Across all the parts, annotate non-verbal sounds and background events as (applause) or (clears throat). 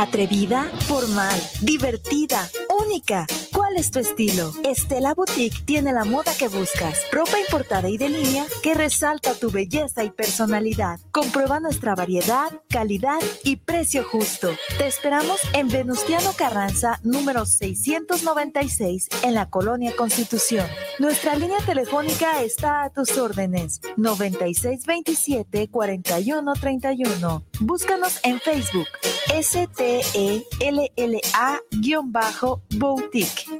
Atrevida, formal, divertida, única. ¿Cuál es tu estilo? Estela Boutique tiene la moda que buscas. Ropa importada y de línea que resalta tu belleza y personalidad. Comprueba nuestra variedad, calidad y precio justo. Te esperamos en Venustiano Carranza, número 696, en la Colonia Constitución. Nuestra línea telefónica está a tus órdenes. 9627-4131. Búscanos en Facebook. S-T-E-L-L-A-Boutique.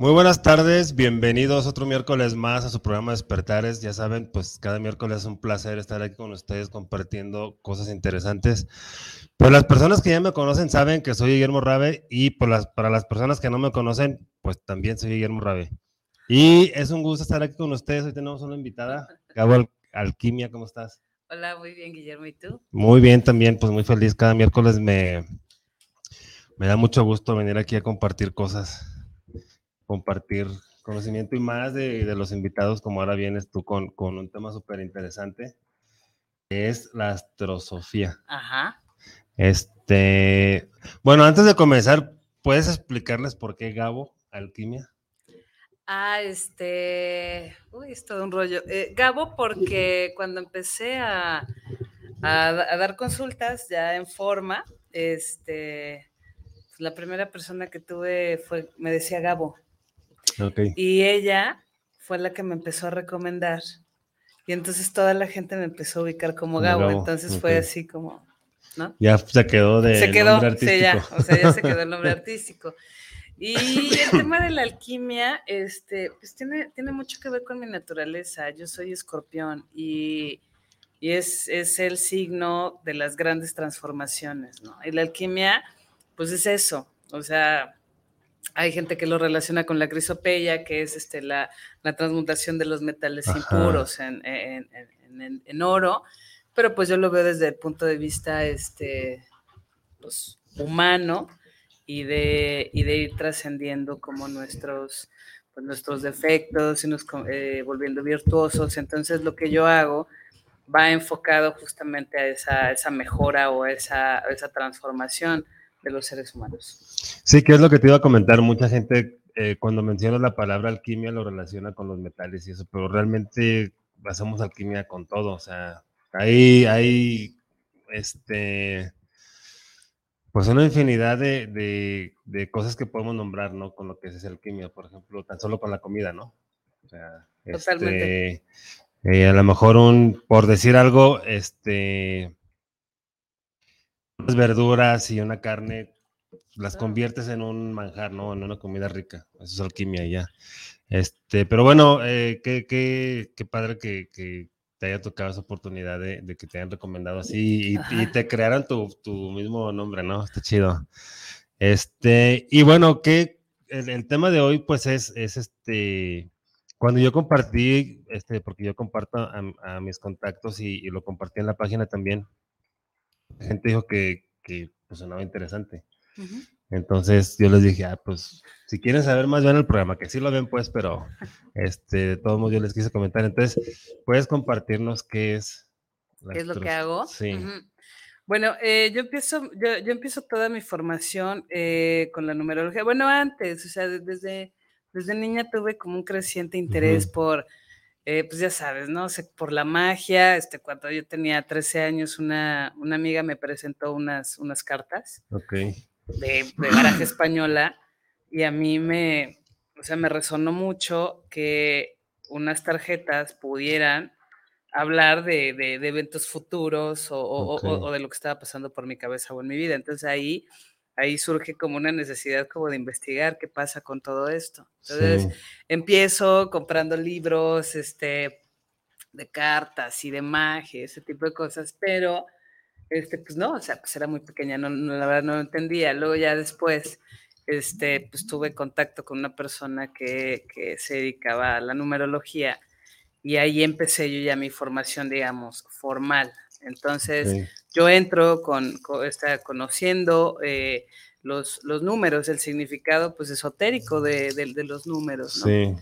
Muy buenas tardes, bienvenidos otro miércoles más a su programa Despertares. Ya saben, pues cada miércoles es un placer estar aquí con ustedes compartiendo cosas interesantes. Pues las personas que ya me conocen saben que soy Guillermo Rabe y por las, para las personas que no me conocen, pues también soy Guillermo Rabe. Y es un gusto estar aquí con ustedes. Hoy tenemos una invitada, Gabo Alquimia, ¿cómo estás? Hola, muy bien, Guillermo, ¿y tú? Muy bien también, pues muy feliz. Cada miércoles me, me da mucho gusto venir aquí a compartir cosas compartir conocimiento y más de, los invitados, como ahora vienes tú con, con un tema súper interesante, es la astrosofía. Ajá. Este, bueno, antes de comenzar, ¿puedes explicarles por qué Gabo, alquimia? Ah, este, uy, es todo un rollo. Eh, Gabo, porque cuando empecé a, a, a, dar consultas ya en forma, este, la primera persona que tuve fue, me decía Gabo. Y ella fue la que me empezó a recomendar. Y entonces toda la gente me empezó a ubicar como Gabo. Entonces fue así como, ¿no? Ya se quedó de se quedó, nombre artístico. Sí, ya, o sea, ya se quedó el nombre (laughs) artístico. Y el tema de la alquimia, este, pues tiene, tiene mucho que ver con mi naturaleza. Yo soy escorpión y, y es, es, el signo de las grandes transformaciones, ¿no? Y la alquimia, pues es eso. O sea, hay gente que lo relaciona con la crisopeya, que es este, la, transmutación de los metales impuros en, oro, pero pues yo lo veo desde el punto de vista este, pues, humano y de, de ir trascendiendo como nuestros, pues, nuestros defectos y nos eh, volviendo virtuosos. Entonces lo que yo hago va enfocado justamente a esa, esa mejora o esa, esa transformación de los seres humanos. Sí, que es lo que te iba a comentar. Mucha gente eh, cuando menciona la palabra alquimia lo relaciona con los metales y eso, pero realmente hacemos alquimia con todo. O sea, hay, hay este, pues una infinidad de, cosas que podemos nombrar, ¿no? Con lo que es alquimia, por ejemplo, tan solo con la comida, ¿no? O sea, Totalmente. Este, eh, a lo mejor un, por decir algo, este, verduras y una carne, las conviertes en un manjar, ¿no? En una comida rica. Eso es alquimia ya. Este, pero bueno, eh, qué, qué, qué, padre que, que, te haya tocado esa oportunidad de, de que te hayan recomendado así y, y te crearan tu, tu, mismo nombre, ¿no? Está chido. Este, y bueno, que el, el, tema de hoy, pues es, es este, cuando yo compartí, este, porque yo comparto a, a mis contactos y, y, lo compartí en la página también, la gente dijo que, que pues, sonaba interesante. Entonces yo les dije, ah, pues si quieren saber más, vean el programa, que sí lo ven pues, pero (laughs) este, de todos modos yo les quise comentar. Entonces, ¿puedes compartirnos qué es? ¿Qué es lo que hago? Sí. Bueno, eh, yo, empiezo, yo, yo, empiezo toda mi formación eh, con la numerología. Bueno, antes, o sea, desde, desde niña tuve como un creciente interés por eh, pues ya sabes, ¿no? por la magia, este, cuando yo tenía 13 años, una, una amiga me presentó unas, unas cartas de, de baraja española y a mí me, o sea, me resonó mucho que unas tarjetas pudieran hablar de, de, eventos futuros o, o, o, de lo que estaba pasando por mi cabeza o en mi vida. Entonces ahí ahí surge como una necesidad como de investigar qué pasa con todo esto. Entonces empiezo comprando libros, este, de cartas y de magia, ese tipo de cosas, pero este, pues no, o sea, pues era muy pequeña, no, la verdad no lo entendía. Luego ya después, este, pues tuve contacto con una persona que, que se dedicaba a la numerología y ahí empecé yo ya mi formación, digamos, formal. Entonces, yo entro con, está conociendo eh, los, los, números, el significado pues esotérico de, de, los números, ¿no? Sí.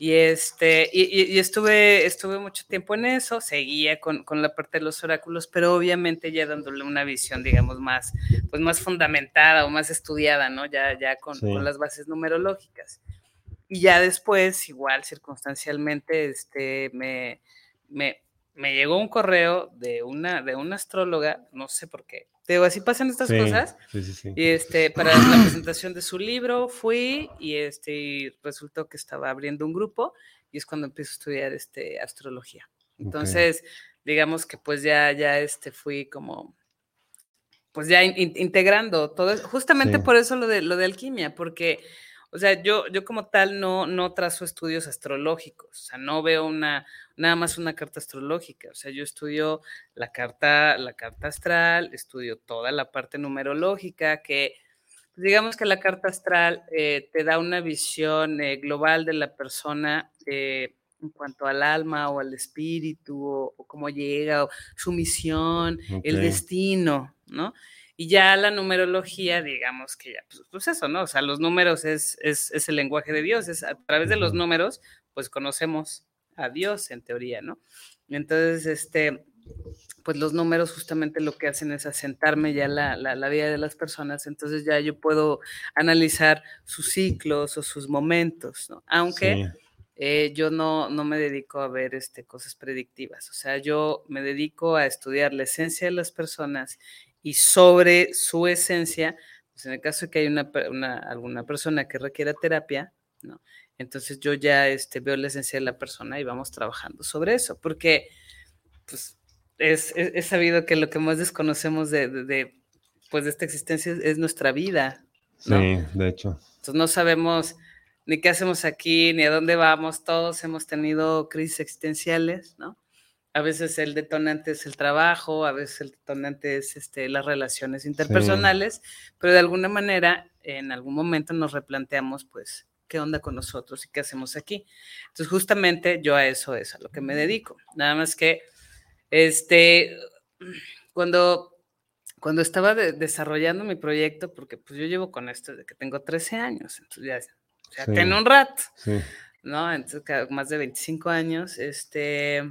Y, este, y, estuve, estuve mucho tiempo en eso, seguía con, con, la parte de los oráculos, pero obviamente ya dándole una visión, digamos, más, pues más fundamentada o más estudiada, ¿no? Ya, ya con, con las bases numerológicas. Y ya después, igual circunstancialmente, este, me, me, me llegó un correo de una, de una astróloga, no sé por qué. Digo, así pasan estas cosas. Sí, sí, sí. Y este, para la presentación de su libro fui y este, resultó que estaba abriendo un grupo y es cuando empiezo a estudiar este, astrología. Entonces, digamos que pues ya, ya este, fui como, pues ya integrando todo, justamente por eso lo de, lo de alquimia, porque o sea, yo, yo como tal no, no trazo estudios astrológicos, o sea, no veo una, nada más una carta astrológica, o sea, yo estudio la carta, la carta astral, estudio toda la parte numerológica, que digamos que la carta astral eh, te da una visión eh, global de la persona eh, en cuanto al alma o al espíritu o, cómo llega, o su misión, el destino, ¿no? Y ya la numerología, digamos que ya, pues, pues, eso, ¿no? O sea, los números es, es, es, el lenguaje de Dios, es a través de los números, pues conocemos a Dios en teoría, ¿no? Entonces, este, pues los números justamente lo que hacen es asentarme ya la, la, la, vida de las personas, entonces ya yo puedo analizar sus ciclos o sus momentos, ¿no? Aunque eh, yo no, no me dedico a ver este, cosas predictivas, o sea, yo me dedico a estudiar la esencia de las personas y sobre su esencia, pues en el caso de que hay una, alguna persona que requiera terapia, ¿no? Entonces yo ya este, veo la esencia de la persona y vamos trabajando sobre eso, porque pues, es, sabido que lo que más desconocemos de, de, pues, de esta existencia es, nuestra vida. ¿no? Sí, de hecho. Entonces no sabemos ni qué hacemos aquí, ni a dónde vamos, todos hemos tenido crisis existenciales, ¿no? A veces el detonante es el trabajo, a veces el detonante es este, las relaciones interpersonales, pero de alguna manera, en algún momento nos replanteamos, pues, qué onda con nosotros y qué hacemos aquí. Entonces, justamente yo a eso es a lo que me dedico. Nada más que, este, cuando, cuando estaba desarrollando mi proyecto, porque pues yo llevo con esto desde que tengo 13 años, entonces ya, ya tengo un rato, ¿no? Entonces, más de 25 años, este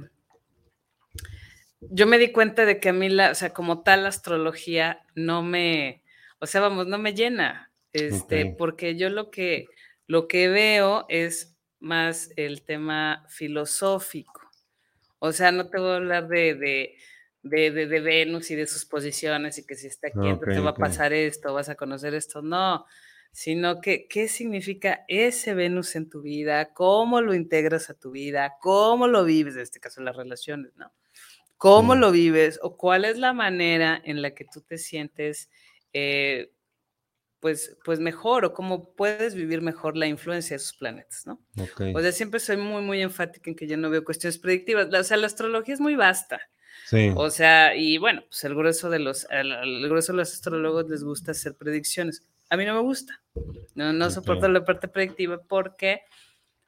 yo me di cuenta de que a mí, la, o sea, como tal, la astrología no me, o sea, vamos, no me llena, este, porque yo lo que, lo que veo es más el tema filosófico. O sea, no te voy a hablar de, de, de, de, Venus y de sus posiciones y que si está aquí te va a pasar esto, vas a conocer esto, no, sino que qué significa ese Venus en tu vida, cómo lo integras a tu vida, cómo lo vives, en este caso las relaciones, ¿no? Cómo lo vives o cuál es la manera en la que tú te sientes eh, pues, pues mejor o cómo puedes vivir mejor la influencia de esos planetas, ¿no? O sea, siempre soy muy, muy enfática en que yo no veo cuestiones predictivas. O sea, la astrología es muy vasta. Sí. O sea, y bueno, pues el grueso de los, el, grueso de los astrólogos les gusta hacer predicciones. A mí no me gusta. No, no soporto la parte predictiva porque,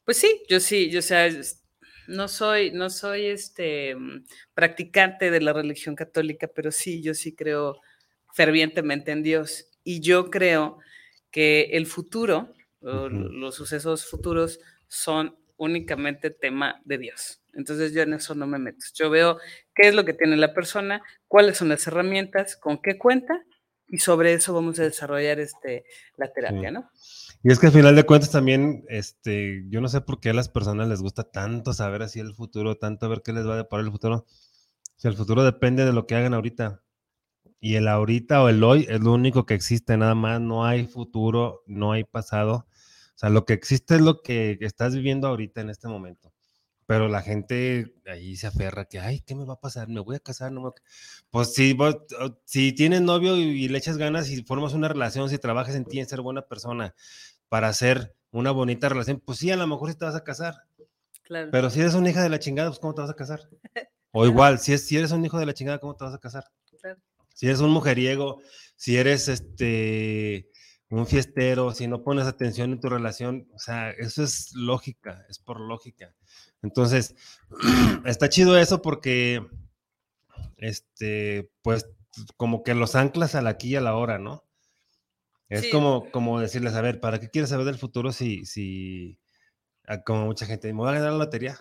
pues sí, yo sí, yo o sea, no soy, no soy este mm, practicante de la religión católica, pero sí, yo sí creo fervientemente en Dios. Y yo creo que el futuro, los sucesos futuros, son únicamente tema de Dios. Entonces yo en eso no me meto. Yo veo qué es lo que tiene la persona, cuáles son las herramientas, con qué cuenta, y sobre eso vamos a desarrollar este, la terapia, ¿no? Y es que al final de cuentas también, este, yo no sé por qué a las personas les gusta tanto saber así el futuro, tanto ver qué les va a deparar el futuro. Si el futuro depende de lo que hagan ahorita. Y el ahorita o el hoy es lo único que existe, nada más. No hay futuro, no hay pasado. O sea, lo que existe es lo que estás viviendo ahorita en este momento. Pero la gente ahí se aferra que, ay, ¿qué me va a pasar? ¿Me voy a casar? No me... Pues si, si tienes novio y, le echas ganas y formas una relación, si trabajas en ti en ser buena persona para hacer una bonita relación, pues sí, a lo mejor sí te vas a casar. Claro. Pero si eres una hija de la chingada, pues ¿cómo te vas a casar? (laughs) O igual, si, es, si eres un hijo de la chingada, ¿cómo te vas a casar? Claro. Si eres un mujeriego, si eres este un fiestero, si no pones atención en tu relación, o sea, eso es lógica, es por lógica. Entonces, (clears throat) está chido eso porque, este, pues, como que los anclas al aquí y a la hora, ¿no? Es como, como decirles, a ver, ¿para qué quieres saber del futuro si, si, ah, como mucha gente, me voy a ganar la lotería?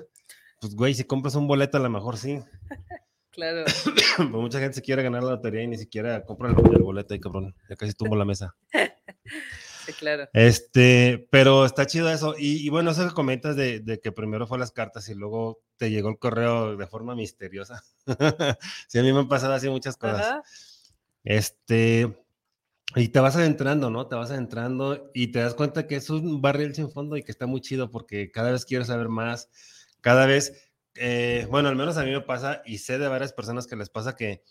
Pues, güey, si compras un boleto, a lo mejor sí. (laughs) Claro. (clears throat) pues mucha gente se quiere ganar la lotería y ni siquiera compra el, boleto ahí, cabrón. Ya casi tumbo la mesa. (laughs) sí, claro. Este, pero está chido eso. Y, bueno, eso que comentas de, que primero fue las cartas y luego te llegó el correo de forma misteriosa. (laughs) sí, a mí me han pasado así muchas cosas. Este, y te vas adentrando, ¿no? Te vas adentrando y te das cuenta que es un barril sin fondo y que está muy chido porque cada vez quieres saber más, cada vez eh, bueno, al menos a mí me pasa y sé de varias personas que les pasa que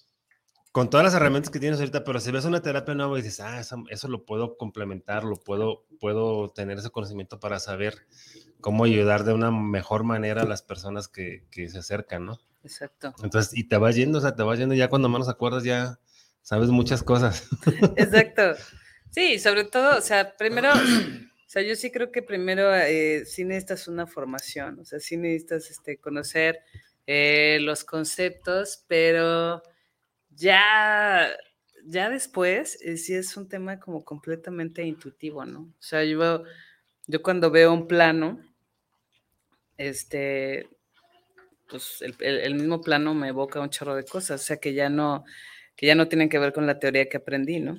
con todas las herramientas que tienes ahorita, pero si ves una terapia nueva y dices, ah, eso, lo puedo complementar, lo puedo, puedo tener ese conocimiento para saber cómo ayudar de una mejor manera a las personas que, que se acercan, ¿no? Exacto. Entonces, y te vas yendo, o sea, te vas yendo ya cuando menos acuerdas, ya sabes muchas cosas. (laughs) Exacto. Sí, sobre todo, o sea, primero (clears throat) o sea, yo sí creo que primero eh, sí necesitas una formación, o sea, sí necesitas este, conocer eh, los conceptos, pero ya, ya después eh, sí es un tema como completamente intuitivo, ¿no? O sea, yo, yo cuando veo un plano, este, pues el, el, mismo plano me evoca un chorro de cosas, o sea, que ya no, que ya no tienen que ver con la teoría que aprendí, ¿no?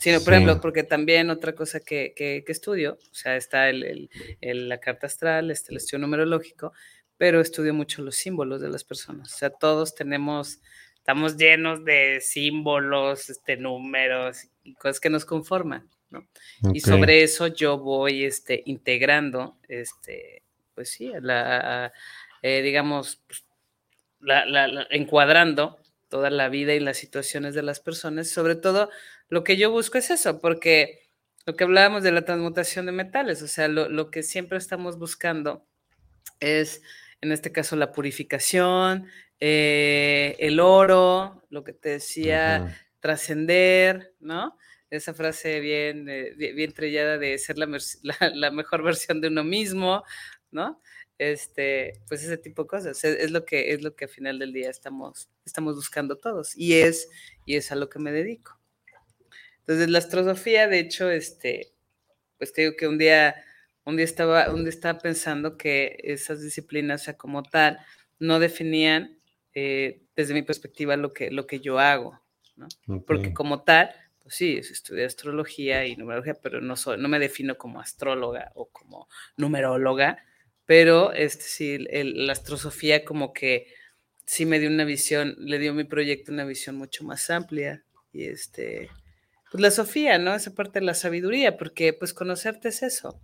Sino, por ejemplo, porque también otra cosa que, que, estudio, o sea, está el, el, la carta astral, este, el estudio numerológico, pero estudio mucho los símbolos de las personas. O sea, todos tenemos, estamos llenos de símbolos, este, números y cosas que nos conforman, ¿no? Y sobre eso yo voy este, integrando, este, pues sí, la, eh, digamos, pues, la, la, encuadrando toda la vida y las situaciones de las personas, sobre todo lo que yo busco es eso, porque lo que hablábamos de la transmutación de metales, o sea, lo, que siempre estamos buscando es, en este caso, la purificación, eh, el oro, lo que te decía, trascender, ¿no? Esa frase bien, eh, bien, trillada de ser (laughs) la, la, mejor versión de uno mismo, ¿no? Este, pues ese tipo de cosas. Es, lo que, es lo que al final del día estamos, estamos buscando todos. Y es, y es a lo que me dedico. Entonces, la astrosofía, de hecho, este, pues te digo que un día, un día estaba, un día estaba pensando que esas disciplinas, o sea, como tal, no definían eh, desde mi perspectiva lo que, lo que yo hago, ¿no? Porque como tal, pues sí, estudié astrología y numerología, pero no soy, no me defino como astróloga o como numeróloga, pero este sí, la astrosofía como que sí me dio una visión, le dio a mi proyecto una visión mucho más amplia y este pues la Sofía, ¿no? Esa parte de la sabiduría, porque pues conocerte es eso.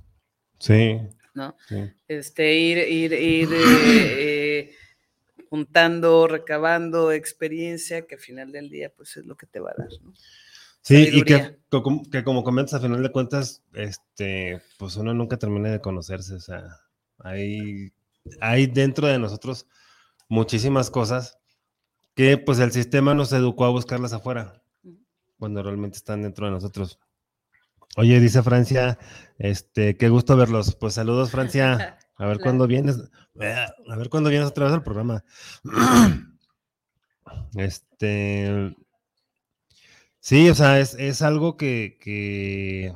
Sí. ¿No? Este, ir, ir, ir eh, juntando, recabando experiencia que al final del día pues es lo que te va a dar, ¿no? Sí, y que, que, como comentas, al final de cuentas, este, pues uno nunca termina de conocerse, o sea, hay, hay dentro de nosotros muchísimas cosas que pues el sistema nos educó a buscarlas afuera cuando realmente están dentro de nosotros. Oye, dice Francia, este, qué gusto verlos. Pues saludos, Francia. (laughs) A ver cuándo vienes. A ver cuándo vienes otra vez al programa. Este. Sí, o sea, es, algo que, que,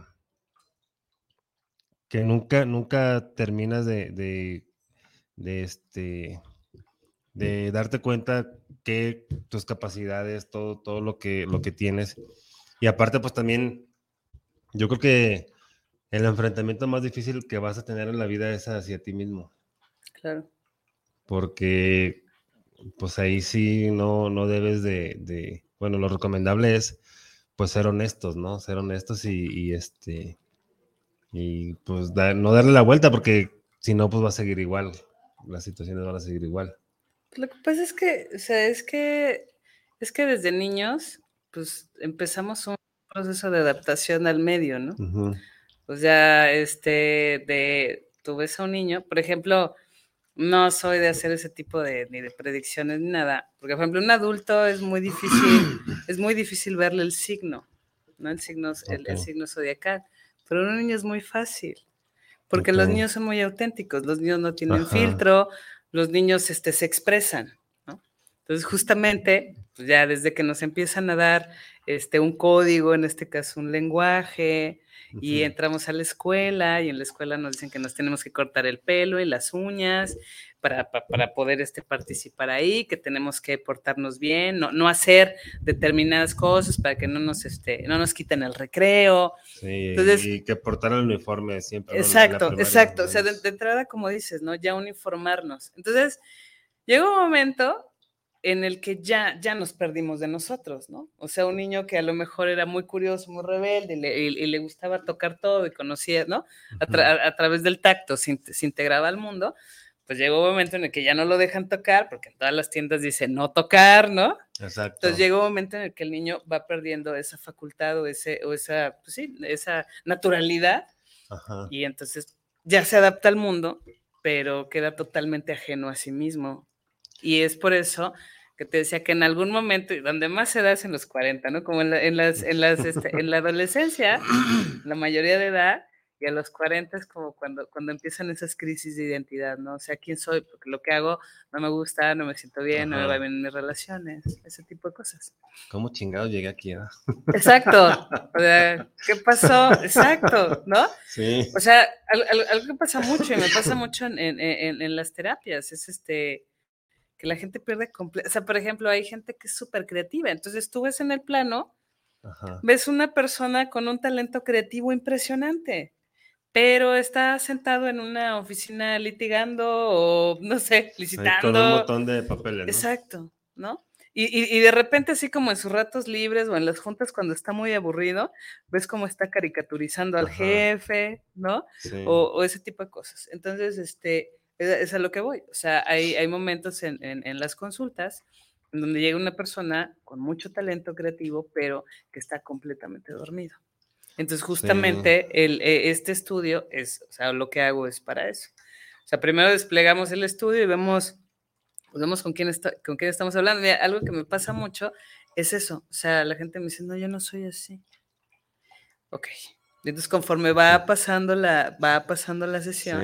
nunca, nunca terminas de, de, de, este, de darte cuenta que tus capacidades, todo, todo lo que, lo que tienes. Y aparte, pues también, yo creo que el enfrentamiento más difícil que vas a tener en la vida es hacia ti mismo. Claro. Porque, pues ahí sí no, no debes de, bueno, lo recomendable es, pues ser honestos, ¿no? Ser honestos y, este, y pues no darle la vuelta porque si no, pues va a seguir igual. las situaciones van a seguir igual. Lo que pasa es que, o sea, es que, es que desde niños, pues empezamos un proceso de adaptación al medio, ¿no? Pues ya, este, de, tú ves a un niño, por ejemplo, no soy de hacer ese tipo de, ni de predicciones ni nada, porque por ejemplo, un adulto es muy difícil, (clears throat) es muy difícil verle el signo, ¿no? El signo, el, signo zodiacal, pero un niño es muy fácil, porque los niños son muy auténticos, los niños no tienen filtro, los niños este, se expresan, ¿no? Entonces, justamente, pues ya desde que nos empiezan a dar este, un código, en este caso un lenguaje, y entramos a la escuela y en la escuela nos dicen que nos tenemos que cortar el pelo y las uñas para, para, poder este, participar ahí, que tenemos que portarnos bien, no, no, hacer determinadas cosas para que no nos, este, no nos quiten el recreo. Sí, y que portar el uniforme siempre. Exacto, exacto. O sea, de, de, entrada, como dices, ¿no? Ya uniformarnos. Entonces, llega un momento en el que ya, ya nos perdimos de nosotros, ¿no? O sea, un niño que a lo mejor era muy curioso, muy rebelde y le, gustaba tocar todo y conocía, ¿no? A, través del tacto se, integraba al mundo, pues llegó un momento en el que ya no lo dejan tocar, porque en todas las tiendas dice no tocar, ¿no? Exacto. Entonces llegó un momento en el que el niño va perdiendo esa facultad o, ese, o esa, pues sí, esa naturalidad y entonces ya se adapta al mundo, pero queda totalmente ajeno a sí mismo y es por eso que te decía que en algún momento, y donde más se da es en los 40, ¿no? Como en la, en las, en las, este, en la adolescencia, (laughs) la mayoría de edad, y a los 40 es como cuando, cuando empiezan esas crisis de identidad, ¿no? O sea, ¿quién soy? Porque lo que hago no me gusta, no me siento bien, no me va bien en mis relaciones, ese tipo de cosas. ¿Cómo chingado llegué aquí? ¿no? Exacto. O sea, (laughs) ¿qué pasó? Exacto, ¿no? Sí. O sea, algo, que pasa mucho y me pasa mucho en, en, en, en las terapias es este que la gente pierde completo. O sea, por ejemplo, hay gente que es súper creativa. Entonces tú ves en el plano, ves una persona con un talento creativo impresionante, pero está sentado en una oficina litigando o, no sé, licitando. con un montón de papeles. ¿no? Exacto, ¿no? Y, de repente, así como en sus ratos libres o en las juntas cuando está muy aburrido, ves cómo está caricaturizando al jefe, ¿no? O, o, ese tipo de cosas. Entonces, este, es, a lo que voy. O sea, hay, hay momentos en, en, las consultas en donde llega una persona con mucho talento creativo, pero que está completamente dormido. Entonces, justamente el, e, este estudio es, o sea, lo que hago es para eso. O sea, primero desplegamos el estudio y vemos, pues vemos con quién, está, con quién estamos hablando. algo que me pasa mucho es eso. O sea, la gente me dice, no, yo no soy así. Ok, entonces, conforme va pasando la, va pasando la sesión,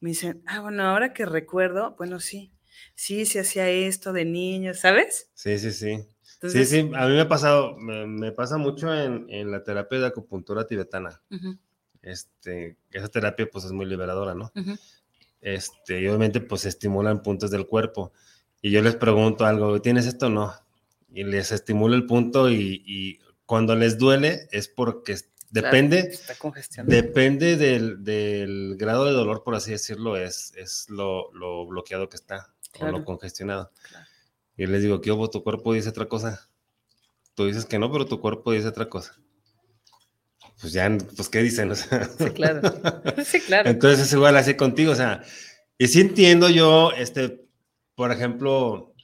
me dicen, ah, bueno, ahora que recuerdo, bueno, sí, sí, se hacía esto de niño, ¿sabes? Sí, sí, sí. sí, sí, a mí me ha pasado, me, pasa mucho en, en, la terapia de acupuntura tibetana. este, esa terapia pues es muy liberadora, ¿no? Este, y obviamente pues estimulan puntos del cuerpo. Y yo les pregunto algo, ¿tienes esto o no? Y les estimulo el punto y, y cuando les duele es porque Depende, depende del, grado de dolor, por así decirlo, es, es lo, bloqueado que está o lo congestionado. Y les digo, ¿qué hubo? Tu cuerpo dice otra cosa. Tú dices que no, pero tu cuerpo dice otra cosa. Pues ya, pues ¿qué dicen? (laughs) sí, claro. (laughs) Sí, claro. Entonces es igual así contigo, o sea, y sí entiendo yo, este, por ejemplo,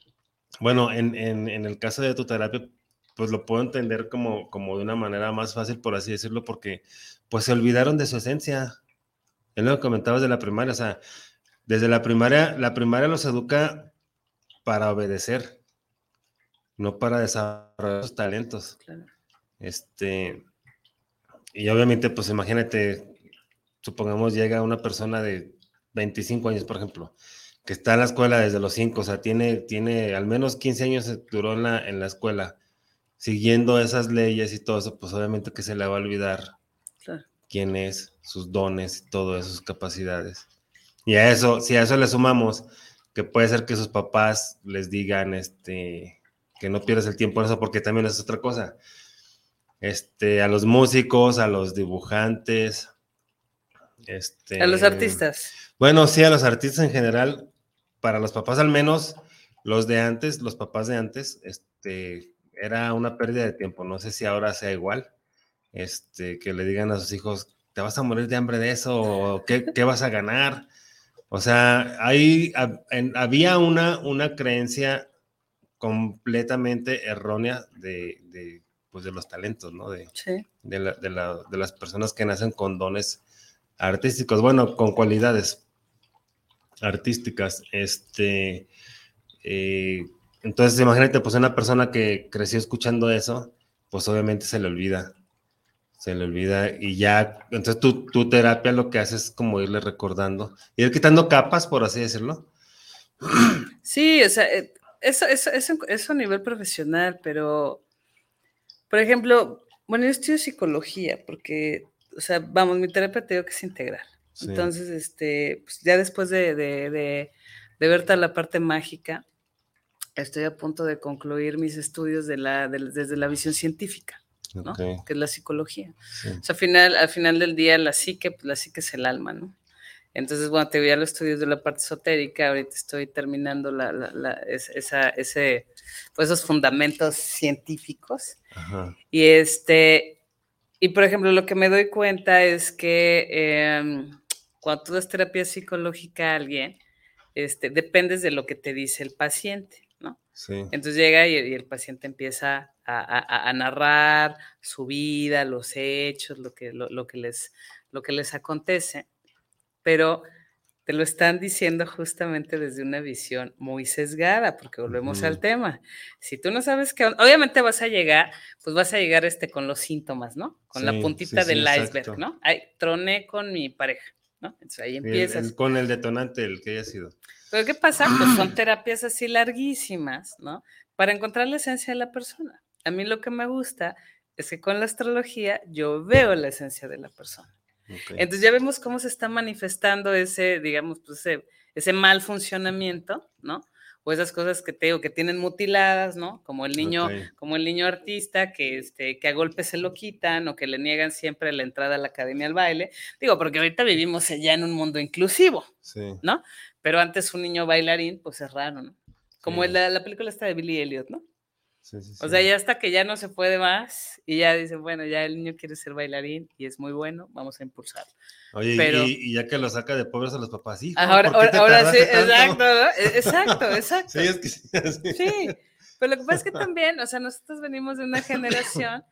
bueno, en, en el caso de tu terapia, pues lo puedo entender como, como de una manera más fácil, por así decirlo, porque pues se olvidaron de su esencia. Es lo que comentabas de la primaria, o sea, desde la primaria, la primaria los educa para obedecer, no para desarrollar sus talentos. Este, y obviamente, pues imagínate, supongamos llega una persona de 25 años, por ejemplo, que está en la escuela desde los 5, o sea, tiene, tiene al menos 15 años duró en la, en la escuela siguiendo esas leyes y todo eso, pues obviamente que se le va a olvidar quién es, sus dones y todas sus capacidades. Y a eso, si a eso le sumamos que puede ser que sus papás les digan este, que no pierdas el tiempo en eso, porque también es otra cosa. Este, a los músicos, a los dibujantes, este, a los artistas. Bueno, sí, a los artistas en general, para los papás al menos, los de antes, los papás de antes, este, era una pérdida de tiempo. No sé si ahora sea igual. Este, que le digan a sus hijos, ¿te vas a morir de hambre de eso? ¿O qué, qué vas a ganar? O sea, ahí había una, una creencia completamente errónea de, pues de los talentos, ¿no? De, de, las personas que nacen con dones artísticos, bueno, con cualidades artísticas. Este, eh, entonces, imagínate, pues una persona que creció escuchando eso, pues obviamente se le olvida, se le olvida y ya, entonces tu, tu terapia lo que hace es como irle recordando, ir quitando capas, por así decirlo. Sí, o sea, eh, eso, eso, eso, eso a nivel profesional, pero, por ejemplo, bueno, yo estudio psicología porque, o sea, vamos, mi terapia tengo que es integral. Entonces, este, pues ya después de, de, de, de, ver toda la parte mágica, estoy a punto de concluir mis estudios de la, desde la visión científica, ¿no? Que es la psicología. O sea, al final, al final del día, la psique, pues la psique es el alma, ¿no? Entonces, bueno, te voy a los estudios de la parte esotérica, ahorita estoy terminando la, la, esa, ese, pues esos fundamentos científicos. Y este, y por ejemplo, lo que me doy cuenta es que eh, cuando tú das terapia psicológica a alguien, este, dependes de lo que te dice el paciente, ¿no? Sí. Entonces llega y, el paciente empieza a, a, narrar su vida, los hechos, lo que, lo, lo que, les, lo que les acontece pero te lo están diciendo justamente desde una visión muy sesgada, porque volvemos al tema. Si tú no sabes qué, obviamente vas a llegar, pues vas a llegar este con los síntomas, ¿no? Con la puntita del iceberg, ¿no? Ay, troné con mi pareja, ¿no? Entonces ahí empiezas. con el detonante, el que haya sido. Pero ¿qué pasa? Pues son (clears throat) terapias así larguísimas, ¿no? Para encontrar la esencia de la persona. A mí lo que me gusta es que con la astrología yo veo la esencia de la persona. Entonces ya vemos cómo se está manifestando ese, digamos, pues ese, mal funcionamiento, ¿no? O esas cosas que te digo que tienen mutiladas, ¿no? Como el niño, como el niño artista que, este, que a golpes se lo quitan o que le niegan siempre la entrada a la academia al baile. Digo, porque ahorita vivimos ya en un mundo inclusivo, ¿no? Pero antes un niño bailarín, pues es raro, ¿no? Como la, la película está de Billy Elliot, ¿no? O sea, ya hasta que ya no se puede más y ya dicen, bueno, ya el niño quiere ser bailarín y es muy bueno, vamos a impulsarlo. Oye, Pero, y, ya que lo saca de pobres a los papás, sí. Ahora, ahora, sí, exacto, e, exacto, (laughs) exacto. Sí, es que sí, (laughs) sí. Pero lo que pasa es que también, o sea, nosotros venimos de una (laughs) generación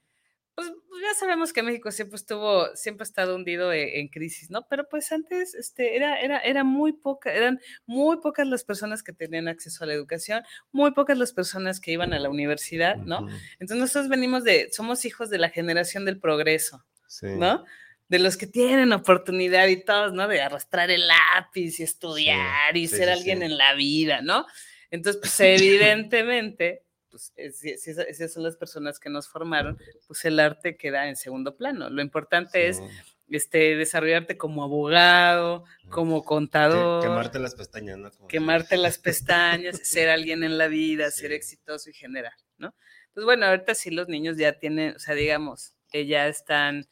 pues, pues, ya sabemos que México siempre estuvo, siempre ha estado hundido e, en, crisis, ¿no? Pero pues antes este, era, era, era muy poca, eran muy pocas las personas que tenían acceso a la educación, muy pocas las personas que iban a la universidad, ¿no? Entonces nosotros venimos de, somos hijos de la generación del progreso, ¿no? De los que tienen oportunidad y todos, ¿no? De arrastrar el lápiz y estudiar y ser alguien en la vida, ¿no? Entonces, pues evidentemente pues eh, si, esas son las personas que nos formaron, pues el arte queda en segundo plano. Lo importante es este, desarrollarte como abogado, como contador. quemarte las pestañas, ¿no? quemarte las (laughs) pestañas, ser alguien en la vida, ser exitoso y generar, ¿no? Pues bueno, ahorita sí los niños ya tienen, o sea, digamos, que ya están,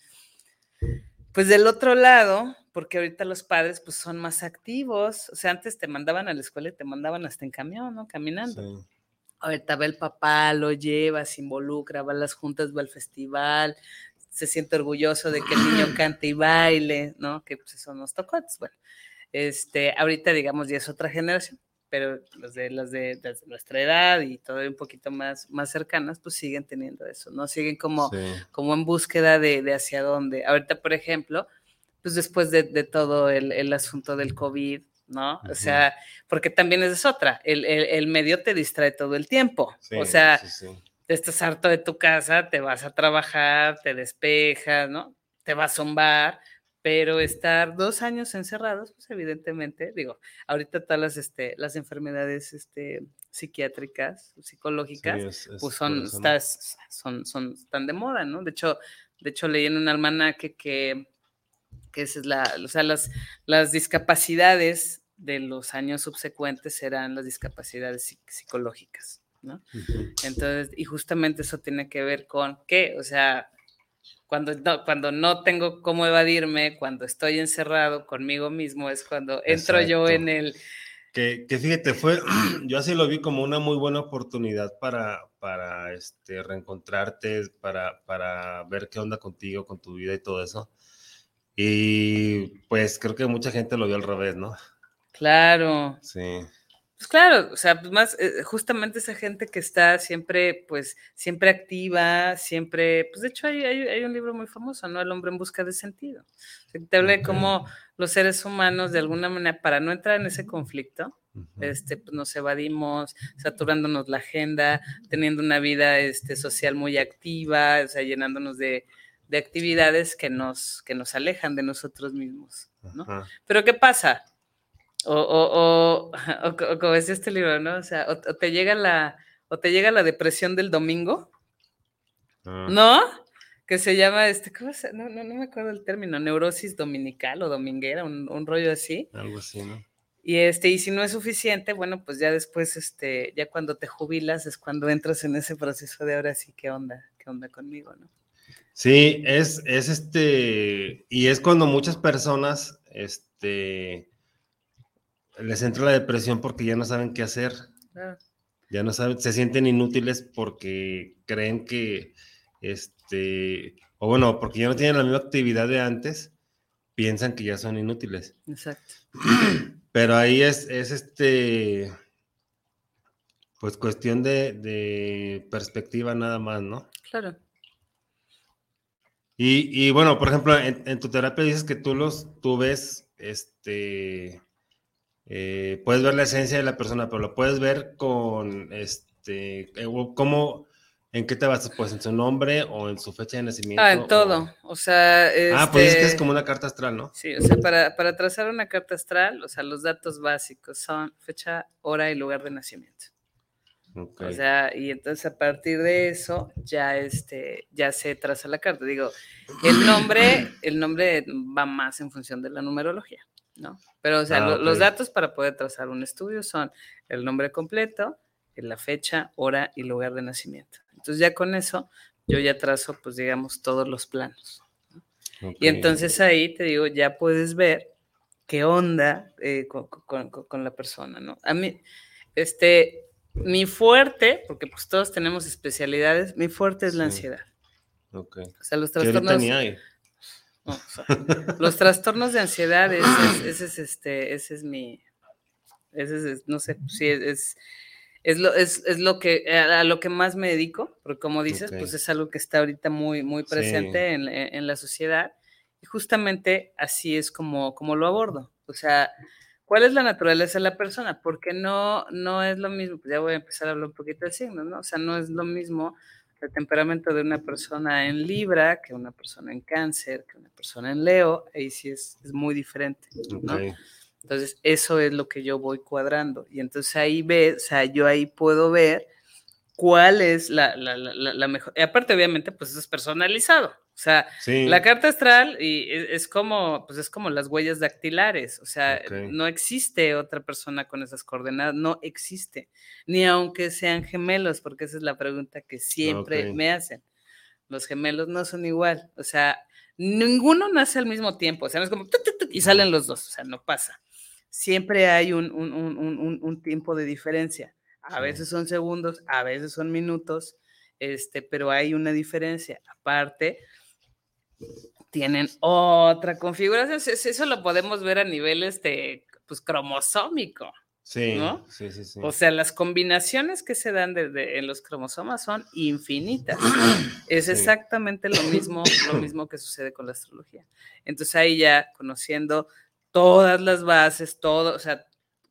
pues del otro lado, porque ahorita los padres pues son más activos, o sea, antes te mandaban a la escuela y te mandaban hasta en camión, ¿no? Caminando. Sí ahorita va el papá, lo lleva, se involucra, va a las juntas, va al festival, se siente orgulloso de que el niño (clears throat) cante y baile, ¿no? Que pues eso nos tocó. bueno, este, ahorita digamos ya es otra generación, pero los de, los de, nuestra edad y todo un poquito más, más cercanas, pues siguen teniendo eso, ¿no? Siguen como, como en búsqueda de, de, hacia dónde. Ahorita, por ejemplo, pues después de, de todo el, el asunto del COVID, ¿no? O sea, porque también es otra, el, medio te distrae todo el tiempo. o sea, estás harto de tu casa, te vas a trabajar, te despejas, ¿no? Te vas a zombar, pero estar dos años encerrados, pues evidentemente, digo, ahorita todas las, este, las enfermedades este, psiquiátricas, psicológicas, pues son, estás, son, son, están de moda, ¿no? De hecho, de hecho leí en un almanaque que que es la, o sea, las, las discapacidades de los años subsecuentes serán las discapacidades psicológicas, ¿no? Entonces, y justamente eso tiene que ver con qué, o sea, cuando no, cuando no tengo cómo evadirme, cuando estoy encerrado conmigo mismo, es cuando entro yo en el... Que, que, fíjate, fue, (clears throat) yo así lo vi como una muy buena oportunidad para, para este, reencontrarte, para, para ver qué onda contigo, con tu vida y todo eso. Y pues creo que mucha gente lo vio al revés, ¿no? Claro. Sí. Pues claro, o sea, pues más eh, justamente esa gente que está siempre, pues, siempre activa, siempre, pues de hecho hay, hay, hay un libro muy famoso, ¿no? El hombre en busca de sentido. O sea, que te habla de cómo los seres humanos, de alguna manera, para no entrar en ese conflicto, este, pues nos evadimos, saturándonos la agenda, teniendo una vida este, social muy activa, o sea, llenándonos de, de actividades que nos, que nos alejan de nosotros mismos, ¿no? Ajá. Pero ¿qué pasa? O, o, o, (laughs) o co- o como decía este libro, ¿no? O sea, o, o te llega la, o te llega la depresión del domingo, Ah, ¿no? Que se llama, este, ¿cómo se? No, no, no me acuerdo el término, neurosis dominical o dominguera, un, un rollo así. Algo así, ¿no? Y este, y si no es suficiente, bueno, pues ya después, este, ya cuando te jubilas es cuando entras en ese proceso de ahora sí, ¿qué onda? ¿Qué onda conmigo, no? Sí, es, es este, y es cuando muchas personas, este, les entra la depresión porque ya no saben qué hacer, ya no saben, se sienten inútiles porque creen que, este, o bueno, porque ya no tienen la misma actividad de antes, piensan que ya son inútiles. Exacto. (clears throat) Pero ahí es, es este, pues cuestión de, de perspectiva nada más, ¿no? Claro. Y, y, bueno, por ejemplo, en, en, tu terapia dices que tú los, tú ves, este, eh, puedes ver la esencia de la persona, pero lo puedes ver con, este, ¿cómo, en qué te basas? Pues en su nombre o en su fecha de nacimiento. Ah, en todo. O, o sea, este, ah, pues es que es como una carta astral, ¿no? Sí, o sea, para, para trazar una carta astral, o sea, los datos básicos son fecha, hora y lugar de nacimiento. Okay. O sea, y entonces a partir de eso ya este ya se traza la carta. Digo, el nombre, (clears throat) el nombre va más en función de la numerología, ¿no? Pero o sea, Ah, lo- ok. los datos para poder trazar un estudio son el nombre completo, la fecha, hora y lugar de nacimiento. Entonces ya con eso yo ya trazo, pues digamos, todos los planos. ok. Y entonces ahí te digo, ya puedes ver qué onda eh, con, con- con- con la persona, ¿no? A mí, este, mi fuerte, porque pues todos tenemos especialidades, mi fuerte es la Sí. ansiedad. Ok. O sea, los trastornos, hay. no, o sea, los trastornos de ansiedad, ese es, ese es, este, ese es mi, ese es, no sé, sí, es, es, lo, es, es lo que, a, lo que más me dedico, porque como dices, Ok. pues es algo que está ahorita muy, muy Sí. presente en, en- en la sociedad, y justamente así es como, como lo abordo. O sea, ¿cuál es la naturaleza de la persona? Porque no, no es lo mismo, pues ya voy a empezar a hablar un poquito de signos, ¿no? O sea, no es lo mismo el temperamento de una persona en Libra que una persona en Cáncer, que una persona en Leo, ahí sí es, es muy diferente, ¿no? Entonces, eso es lo que yo voy cuadrando. Y entonces ahí ves, o sea, yo ahí puedo ver cuál es la, la, la, la- la mejor. Y aparte, obviamente, pues eso es personalizado. O sea, Sí. la carta astral y es, es como, pues es como las huellas dactilares. O sea, no existe otra persona con esas coordenadas, no existe. Ni aunque sean gemelos, porque esa es la pregunta que siempre me hacen. Los gemelos no son igual. O sea, ninguno nace al mismo tiempo. O sea, no es como y salen los dos. O sea, no pasa. Siempre hay un, un- un- un- un- un tiempo de diferencia. A Sí. veces son segundos, a veces son minutos, este, pero hay una diferencia. Aparte, tienen otra configuración. Eso lo podemos ver a nivel este, pues, cromosómico. Sí, ¿no? sí, sí, sí. O sea, las combinaciones que se dan de- de- en los cromosomas son infinitas. (clears throat) Es Sí. exactamente lo mismo, lo mismo que sucede con la astrología. Entonces ahí ya conociendo todas las bases, todo, o sea,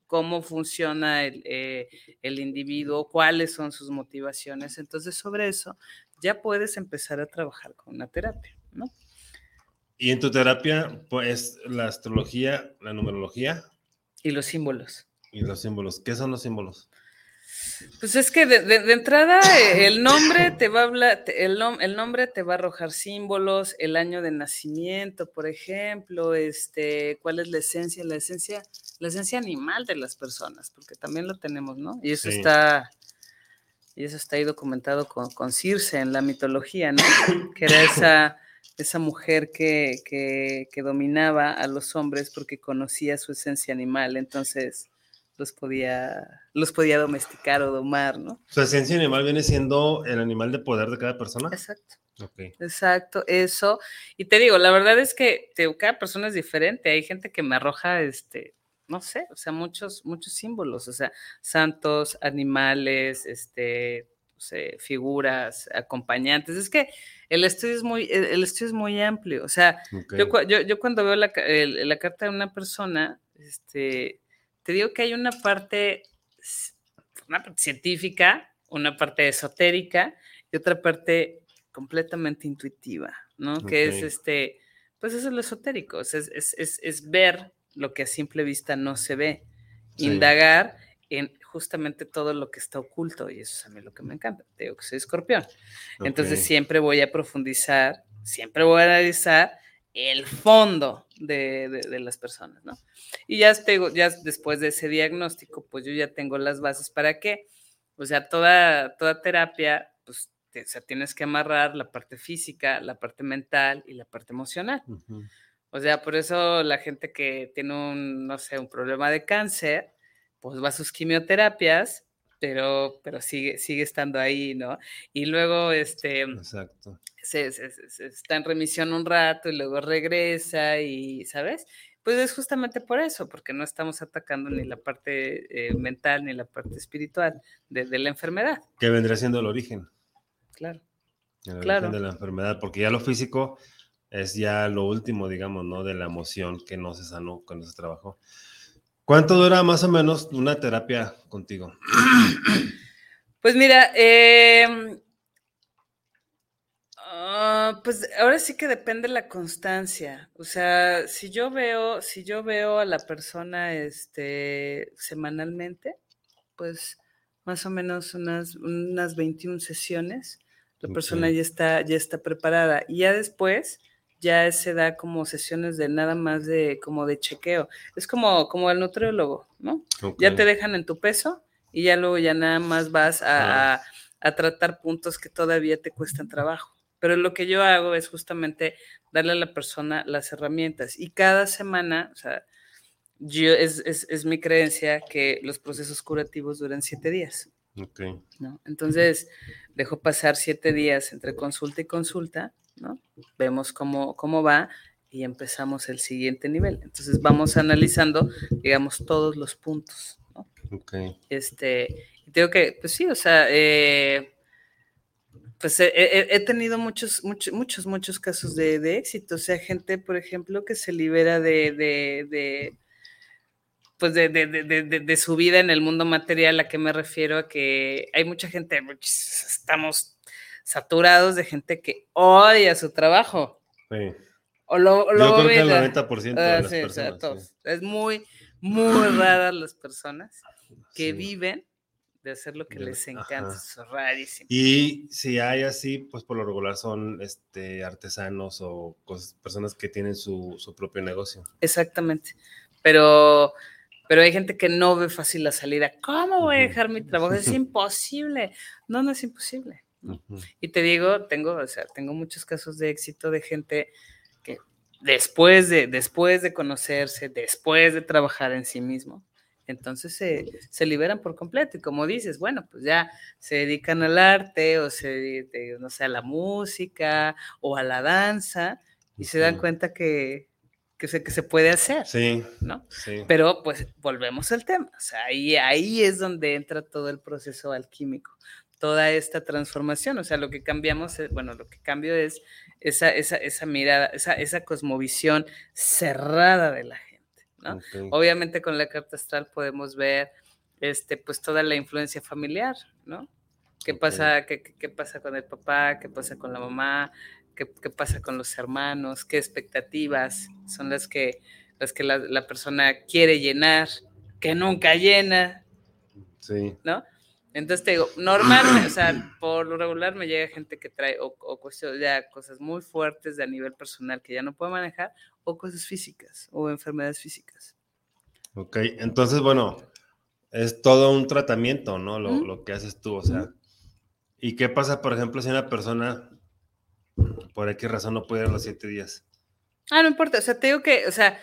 cómo funciona el, eh, el individuo, cuáles son sus motivaciones. Entonces sobre eso ya puedes empezar a trabajar con una terapia, ¿no? Y en tu terapia, pues la astrología, la numerología Y los símbolos. y los símbolos. ¿Qué son los símbolos? Pues es que de, de- de entrada eh, el nombre te va a hablar, el, nom- el nombre te va a arrojar símbolos, el año de nacimiento, por ejemplo, este, cuál es la esencia, la esencia, la esencia animal de las personas, porque también lo tenemos, ¿no? Y eso Sí. está, y eso está ahí documentado con, con Circe en la mitología, ¿no? Que era (coughs) esa, esa mujer que, que, que dominaba a los hombres porque conocía su esencia animal, entonces los podía, los podía domesticar o domar, ¿no? Su esencia animal viene siendo el animal de poder de cada persona. Exacto. Exacto, eso. Y te digo, la verdad es que te cada persona es diferente. Hay gente que me arroja este no sé, o sea, muchos, muchos símbolos, o sea, santos, animales, este, no sé, figuras, acompañantes. Es que el estudio es muy, el estudio es muy amplio. O sea, yo, yo, yo, cuando veo la, la, carta de una persona, este, te digo que hay una parte, una parte científica, una parte esotérica y otra parte completamente intuitiva, ¿no? Que es este, pues eso es lo esotérico, es, es, es, es, ver lo que a simple vista no se ve, indagar en justamente todo lo que está oculto y eso es a mí lo que me encanta. Te digo que soy escorpión. Entonces siempre voy a profundizar, siempre voy a analizar el fondo de, de, las personas, ¿no? Y ya, tengo, ya después de ese diagnóstico, pues yo ya tengo las bases para qué. O sea, toda, toda terapia, pues o sea, tienes que amarrar la parte física, la parte mental y la parte emocional. O sea, por eso la gente que tiene un, no sé, un problema de cáncer, pues va a sus quimioterapias, pero, pero sigue, sigue estando ahí, ¿no? Y luego, este, Exacto. Se, está en remisión un rato y luego regresa y, ¿sabes? Pues es justamente por eso, porque no estamos atacando ni la parte eh, mental ni la parte espiritual de, de, la enfermedad. Que vendría siendo el origen. Claro. El claro. origen de la enfermedad, porque ya lo físico es ya lo último, digamos, ¿no? De la emoción que no se sanó, que no se trabajó. ¿Cuánto dura más o menos una terapia contigo? (clears throat) Pues mira, eh, uh, pues ahora sí que depende la constancia. O sea, si yo veo, si yo veo a la persona este, semanalmente, pues más o menos unas, unas 21 sesiones, la persona ya está, ya está preparada. Y ya después, ya se da como sesiones de nada más de como de chequeo. Es como, como el nutriólogo, ¿no? Ya te dejan en tu peso y ya luego ya nada más vas a, a, tratar puntos que todavía te cuestan trabajo. Pero lo que yo hago es justamente darle a la persona las herramientas y cada semana, o sea, yo, es, es, es mi creencia que los procesos curativos duran siete días. Okay. ¿no? Entonces, dejo pasar siete días entre consulta y consulta Vemos cómo, cómo va y empezamos el siguiente nivel. Entonces vamos analizando, digamos, todos los puntos, Este, y tengo que, pues sí, o sea, eh, pues he, tenido muchos, muchos, muchos, muchos casos de, éxito. O sea, gente, por ejemplo, que se libera de, de, pues de, de, su vida en el mundo material, a qué me refiero a que hay mucha gente, estamos saturados de gente que odia su trabajo. Sí. O lo, lo Yo creo que el 90% de ah, las personas. Es muy, muy (laughs) raras las personas que viven de hacer lo que les encanta. Es rarísimo. Y si hay así, pues por lo regular son este, artesanos o personas que tienen su, su propio negocio. Exactamente. Pero pero hay gente que no ve fácil la salida. ¿Cómo voy a dejar mi trabajo? Es (laughs) imposible. No, no es imposible. Y te digo, tengo, o sea, tengo muchos casos de éxito de gente que después de, después de conocerse, después de trabajar en sí mismo, entonces se, se, liberan por completo. Y como dices, bueno, pues ya se dedican al arte o se dedican, no sé, a la música o a la danza y se dan cuenta que, que, se, que se puede hacer. Sí. ¿no? Sí. Pero pues volvemos al tema. O sea, ahí, ahí es donde entra todo el proceso alquímico toda esta transformación. O sea, lo que cambiamos, bueno, lo que cambio es esa, esa, esa mirada, esa, esa cosmovisión cerrada de la gente. ¿no? Obviamente con la carta astral podemos ver este, pues toda la influencia familiar, ¿no? ¿Qué, pasa, qué, qué, pasa con el papá? ¿Qué pasa con la mamá? ¿Qué, qué pasa con los hermanos? ¿Qué expectativas son las que, las que la, la persona quiere llenar, que nunca llena? Sí. ¿No? Entonces te digo, normalmente, o sea, (clears throat) por lo regular me llega gente que trae o, o ya cosas muy fuertes de a nivel personal que ya no puede manejar, o cosas físicas, o enfermedades físicas. Ok, entonces, bueno, es todo un tratamiento, ¿no? Lo, lo que haces tú, o sea. ¿Y qué pasa, por ejemplo, si una persona, por qué razón, no puede ir los siete días? Ah, no importa, o sea, te digo que, o sea,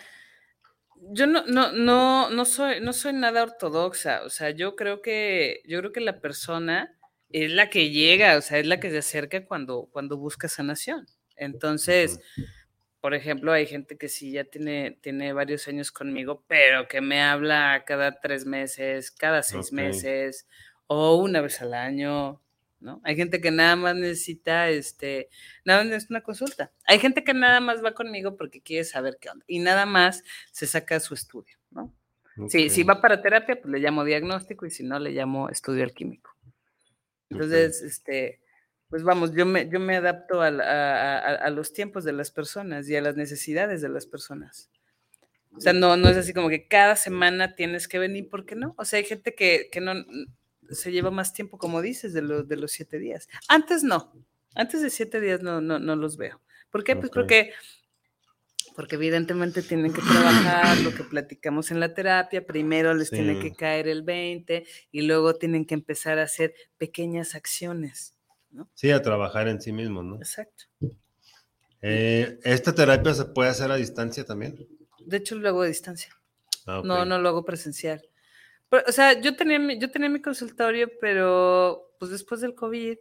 yo no, no, no, no soy, no soy nada ortodoxa. O sea, yo creo que, yo creo que la persona es la que llega, o sea, es la que se acerca cuando, cuando busca sanación. Entonces, por ejemplo, hay gente que sí ya tiene, tiene varios años conmigo, pero que me habla cada tres meses, cada seis meses o una vez al año, ¿no? Hay gente que nada más necesita, este, nada más necesita una consulta. Hay gente que nada más va conmigo porque quiere saber qué onda y nada más se saca su estudio, ¿no? Sí, si va para terapia, pues le llamo diagnóstico y si no, le llamo estudio alquímico. Entonces, este, pues vamos, yo me, yo me adapto a- a- a los tiempos de las personas y a las necesidades de las personas. O sea, no, no es así como que cada semana tienes que venir, ¿por qué no? O sea, hay gente que, que no se lleva más tiempo, como dices, de, los de los siete días. Antes no, antes de siete días no, no, no los veo. ¿Por qué? Pues porque, porque evidentemente tienen que trabajar lo que platicamos en la terapia, primero les tiene que caer el 20 y luego tienen que empezar a hacer pequeñas acciones. Sí, a trabajar en sí mismo, ¿no? Exacto. Eh, ¿Esta terapia se puede hacer a distancia también? De hecho, lo hago a distancia. Ah. No, no lo hago presencial. Pero, o sea, yo tenía, mi, yo tenía mi consultorio, pero pues después del COVID.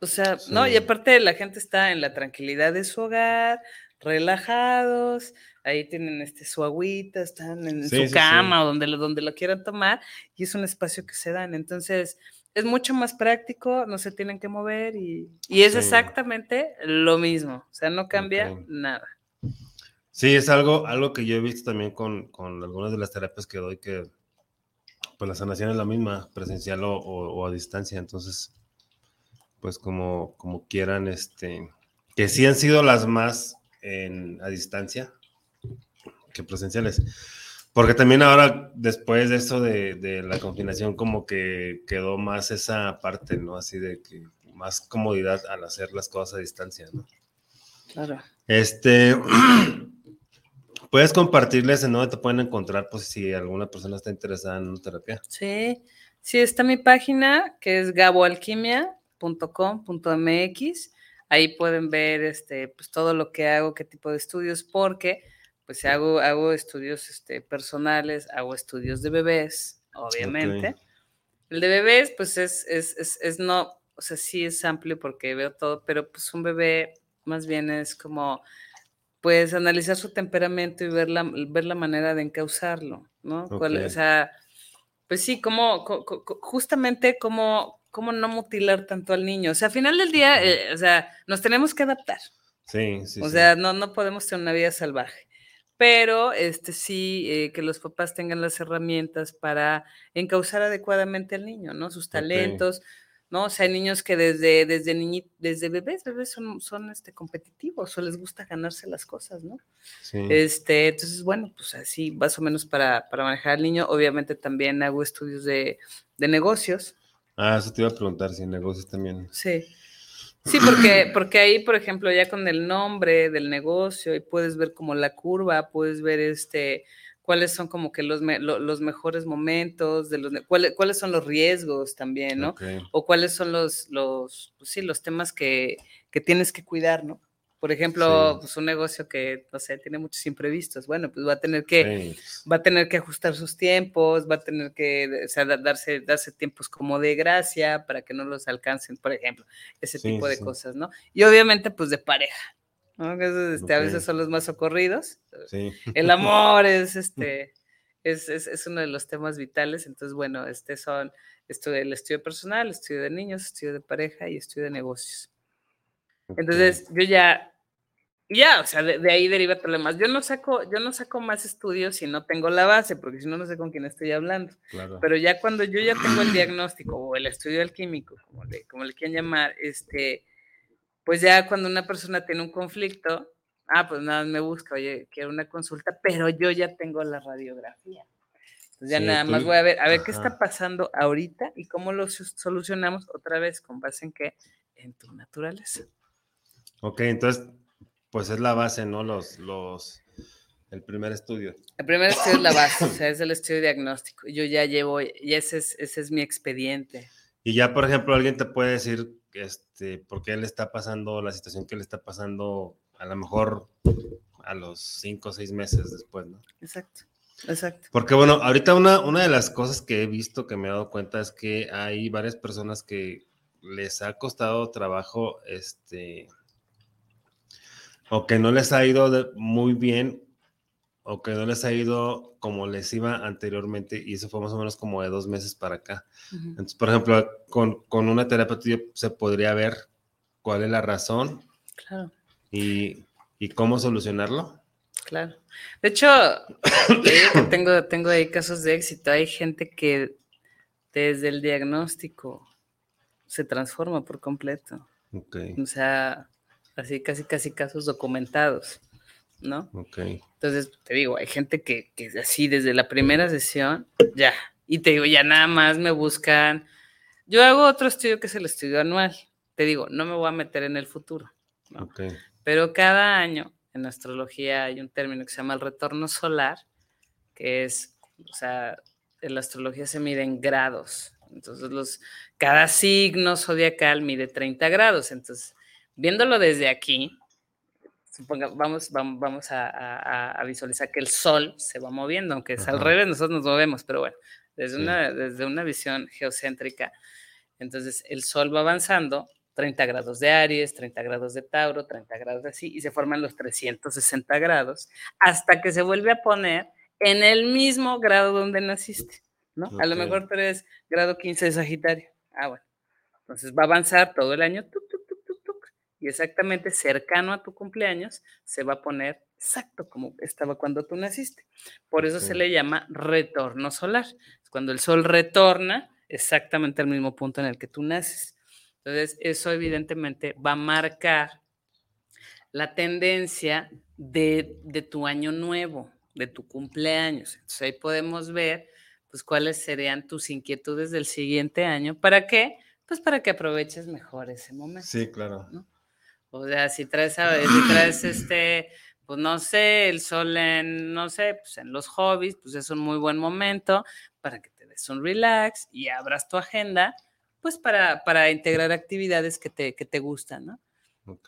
O sea, no, y aparte la gente está en la tranquilidad de su hogar, relajados, ahí tienen este, su agüita, están en Sí, su sí, cama o donde lo, donde lo quieran tomar, y es un espacio que se dan. Entonces, es mucho más práctico, no se tienen que mover y, y es exactamente lo mismo. O sea, no cambia nada. Sí, es algo, algo que yo he visto también con, con algunas de las terapias que doy, que pues la sanación es la misma, presencial o, o- o a distancia. Entonces, pues como, como quieran, este, que sí han sido las más en, a distancia que presenciales. Porque también ahora, después de eso de, de la confinación, como que quedó más esa parte, ¿no? Así de que más comodidad al hacer las cosas a distancia, ¿no? Claro. Este, (clears throat) puedes compartirles en dónde te pueden encontrar, pues si alguna persona está interesada en una terapia. Sí, sí, está mi página que es gaboalquimia.com.mx. Ahí pueden ver este, pues, todo lo que hago, qué tipo de estudios, porque pues hago, hago estudios este, personales, hago estudios de bebés, obviamente. El de bebés, pues es, es, es, es no, o sea, sí es amplio porque veo todo, pero pues un bebé más bien es como, pues analizar su temperamento y ver la, ver la manera de encauzarlo, ¿no? Cuál- o sea, pues sí, como, co- co- co- justamente cómo, cómo no mutilar tanto al niño. O sea, al final del día, eh, o sea, nos tenemos que adaptar. Sí, sí. o sí. sea, no, no podemos tener una vida salvaje. Pero este sí, eh, que los papás tengan las herramientas para encauzar adecuadamente al niño, ¿no? Sus talentos, ¿no? O sea, hay niños que desde, desde niñi- desde bebés, bebés son, son este, competitivos o les gusta ganarse las cosas, ¿no? sí. Este, entonces, bueno, pues así, más o menos para, para manejar al niño. Obviamente también hago estudios de, de negocios. Ah, eso te iba a preguntar, si negocios también. Sí. Sí, porque, porque ahí, por ejemplo, ya con el nombre del negocio, y puedes ver como la curva, puedes ver este cuáles son como que los, me- lo- los mejores momentos, de los, cuáles, cuáles son los riesgos también, ¿no? O cuáles son los, los pues sí, los temas que, que tienes que cuidar, ¿no? Por ejemplo, Sí. pues un negocio que, no sé, tiene muchos imprevistos, bueno, pues va a tener que, Sí, va a tener que ajustar sus tiempos, va a tener que o sea, da- darse, darse tiempos como de gracia para que no los alcancen, por ejemplo, ese Sí, tipo de cosas, ¿no? Y obviamente, pues de pareja, ¿no? Que este, A Ok. veces son los más socorridos. sí. El amor es (laughs) este. Es, es, es uno de los temas vitales, entonces, bueno, este son esto el estudio personal, estudio de niños, estudio de pareja y estudio de negocios. Entonces, yo ya, ya, o sea, de, de ahí deriva todo lo demás. Yo no saco, yo no saco más estudios si no tengo la base, porque si no, no sé con quién estoy hablando. claro. Pero ya cuando yo ya tengo el diagnóstico o el estudio alquímico, como le, como le quieran llamar, este, pues ya cuando una persona tiene un conflicto, ah, pues nada, me busca, oye, quiero una consulta, pero yo ya tengo la radiografía. Entonces ya Sí, nada tú- más voy a ver, a ver qué ajá. está pasando ahorita y cómo lo solucionamos otra vez con base en qué, en tu naturaleza. Ok, entonces, pues es la base, ¿no? Los, los, el primer estudio. El primer estudio es la base, o sea, (coughs) es el estudio diagnóstico. Yo ya llevo, y ese es, ese es mi expediente. Y ya, por ejemplo, alguien te puede decir, este, por qué le está pasando la situación que le está pasando, a lo mejor a los cinco o seis meses después, ¿no? Exacto, exacto. Porque bueno, ahorita una, una de las cosas que he visto, que me he dado cuenta, es que hay varias personas que les ha costado trabajo, este, o que no les ha ido muy bien o que no les ha ido como les iba anteriormente y eso fue más o menos como de dos meses para acá. Entonces, por ejemplo, con, con una terapia se podría ver cuál es la razón claro. y, y cómo solucionarlo. Claro. De hecho, (coughs) tengo, tengo ahí casos de éxito. Hay gente que desde el diagnóstico se transforma por completo. Okay. O sea, así casi casi casos documentados, ¿no? Okay. Entonces, te digo, hay gente que, que así desde la primera sesión, ya, y te digo, ya nada más me buscan. Yo hago otro estudio que es el estudio anual. Te digo, no me voy a meter en el futuro, ¿no? Okay. Pero cada año en astrología hay un término que se llama el retorno solar, que es, o sea, en la astrología se mide en grados. Entonces, los, cada signo zodiacal mide 30 grados. Entonces, viéndolo desde aquí, vamos, vamos, vamos a, visualizar que el Sol se va moviendo, aunque es al revés, nosotros nos movemos, pero bueno, desde, una, desde una visión geocéntrica. Entonces, el Sol va avanzando 30 grados de Aries, 30 grados de Tauro, 30 grados de así, y se forman los 360 grados, hasta que se vuelve a poner en el mismo grado donde naciste, ¿no? A lo mejor tú eres grado 15 de Sagitario. Ah, bueno. Entonces va a avanzar todo el año, y exactamente cercano a tu cumpleaños se va a poner exacto como estaba cuando tú naciste. Por eso se le llama retorno solar. Cuando el sol retorna exactamente al mismo punto en el que tú naces. Entonces, eso evidentemente va a marcar la tendencia de, de tu año nuevo, de tu cumpleaños. Entonces, ahí podemos ver pues cuáles serían tus inquietudes del siguiente año. ¿Para qué? Pues para que aproveches mejor ese momento. Sí, claro. O sea, si traes, si traes este, pues no sé, el sol en, no sé, pues en los hobbies, pues es un muy buen momento para que te des un relax y abras tu agenda, pues para, para integrar actividades que te, que te gustan, ¿no?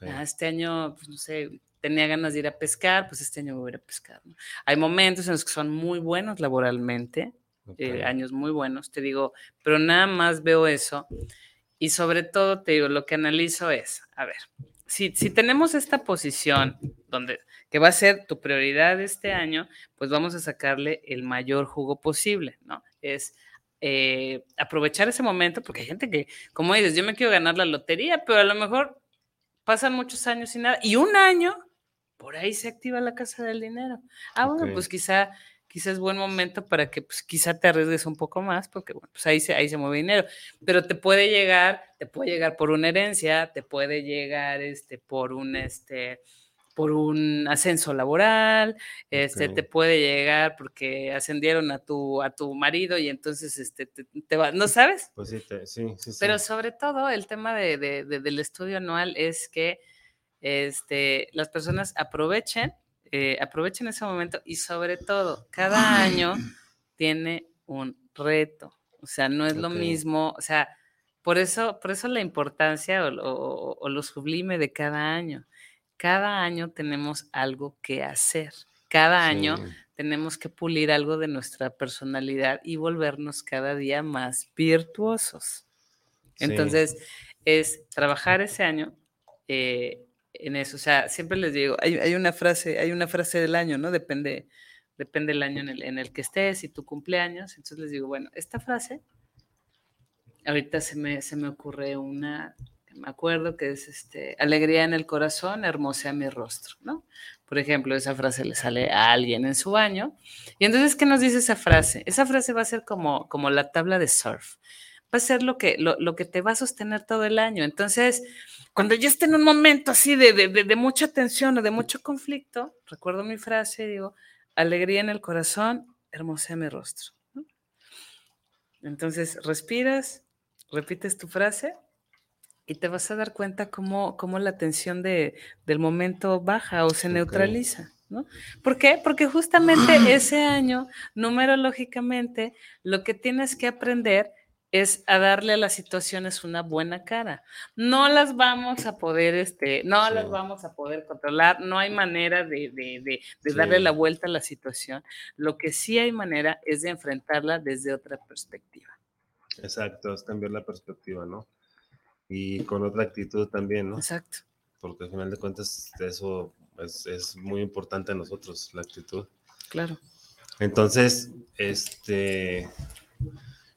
Ah, este año, pues no sé, tenía ganas de ir a pescar, pues este año voy a ir a pescar. ¿no? Hay momentos en los que son muy buenos laboralmente, eh, años muy buenos, te digo, pero nada más veo eso. Y sobre todo, te digo, lo que analizo es, a ver, si, tenemos esta posición donde que va a ser tu prioridad este año, pues vamos a sacarle el mayor jugo posible, ¿no? Es eh, aprovechar ese momento, porque hay gente que, como dices, yo me quiero ganar la lotería, pero a lo mejor pasan muchos años sin nada, y un año, por ahí se activa la casa del dinero. Ah, bueno, pues quizá quizás es buen momento para que pues, quizá te arriesgues un poco más, porque bueno, pues ahí se, ahí se mueve dinero, pero te puede llegar, te puede llegar por una herencia, te puede llegar este, por un, este, por un ascenso laboral, este, te puede llegar porque ascendieron a tu, a tu marido y entonces este, te, va, ¿no sabes? Pues sí, sí, sí, Pero sobre todo el tema de, del estudio anual es que este, las personas aprovechen eh, aprovechen ese momento y sobre todo, cada año tiene un reto. O sea, no es lo mismo, o sea, por eso, por eso la importancia o, lo sublime de cada año. Cada año tenemos algo que hacer. Cada año tenemos que pulir algo de nuestra personalidad y volvernos cada día más virtuosos. Entonces, es trabajar ese año eh, en eso. O sea, siempre les digo, hay, una frase, hay una frase del año, ¿no? Depende, depende del año en el, que estés y tu cumpleaños. Entonces les digo, bueno, esta frase, ahorita se me, se me ocurre una, me acuerdo que es este, alegría en el corazón, hermosea mi rostro, ¿no? Por ejemplo, esa frase le sale a alguien en su baño. Y entonces, ¿qué nos dice esa frase? Esa frase va a ser como la tabla de surf. Va a ser lo que, lo, lo que te va a sostener todo el año. Entonces, cuando ya esté en un momento así de, de, mucha tensión o de mucho conflicto, recuerdo mi frase, digo, alegría en el corazón, hermosea mi rostro. Entonces, respiras, repites tu frase y te vas a dar cuenta cómo, cómo la tensión de, del momento baja o se neutraliza. ¿no? ¿Por qué? Porque justamente (clears throat) ese año, numerológicamente, lo que tienes que aprender es a darle a las situaciones una buena cara. No las vamos a poder, este, no las vamos a poder controlar, no hay manera de, darle la vuelta a la situación. Lo que sí hay manera es de enfrentarla desde otra perspectiva. Exacto, es cambiar la perspectiva, ¿no? Y con otra actitud también, ¿no? Exacto. Porque al final de cuentas eso es, es muy importante en nosotros la actitud. Claro. Entonces, este,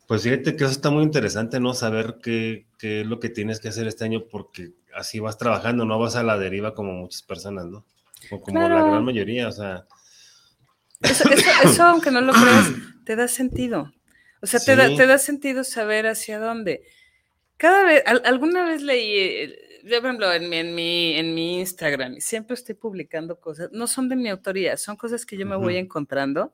pues fíjate que eso está muy interesante, ¿no? Saber qué, qué es lo que tienes que hacer este año porque así vas trabajando, no vas a la deriva como muchas personas, ¿no? O como la gran mayoría, o sea, Eso, eso- eso, (coughs) aunque no lo creas, te da sentido. O sea, te, da, te da sentido saber hacia dónde. Cada vez, al- alguna vez leí, eh, yo, por ejemplo, en mi, en, mi, en mi Instagram, siempre estoy publicando cosas, no son de mi autoría, son cosas que yo me voy encontrando.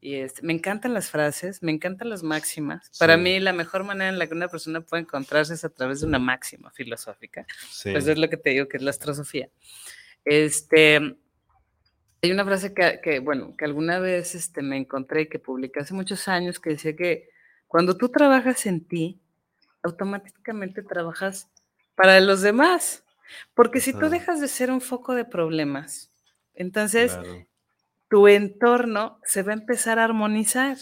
Y este, me encantan las frases, me encantan las máximas. Para Sí. mí, la mejor manera en la que una persona puede encontrarse es a través de una máxima filosófica. sí. Pues es lo que te digo, que es la astrosofía. Este, hay una frase que, que, bueno, que alguna vez este, me encontré y que publiqué hace muchos años que decía que cuando tú trabajas en ti, automáticamente trabajas para los demás. Porque si tú Ajá. dejas de ser un foco de problemas, entonces claro. Tu entorno se va a empezar a armonizar.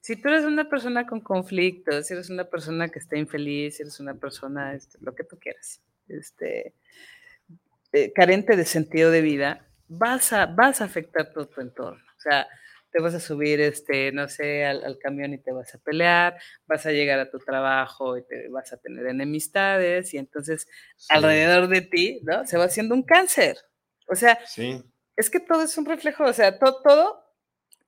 Si tú eres una persona con conflictos, si eres una persona que está infeliz, si eres una persona, este, lo que tú quieras, este, eh, carente de sentido de vida, vas a, vas a afectar todo tu entorno. O sea, te vas a subir, este, no sé, al, al camión y te vas a pelear, vas a llegar a tu trabajo y te vas a tener enemistades y entonces Sí, alrededor de ti, ¿no? Se va haciendo un cáncer. O sea, Sí, es que todo es un reflejo, o sea, to- todo,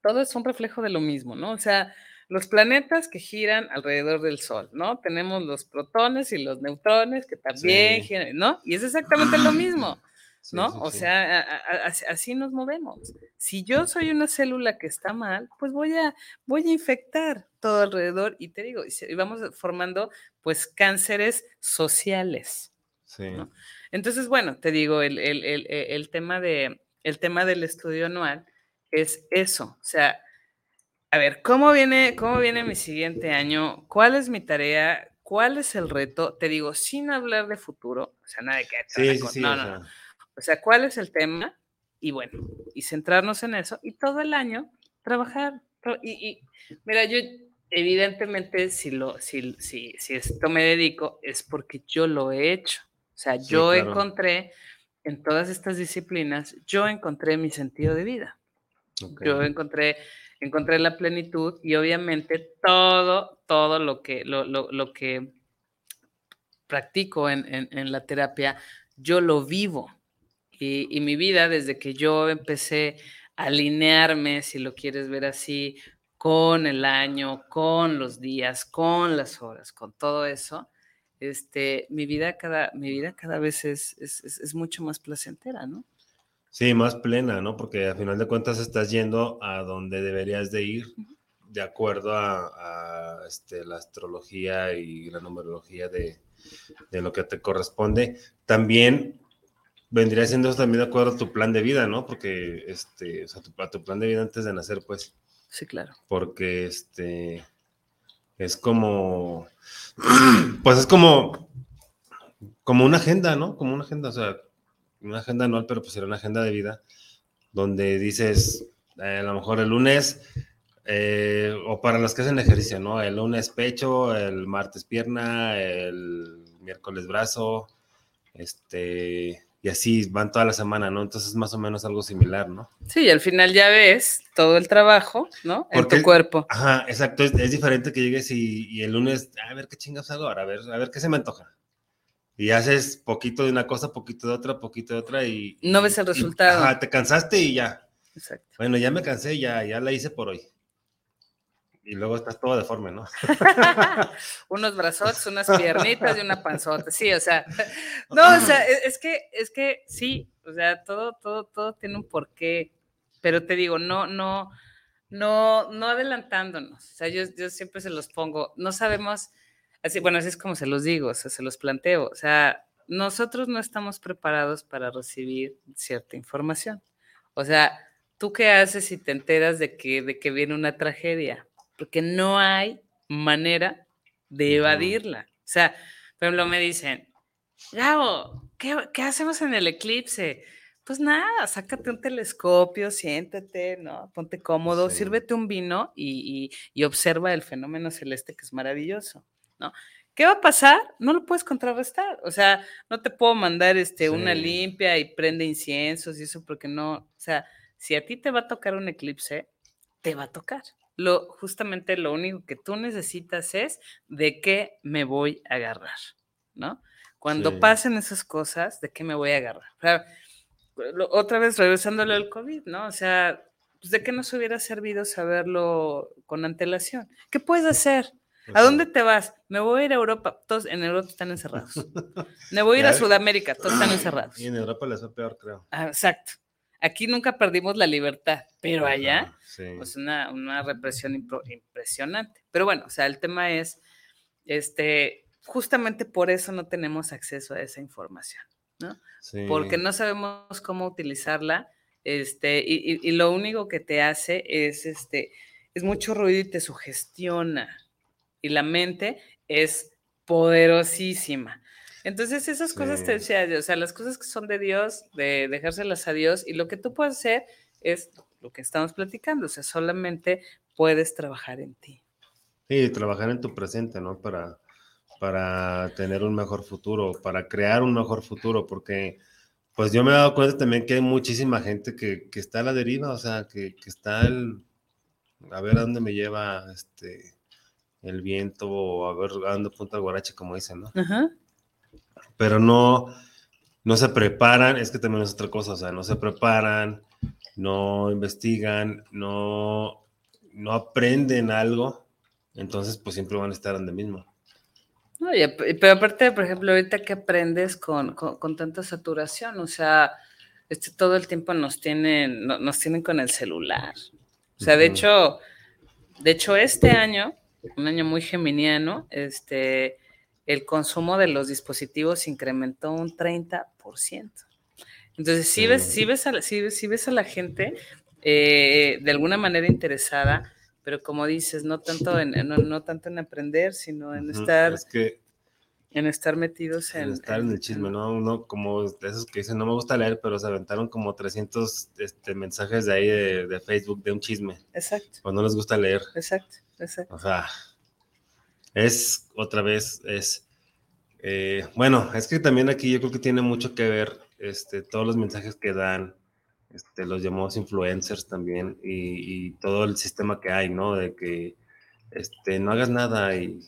todo es un reflejo de lo mismo, ¿no? O sea, los planetas que giran alrededor del Sol, ¿no? Tenemos los protones y los neutrones que también Sí. giran, ¿no? Y es exactamente lo mismo, sí, ¿no? sí, o sí. sea, a- a- así, nos movemos. Si yo soy una célula que está mal, pues voy a, voy a infectar todo alrededor y te digo, y vamos formando pues cánceres sociales. Sí. ¿no? Entonces, bueno, te digo, el- el- el tema de, el tema del estudio anual es eso. O sea, a ver, ¿cómo viene, ¿cómo viene mi siguiente año? ¿Cuál es mi tarea? ¿Cuál es el reto? Te digo, sin hablar de futuro, o sea, nada de que Sí, sí, no, o no, sea, no. O sea, ¿cuál es el tema? Y bueno, y centrarnos en eso y todo el año trabajar. tra- Y, y, mira, yo evidentemente si, lo, si, si, si esto me dedico es porque yo lo he hecho. O sea, Sí, yo claro. encontré en todas estas disciplinas, yo encontré mi sentido de vida. Yo encontré, encontré la plenitud y obviamente todo, todo lo que, lo, lo- lo que practico en, en- en la terapia, yo lo vivo. Y, y mi vida, desde que yo empecé a alinearme, si lo quieres ver así, con el año, con los días, con las horas, con todo eso, este, mi vida cada, mi vida cada vez es, es- es- es mucho más placentera, ¿no? Sí, más plena, ¿no? Porque al final de cuentas estás yendo a donde deberías de ir de acuerdo a, a, este, la astrología y la numerología de, de lo que te corresponde. También vendría siendo eso también de acuerdo a tu plan de vida, ¿no? Porque, este, o sea, tu, a tu plan de vida antes de nacer, pues, Sí, claro. porque, este, es como, (clears throat) pues es como, como una agenda, ¿no? Como una agenda, o sea, una agenda anual, pero pues será una agenda de vida, donde dices, eh, a lo mejor el lunes, eh, o para los que hacen ejercicio, ¿no? El lunes pecho, el martes pierna, el miércoles brazo, este, y así van toda la semana, ¿no? Entonces más o menos algo similar, ¿no? Sí, y al final ya ves todo el trabajo, ¿no? En tu cuerpo. Ajá, exacto, es, es diferente que llegues y, y el lunes, a ver qué chingas hago ahora, a ver, a ver qué se me antoja. Y haces poquito de una cosa, poquito de otra, poquito de otra y... No ves el y- resultado. ajá, te cansaste y ya. Exacto. Bueno, ya me cansé, ya, ya la hice por hoy. Y luego estás todo deforme, ¿no? (laughs) Unos brazotes, unas piernitas y una panzota. Sí, o sea, no, o sea, e- es que, es que sí, o sea, todo, todo, todo tiene un porqué, pero te digo, no, no, no, no adelantándonos. O sea, yo, yo siempre se los pongo, no sabemos, así, bueno, así es como se los digo, o sea, se los planteo. O sea, nosotros no estamos preparados para recibir cierta información. O sea, ¿tú qué haces si te enteras de que, de que viene una tragedia? Porque no hay manera de evadirla. O sea, por ejemplo, me dicen, Gabo, ¿qué, qué hacemos en el eclipse? Pues nada, sácate un telescopio, siéntate, ¿no? Ponte cómodo, Sí. sírvete un vino y, y- y observa el fenómeno celeste que es maravilloso, ¿no? ¿Qué va a pasar? No lo puedes contrarrestar. O sea, no te puedo mandar este, una limpia y prende inciensos y eso porque no, o sea, si a ti te va a tocar un eclipse, te va a tocar. Lo, justamente lo único que tú necesitas es de qué me voy a agarrar, ¿no? Cuando pasen esas cosas, ¿de qué me voy a agarrar? O sea, otra vez regresándole al COVID, ¿no? O sea, pues, ¿de qué nos hubiera servido saberlo con antelación? ¿Qué puedes hacer? ¿A dónde te vas? Me voy a ir a Europa. Todos en Europa están encerrados. (laughs) Me voy a ir a Sudamérica. Todos están (clears throat) encerrados. Y en Europa les va peor, creo. Ah, exacto. Aquí nunca perdimos la libertad, pero allá, pues una, una represión impresionante. Pero bueno, o sea, el tema es, este, justamente por eso no tenemos acceso a esa información, ¿no? Porque no sabemos cómo utilizarla, este, y, y, lo único que te hace es, este, es mucho ruido y te sugestiona y la mente es poderosísima. Entonces esas cosas te decía, o sea, las cosas que son de Dios, de dejárselas a Dios y lo que tú puedes hacer es lo que estamos platicando, o sea, solamente puedes trabajar en ti. Sí, trabajar en tu presente, ¿no? Para, para tener un mejor futuro, para crear un mejor futuro, porque pues yo me he dado cuenta también que hay muchísima gente que, que está a la deriva, o sea, que, que está el, a ver a dónde me lleva este el viento o a ver dónde punta el guarache, como dicen, ¿no? Pero no, no se preparan, es que también es otra cosa, o sea, no se preparan, no investigan, no, no aprenden algo, entonces pues siempre van a estar donde mismo. pero aparte, por ejemplo, ahorita que aprendes con, tanta saturación, o sea, este, todo el tiempo nos tienen, nos tienen con el celular. O sea, de hecho, de hecho, este año un año muy geminiano, este, el consumo de los dispositivos incrementó un 30%. Entonces, si ves, si ves, a, ves a la gente eh, de alguna manera interesada, pero como dices, no tanto en, no, tanto en aprender, sino en estar... en estar metidos en... estar en, el chisme, ¿no? Uno como de esos que dicen, no me gusta leer, pero se aventaron como 300 este, mensajes de ahí de, de, Facebook de un chisme. Exacto. O no les gusta leer. Exacto. O sea, es otra vez, es, eh, bueno, es que también aquí yo creo que tiene mucho que ver este, todos los mensajes que dan, este, los llamados influencers también y, todo el sistema que hay, ¿no? De que este, no hagas nada y,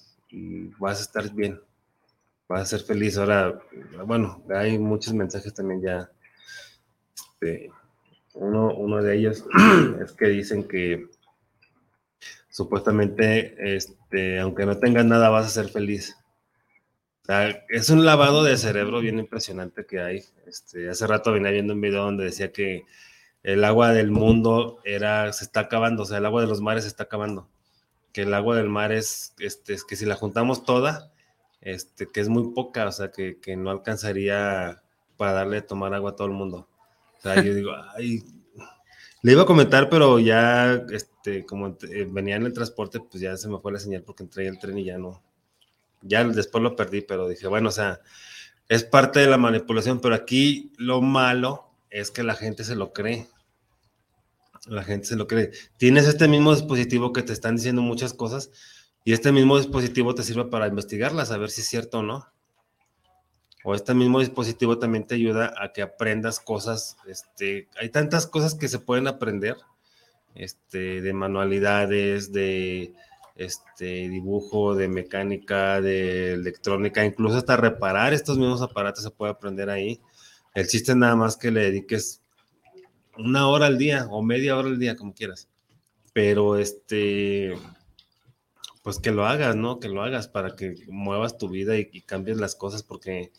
vas a estar bien, vas a ser feliz. Ahora, bueno, hay muchos mensajes también ya. Este, uno, uno de ellos (clears throat) es que dicen que supuestamente, este, aunque no tengas nada, vas a ser feliz. es un lavado de cerebro bien impresionante que hay. Este, hace rato venía viendo un video donde decía que el agua del mundo era, se está acabando, o sea, el agua de los mares se está acabando. Que el agua del mar es, este, es que si la juntamos toda, este, que es muy poca, o sea, que, que no alcanzaría para darle a tomar agua a todo el mundo. O sea, yo digo, (laughs) ay, le iba a comentar, pero ya, este, como eh, venía en el transporte, pues ya se me fue la señal porque entré en el tren y ya no. Ya después lo perdí, pero dije, bueno, o sea, es parte de la manipulación, pero aquí lo malo es que la gente se lo cree. La gente se lo cree. Tienes este mismo dispositivo que te están diciendo muchas cosas y este mismo dispositivo te sirve para investigarlas, a ver si es cierto o no o este mismo dispositivo también te ayuda a que aprendas cosas, este, hay tantas cosas que se pueden aprender, este, de manualidades, de este, dibujo, de mecánica, de electrónica, incluso hasta reparar estos mismos aparatos se puede aprender ahí. El chiste nada más que le dediques una hora al día o media hora al día, como quieras. Pero este, pues que lo hagas, ¿no? Que lo hagas para que muevas tu vida y, y cambies las cosas, porque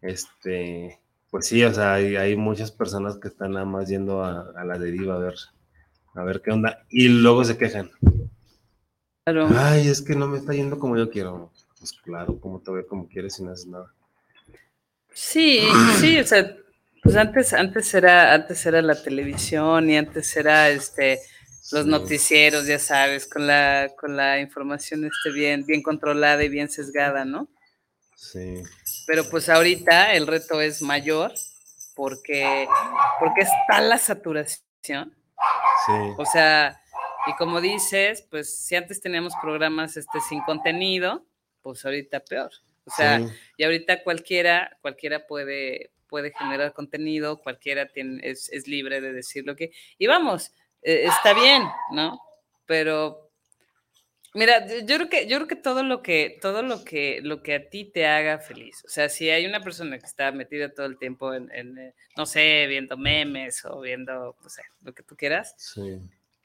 este, pues sí, o sea, hay, muchas personas que están nada más yendo a, la deriva a ver, a ver qué onda, y luego se quejan. Ay, es que no me está yendo como yo quiero. Pues claro, como te veo como quieres y no haces nada. Sí, (clears throat) sí, o sea, pues antes, antes era, antes era la televisión y antes era este los noticieros, ya sabes, con la, con la información este bien, bien controlada y bien sesgada, ¿no? Sí. Pero pues ahorita el reto es mayor porque, porque está la saturación. Sí. O sea, y como dices, pues si antes teníamos programas este, sin contenido, pues ahorita peor. O sea, y ahorita cualquiera, cualquiera puede, puede generar contenido, cualquiera tiene, es, es libre de decir lo que... Y vamos, eh, está bien, ¿no? Pero Mira, yo creo que yo creo que todo lo que todo lo que lo que a ti te haga feliz, o sea, si hay una persona que está metida todo el tiempo en, eh, no sé, viendo memes o viendo, no sé, lo que tú quieras. Sí.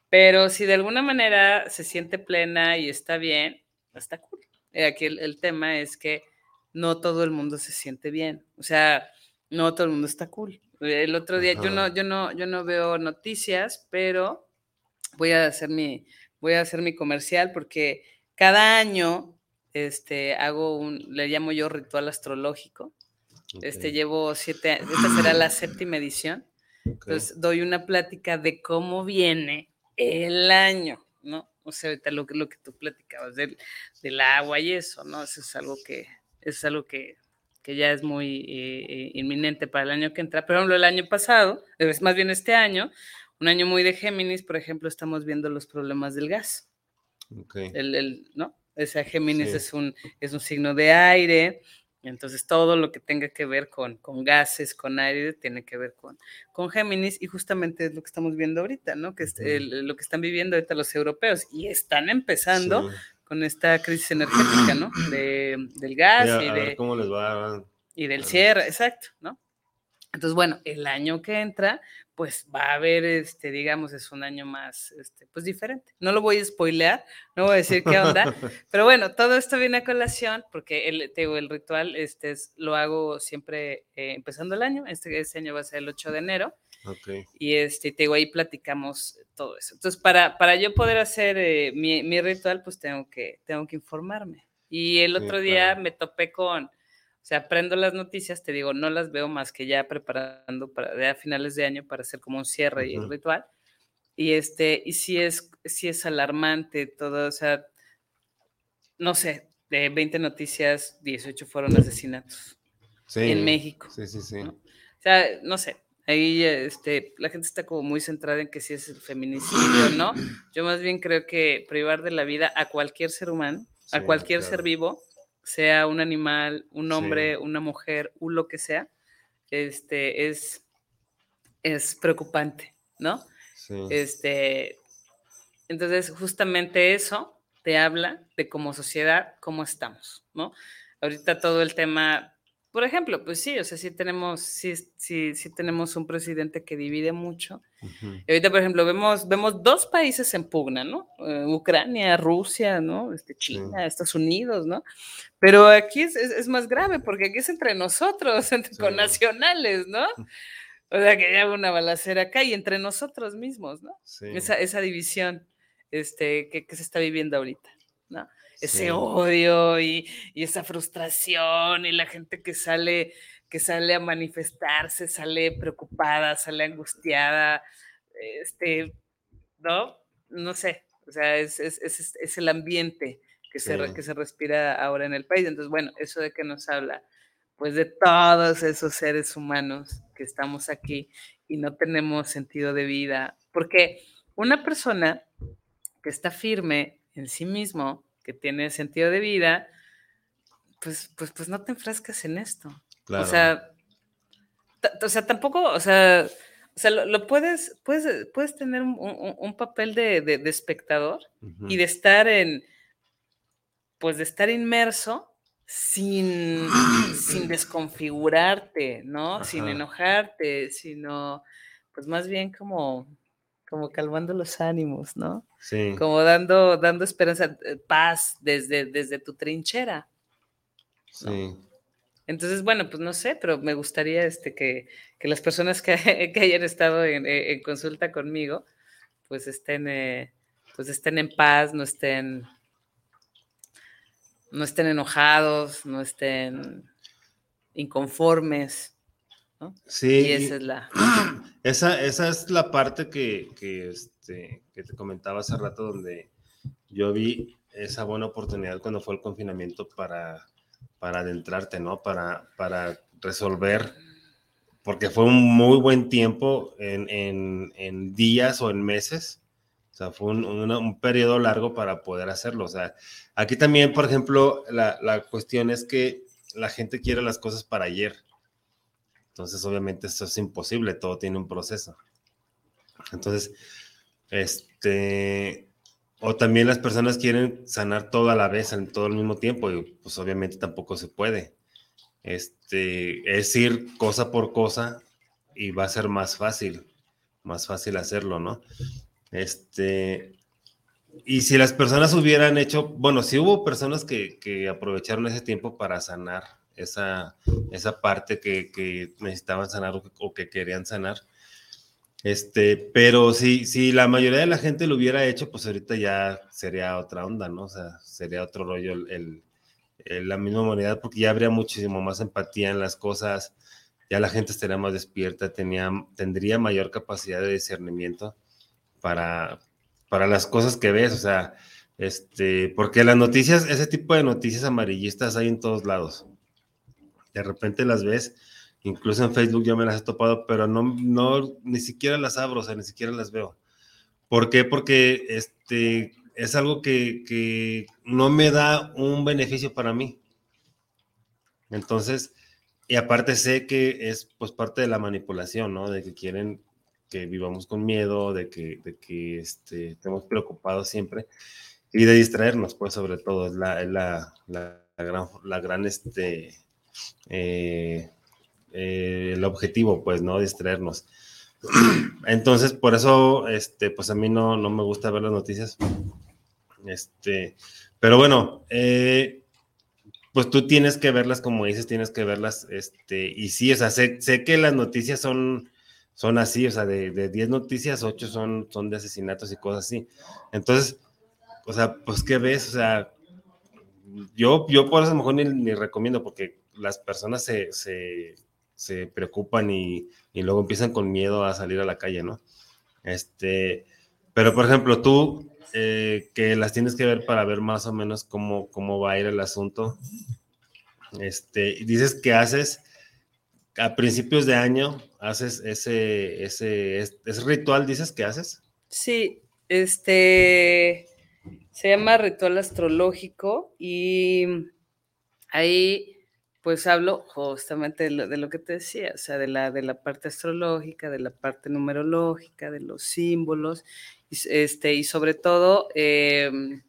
Pero si de alguna manera se siente plena y está bien, está cool. Eh, aquí el, tema es que no todo el mundo se siente bien, o sea, no todo el mundo está cool. El otro día yo no yo no yo no veo noticias, pero voy a hacer mi voy a hacer mi comercial porque cada año este, hago un, le llamo yo ritual astrológico. Este, llevo siete, esta será la séptima edición. Entonces, doy una plática de cómo viene el año, ¿no? O sea, ahorita lo, lo que tú platicabas del, del, agua y eso, ¿no? Eso es algo que, es algo que, que ya es muy eh, eh, inminente para el año que entra. Por ejemplo, el año pasado, más bien este año, un año muy de Géminis, por ejemplo, estamos viendo los problemas del gas. Okay. El, el, ¿no? Ese Géminis es, un, es un signo de aire, entonces todo lo que tenga que ver con, con gases, con aire, tiene que ver con, con Géminis y justamente es lo que estamos viendo ahorita, ¿no? Que es lo que están viviendo ahorita los europeos y están empezando con esta crisis energética, ¿no? De, del gas y, de... ¿Cómo les va? Y del cierre, exacto, ¿no? Entonces, bueno, el año que entra, pues va a haber, este, digamos, es un año más, este, pues diferente. No lo voy a spoilear, no voy a decir qué onda, (laughs) pero bueno, todo esto viene a colación porque el, te el ritual, este, es, lo hago siempre eh, empezando el año, este, este, año va a ser el 8 de enero. Okay. Y este, te digo, ahí platicamos todo eso. Entonces, para, para yo poder hacer eh, mi, mi, ritual, pues tengo que, tengo que informarme. Y el otro día me topé con, o sea, aprendo las noticias, te digo, no las veo más que ya preparando para a finales de año para hacer como un cierre y un ritual. Y este, y sí es, sí es alarmante todo, o sea, no sé, de 20 noticias, 18 fueron asesinatos en México. Sí, sí, sí. O sea, no sé, ahí este, la gente está como muy centrada en que sí es el feminicidio, ¿no? Yo más bien creo que privar de la vida a cualquier ser humano, a cualquier ser vivo, sea un animal, un hombre, una mujer, un lo que sea, este, es, es preocupante, ¿no? Este, entonces, justamente eso te habla de como sociedad, cómo estamos, ¿no? Ahorita todo el tema por ejemplo, pues sí, o sea, sí tenemos, sí, sí, sí tenemos un presidente que divide mucho. Y ahorita, por ejemplo, vemos, vemos dos países en pugna, ¿no? Eh, Ucrania, Rusia, ¿no? Este, China, Estados Unidos, ¿no? Pero aquí es, es, más grave porque aquí es entre nosotros, (laughs) entre con nacionales, ¿no? O sea, que haya una balacera acá y entre nosotros mismos, ¿no? Esa, esa división este, que, que se está viviendo ahorita, ¿no? Ese odio y, esa frustración y la gente que sale, que sale a manifestarse, sale preocupada, sale angustiada, este, ¿no? No sé, o sea, es, el ambiente que, se, que se respira ahora en el país. Entonces, bueno, eso de que nos habla, pues de todos esos seres humanos que estamos aquí y no tenemos sentido de vida, porque una persona que está firme en sí mismo, que tiene sentido de vida, pues, pues, pues no te enfrascas en esto. O sea, o sea, tampoco, o sea, o sea, lo, puedes, puedes, puedes tener un, papel de, espectador y de estar en, pues de estar inmerso sin, (clears throat) sin desconfigurarte, ¿no? Sin enojarte, sino, pues más bien como, como calmando los ánimos, ¿no? Sí. Como dando, dando esperanza, eh, paz desde, desde tu trinchera. Sí. Entonces, bueno, pues no sé, pero me gustaría este, que, las personas que, (laughs) hayan estado eh, en, consulta conmigo, pues estén, eh, pues estén en paz, no estén, no estén enojados, no estén inconformes. Sí. Y esa es la. (clears throat) Esa, esa es la parte que, que, este, que te comentaba hace rato, donde yo vi esa buena oportunidad cuando fue el confinamiento para, para adentrarte, ¿no? Para, para resolver, porque fue un muy buen tiempo en, en, días o en meses O sea, fue un, un, periodo largo para poder hacerlo. O sea, aquí también, por ejemplo, la, la, cuestión es que la gente quiere las cosas para ayer. Entonces, obviamente, esto es imposible, todo tiene un proceso. Entonces, este, o también las personas quieren sanar todo a la vez, en todo el mismo tiempo, y pues obviamente tampoco se puede. Este, es ir cosa por cosa y va a ser más fácil, más fácil hacerlo, ¿no? Este, y si las personas hubieran hecho, bueno, si hubo personas que, que aprovecharon ese tiempo para sanar esa, esa parte que, que necesitaban sanar o que querían sanar, este, pero si, si la mayoría de la gente lo hubiera hecho, pues ahorita ya sería otra onda, ¿no? O sea, sería otro rollo el, la misma humanidad, porque ya habría muchísimo más empatía en las cosas, ya la gente estaría más despierta, tenía, tendría mayor capacidad de discernimiento para, para las cosas que ves, o sea, este, porque las noticias, ese tipo de noticias amarillistas hay en todos lados. De repente las ves Incluso en Facebook yo me las he topado, pero no, no, ni siquiera las abro, o sea, ni siquiera las veo. ¿Por qué? Porque este, es algo que, que no me da un beneficio para mí. Entonces, y aparte sé que es pues parte de la manipulación, ¿no? De que quieren que vivamos con miedo, de que, de que este, estemos preocupados siempre y de distraernos, pues sobre todo, es la, la, la, gran, la gran este, eh, eh, el objetivo, pues, ¿no? Distraernos. (clears throat) Entonces, por eso, este, pues a mí no, no me gusta ver las noticias. Este, pero bueno, eh, pues tú tienes que verlas, como dices, tienes que verlas, este, y sí, o sea, sé, que las noticias son, son así, o sea, de 10 noticias, 8 son, son de asesinatos y cosas así. Entonces, o sea, pues, ¿qué ves? O sea, yo, yo por eso a lo mejor ni, recomiendo, porque las personas se, se se preocupan y, luego empiezan con miedo a salir a la calle, ¿no? Este, pero por ejemplo, tú eh, que las tienes que ver para ver más o menos cómo, cómo va a ir el asunto, este, dices que haces a principios de año, haces ese, ese, ese ritual, dices que haces. Sí, este, se llama ritual astrológico y ahí pues hablo justamente de lo, que te decía, o sea, de la, de la parte astrológica, de la parte numerológica, de los símbolos, y, este, y sobre todo, em,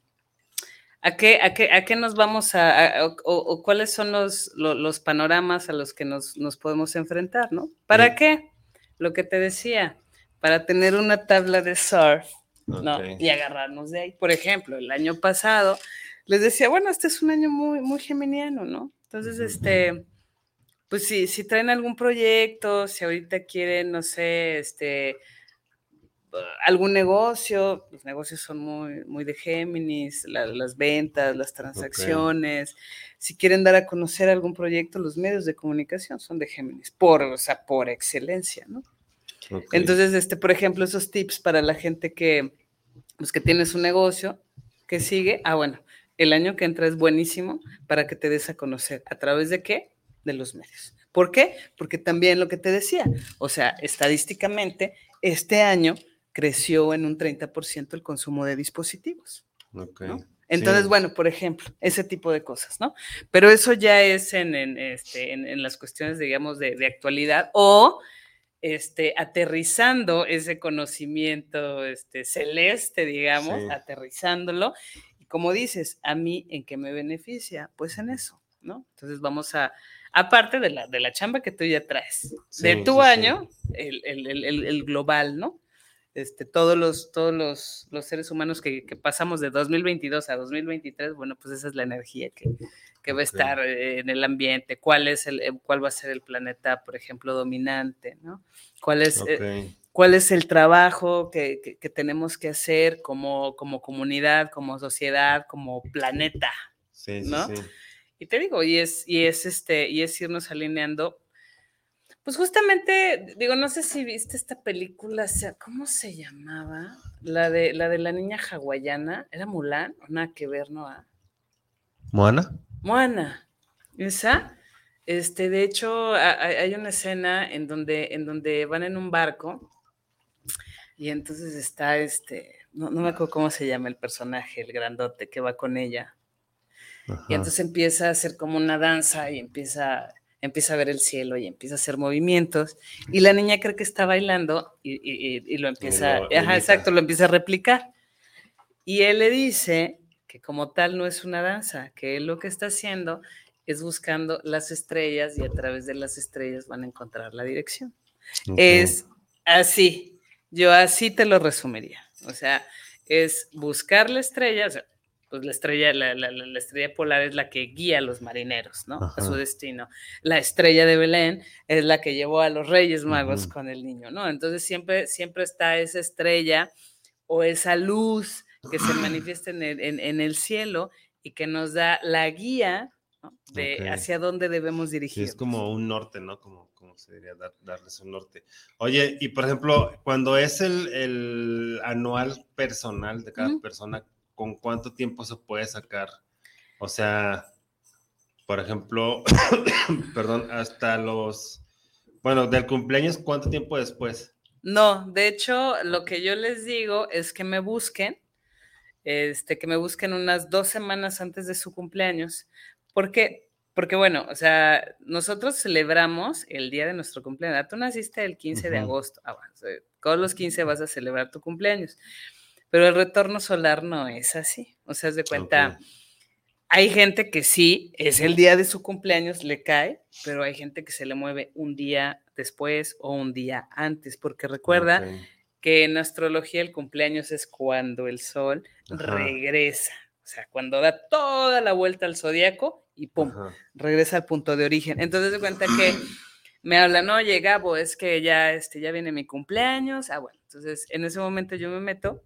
¿a, qué, a, qué, ¿a qué nos vamos a, o, cuáles son los, los, panoramas a los que nos, nos podemos enfrentar, ¿no? ¿Para qué? Lo que te decía, para tener una tabla de surf, ¿no? Y agarrarnos de ahí. Por ejemplo, el año pasado les decía, bueno, este es un año muy, muy geminiano, ¿no? Entonces, este, pues si, si traen algún proyecto, si ahorita quieren, no sé, este, algún negocio, los negocios son muy, muy de Géminis, las ventas, las transacciones. Si quieren dar a conocer algún proyecto, los medios de comunicación son de Géminis, por, o sea, por excelencia, ¿no? Entonces, este, por ejemplo, esos tips para la gente que, pues, que tiene su negocio, que sigue, ah, bueno, el año que entra es buenísimo para que te des a conocer. ¿A través de qué? De los medios. ¿Por qué? Porque también lo que te decía, o sea, estadísticamente, este año creció en un 30% el consumo de dispositivos. Entonces, bueno, por ejemplo, ese tipo de cosas, ¿no? Pero eso ya es en, este, en, las cuestiones, digamos, de, actualidad o este, aterrizando ese conocimiento este, celeste, digamos, aterrizándolo como dices, a mí, ¿en qué me beneficia? Pues en eso, ¿no? Entonces vamos a, aparte de la, de la chamba que tú ya traes, de tu año, El, global, ¿no? Este, todos los, todos los, los seres humanos que, pasamos de 2022 a 2023, bueno, pues esa es la energía que, que va a estar en el ambiente, cuál es el, cuál va a ser el planeta, por ejemplo, dominante, ¿no? ¿Cuál es, eh, cuál es el trabajo que, tenemos que hacer como, como, comunidad, como sociedad, como planeta. Sí, ¿no? Sí, Y te digo, y es, y es este, y es irnos alineando. Pues justamente, digo, no sé si viste esta película, ¿cómo se llamaba? La de la de la niña hawaiana, ¿era Mulan? ¿O nada que ver, no? ¿Moana? Moana. Esa, este, de hecho, hay una escena en donde, en donde van en un barco Y entonces está este, no, no me acuerdo cómo se llama el personaje, el grandote que va con ella. Y entonces empieza a hacer como una danza y empieza, empieza a ver el cielo y empieza a hacer movimientos. Y la niña cree que está bailando y, y- lo empieza, lo ajá, exacto, lo empieza a replicar. Y él le dice que como tal no es una danza, que él lo que está haciendo es buscando las estrellas y a través de las estrellas van a encontrar la dirección. Es así, yo así te lo resumiría. O sea, es buscar la estrella, o sea, pues la estrella, la, la- la- la estrella polar es la que guía a los marineros, ¿no? A su destino. La estrella de Belén es la que llevó a los Reyes Magos con el niño, ¿no? Entonces siempre, siempre está esa estrella o esa luz que se manifiesta en el, en- en el cielo y que nos da la guía ¿no? de hacia dónde debemos Sí, dirigir. es como un norte, ¿no? Como, como se diría, dar- darles un norte. Oye, y por ejemplo, cuando es el, el anual personal de cada persona, ¿con cuánto tiempo se puede sacar? O sea, por ejemplo, (coughs) perdón, hasta los, bueno, del cumpleaños, ¿cuánto tiempo después? No, de hecho, lo que yo les digo es que me busquen, este, que me busquen unas dos semanas antes de su cumpleaños. ¿Por qué? Porque, bueno, o sea, nosotros celebramos el día de nuestro cumpleaños. Tú naciste el 15 de Ujú. agosto. Ah, bueno, o sea, todos los 15 vas a celebrar tu cumpleaños. Pero el retorno solar no es así. O sea, haz de cuenta, Ok. hay gente que sí, es el día de su cumpleaños, le cae, pero hay gente que se le mueve un día después o un día antes, porque recuerda Ok. que en astrología el cumpleaños es cuando el sol Ajá. regresa, o sea, cuando da toda la vuelta al zodiaco y pum, Ajá. regresa al punto de origen. Entonces de cuenta que me hablan, oye, Gabo, es que ya, este, ya viene mi cumpleaños. Ah, bueno, entonces en ese momento yo me meto,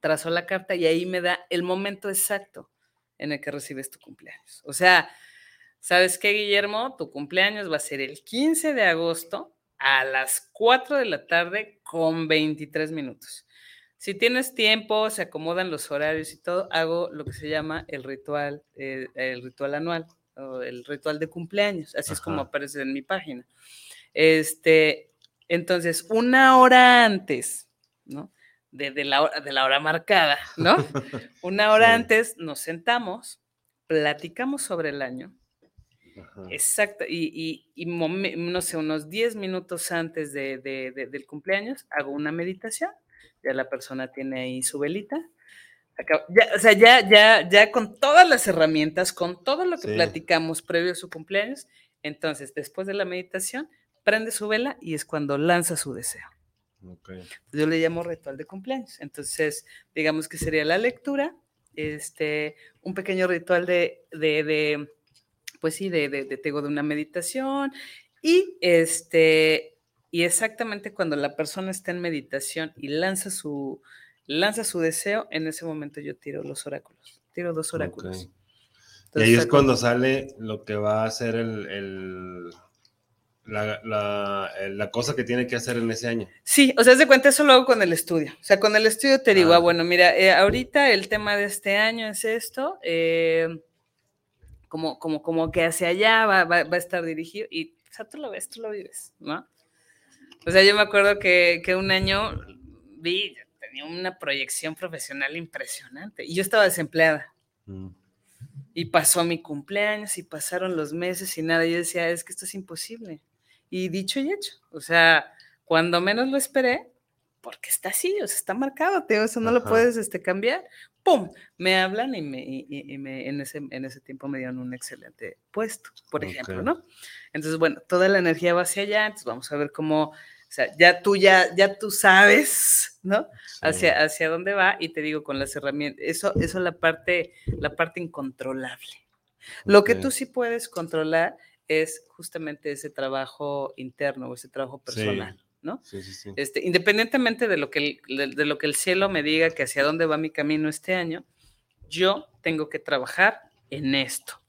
trazo la carta y ahí me da el momento exacto en el que recibes tu cumpleaños. O sea, ¿sabes qué, Guillermo? Tu cumpleaños va a ser el 15 de agosto a las 4 de la tarde con 23 minutos. Si tienes tiempo, se acomodan los horarios y todo, hago lo que se llama el ritual, eh, el ritual anual o el ritual de cumpleaños. Así es como aparece en mi página. Este, entonces, una hora antes, ¿no? De, de la, hora, de la hora marcada, ¿no? (laughs) Una hora Sí. antes nos sentamos, platicamos sobre el año, Ajá. Exacto, y, y- y no sé, unos 10 minutos antes de- del cumpleaños hago una meditación, ya la persona tiene ahí su velita, ya, o sea, ya, ya, ya con todas las herramientas, con todo lo que Sí. platicamos previo a su cumpleaños, entonces después de la meditación, prende su vela y es cuando lanza su deseo. Yo le llamo ritual de cumpleaños. Entonces, digamos que sería la lectura, este, un pequeño ritual de, de, de, pues sí, de, de, de, de una meditación y este, y exactamente cuando la persona está en meditación y lanza su, lanza su deseo, en ese momento yo tiro los oráculos, tiro dos oráculos. Y ahí es cuando sale lo que va a ser el, el- la, la- cosa que tiene que hacer en ese año. Sí, o sea, haz de cuenta, eso lo hago con el estudio. O sea, con el estudio te digo, Ah. ah, bueno, mira, eh, ahorita el tema de este año es esto, eh, como, como, como que hacia allá va, va- va a estar dirigido y, o sea, tú lo ves, tú lo vives, ¿no? O sea, yo me acuerdo que, que un año vi, tenía una proyección profesional impresionante y yo estaba desempleada. Mm. Y pasó mi cumpleaños y pasaron los meses y nada. Yo decía, es que esto es imposible. Y dicho y hecho. O sea, cuando menos lo esperé, porque está así, o sea, está marcado, digo, eso no lo puedes este, cambiar. ¡Pum! Me hablan y, me, y, y- y me, en, ese, en ese tiempo me dieron un excelente puesto, por ejemplo. ¿no? Entonces, bueno, toda la energía va hacia allá, entonces vamos a ver cómo, o sea, ya tú, ya, ya tú sabes, ¿no? Sí. hacia, hacia dónde va y te digo con las herramientas, eso, eso la parte, la parte incontrolable. Lo que tú sí puedes controlar es justamente ese trabajo interno o ese trabajo Sí. ¿No? Sí, sí, sí. Este, independientemente de lo, que el, de, de lo que el cielo me diga que hacia dónde va mi camino este año, yo tengo que trabajar en esto.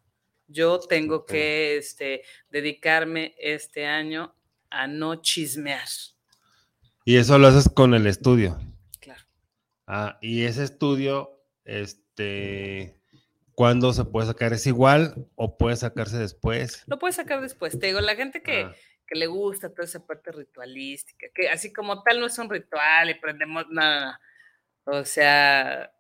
Yo tengo que este, dedicarme este año a no chismear. Y eso lo haces con el estudio. Claro. Ah, y ese estudio, este, ¿cuándo se puede sacar? ¿Es igual o puede sacarse después? Lo puedes sacar después. Te digo, la gente que, Ah, que le gusta toda esa parte ritualística, que así como tal no es un ritual y prendemos nada. O sea,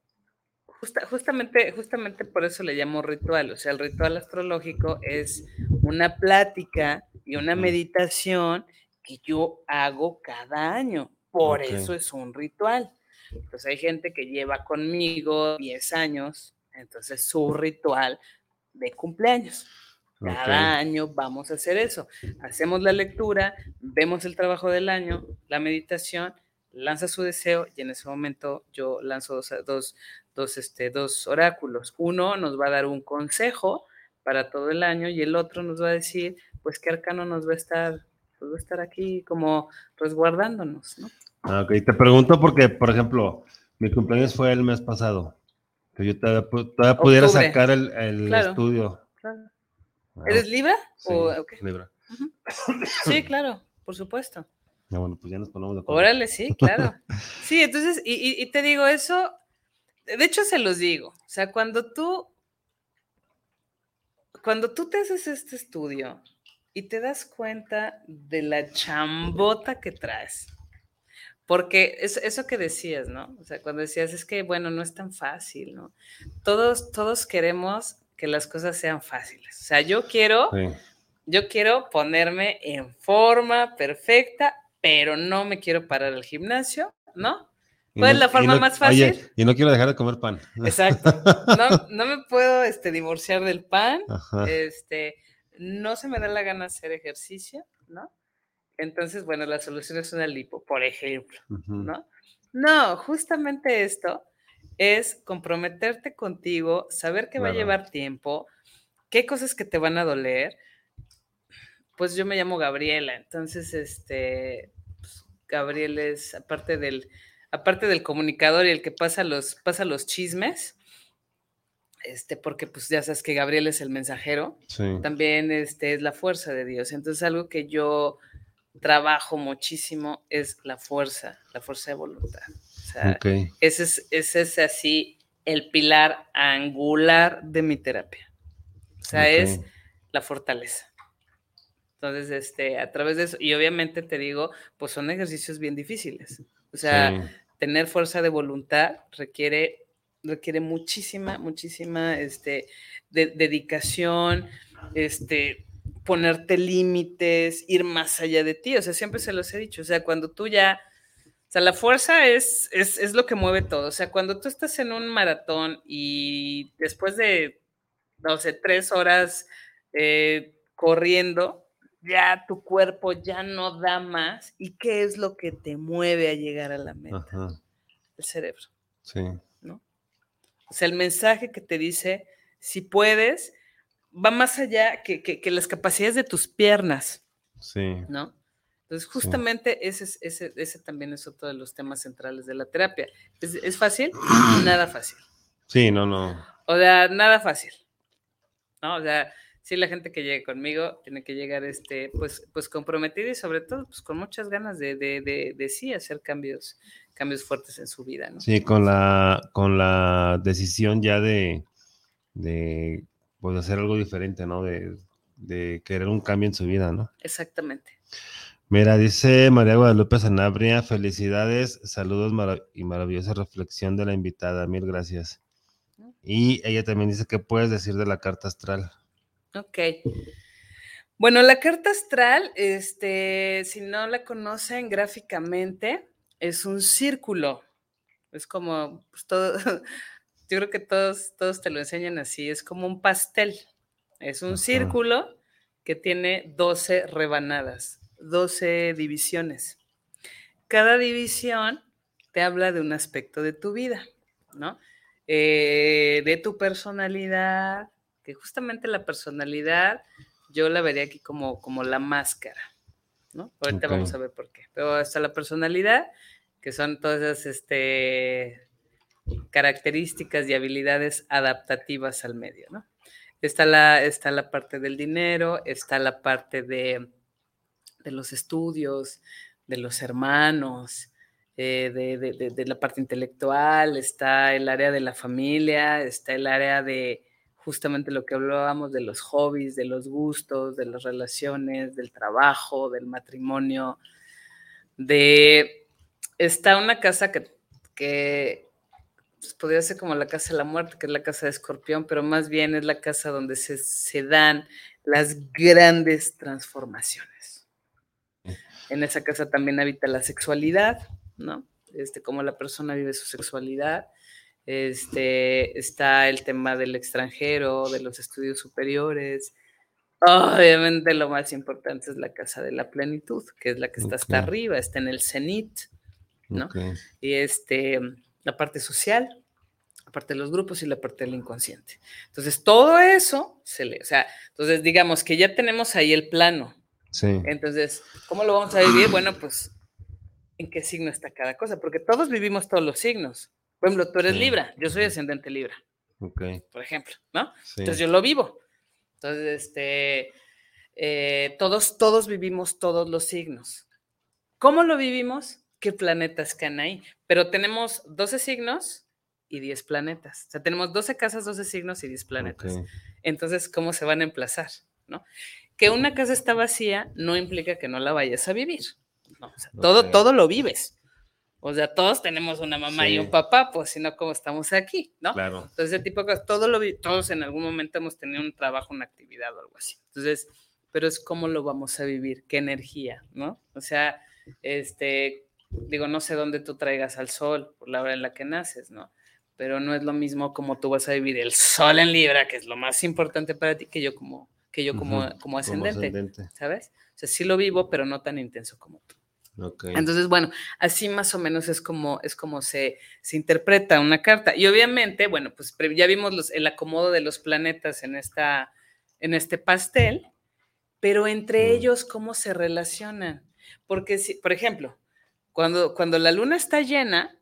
justamente, justamente por eso le llamo ritual. O sea, el ritual astrológico es una plática y una meditación que yo hago cada año. Por eso es un ritual. Entonces hay gente que lleva conmigo 10 años, entonces su ritual de cumpleaños. Cada año vamos a hacer eso. Hacemos la lectura, vemos el trabajo del año, la meditación, lanza su deseo y en ese momento yo lanzo dos, dos, este, dos oráculos. Uno nos va a dar un consejo para todo el año y el otro nos va a decir, pues, qué arcano nos va a estar, pues, va a estar aquí como resguardándonos, ¿no? Ah, ok, te pregunto porque, por ejemplo, mi cumpleaños fue el mes pasado. Que yo todavía, pudiera sacar el, estudio. Claro. Ah, ¿Eres Libra? Sí, Libra. (coughs) Sí, claro, por supuesto. Ya, bueno, pues ya nos ponemos de acuerdo. Órale, sí, claro. (laughs) Sí, entonces, y, y te digo eso, de hecho se los digo, o sea, cuando tú, cuando tú te haces este estudio y te das cuenta de la chambota que traes, porque es, eso que decías, ¿no? O sea, cuando decías, es que, bueno, no es tan fácil, ¿no? Todos, todos queremos que las cosas sean fáciles. O sea, yo quiero, yo quiero ponerme en forma perfecta, pero no me quiero parar al gimnasio, ¿no? ¿Cuál es la forma más fácil? y no quiero dejar de comer pan. Exacto. (laughs) No, no me puedo este, divorciar del pan. Este, no se me da la gana hacer ejercicio, ¿no? Entonces, bueno, la solución es una lipo, por ejemplo, ¿no? No, justamente esto es comprometerte contigo, saber que va a llevar tiempo, qué cosas que te van a doler. Pues yo me llamo Gabriela, entonces, este, pues, Gabriel es, aparte del, aparte del comunicador y el que pasa los, pasa los chismes, este, porque pues ya sabes que Gabriel es el mensajero, también este, es la fuerza de Dios. Entonces, algo que yo trabajo muchísimo es la fuerza, la fuerza de voluntad. Ese, es, ese es así el pilar angular de mi terapia. O sea, es la fortaleza. Entonces, este, a través de eso, y obviamente te digo, pues son ejercicios bien difíciles. O sea, tener fuerza de voluntad requiere, requiere muchísima, muchísima este, dedicación, este, ponerte límites, ir más allá de ti. O sea, siempre se los he dicho. O sea, cuando tú ya. O sea, la fuerza es, es, lo que mueve todo. O sea, cuando tú estás en un maratón y después de, no sé, tres horas eh, corriendo, ya tu cuerpo ya no da más. ¿Y qué es lo que te mueve a llegar a la meta? El cerebro. Sí. ¿No? O sea, el mensaje que te dice, si puedes, va más allá que, las capacidades de tus piernas. Sí. ¿No? Entonces, justamente ese, ese, ese, también es otro de los temas centrales de la terapia. ¿Es, fácil? (clears throat) nada fácil. Sí, no, no. O sea, nada fácil. ¿No? O sea, sí, la gente que llegue conmigo tiene que llegar, este, pues, pues comprometida y sobre todo, pues con muchas ganas de, de, de, sí hacer cambios, cambios fuertes en su vida, ¿no? Sí, con la, con la decisión ya de, de pues hacer algo diferente, ¿no? De, querer un cambio en su vida, ¿no? Exactamente. Mira, dice María Guadalupe Sanabria, felicidades, saludos y maravillosa reflexión de la invitada, mil gracias. Y ella también dice, ¿qué puedes decir de la carta astral? Ok. Bueno, la carta astral, este, si no la conocen gráficamente, es un círculo. Es como pues, todo, (laughs) yo creo que todos, todos te lo enseñan así, es como un pastel, es un círculo que tiene 12 rebanadas, 12 divisiones. Cada división te habla de un aspecto de tu vida, ¿no? Eh, de tu personalidad, que justamente la personalidad yo la vería aquí como, como la máscara, ¿no? Ahorita vamos a ver por qué. Pero hasta la personalidad, que son todas esas, este, características y habilidades adaptativas al medio, ¿no? Está la, está la parte del dinero, está la parte de, de los estudios, de los hermanos, eh, de, la parte intelectual, está el área de la familia, está el área de justamente lo que hablábamos de los hobbies, de los gustos, de las relaciones, del trabajo, del matrimonio, de... Está una casa que, que pues, podría ser como la casa de la muerte, que es la casa de escorpión, pero más bien es la casa donde se, se dan las grandes transformaciones. En esa casa también habita la sexualidad, ¿no? Este, cómo la persona vive su sexualidad. Este, está el tema del extranjero, de los estudios superiores. Obviamente lo más importante es la casa de la plenitud, que es la que está hasta arriba, está en el cenit, ¿no? Y este, la parte social, la parte de los grupos y la parte del inconsciente. Entonces, todo eso se le, o sea, entonces digamos que ya tenemos ahí el plano. Sí. Entonces, ¿cómo lo vamos a vivir? Bueno, pues, ¿en qué signo está cada cosa? Porque todos vivimos todos los signos. Por ejemplo, tú eres Sí. Libra, yo soy ascendente Libra, Ok. por ejemplo, ¿no? Sí. Entonces yo lo vivo. Entonces, este, eh, todos, todos vivimos todos los signos. ¿Cómo lo vivimos? ¿Qué planetas caen ahí? Pero tenemos 12 signos y 10 planetas. O sea, tenemos 12 casas, 12 signos y 10 planetas. Ok. Entonces, ¿cómo se van a emplazar? ¿No? Que una casa está vacía no implica que no la vayas a vivir. ¿no? O sea, todo, todo lo vives. O sea, todos tenemos una mamá y un papá, pues si no, ¿cómo estamos aquí? ¿no? Claro. Entonces, ese tipo de cosas, todo lo todos en algún momento hemos tenido un trabajo, una actividad o algo así. Entonces, pero es cómo lo vamos a vivir, qué energía, ¿no? O sea, este, digo, no sé dónde tú traigas al sol por la hora en la que naces, ¿no? Pero no es lo mismo como tú vas a vivir el sol en Libra, que es lo más importante para ti, que yo como, que yo como, como ascendente, ascendente. ¿sabes? O sea, sí lo vivo, pero no tan intenso como tú. Entonces, bueno, así más o menos es como, es como se, se interpreta una carta. Y obviamente, bueno, pues ya vimos los- el acomodo de los planetas en, esta, en este pastel, pero entre Mm. ellos, ¿cómo se relacionan? Porque, si, por ejemplo, cuando, cuando la luna está llena,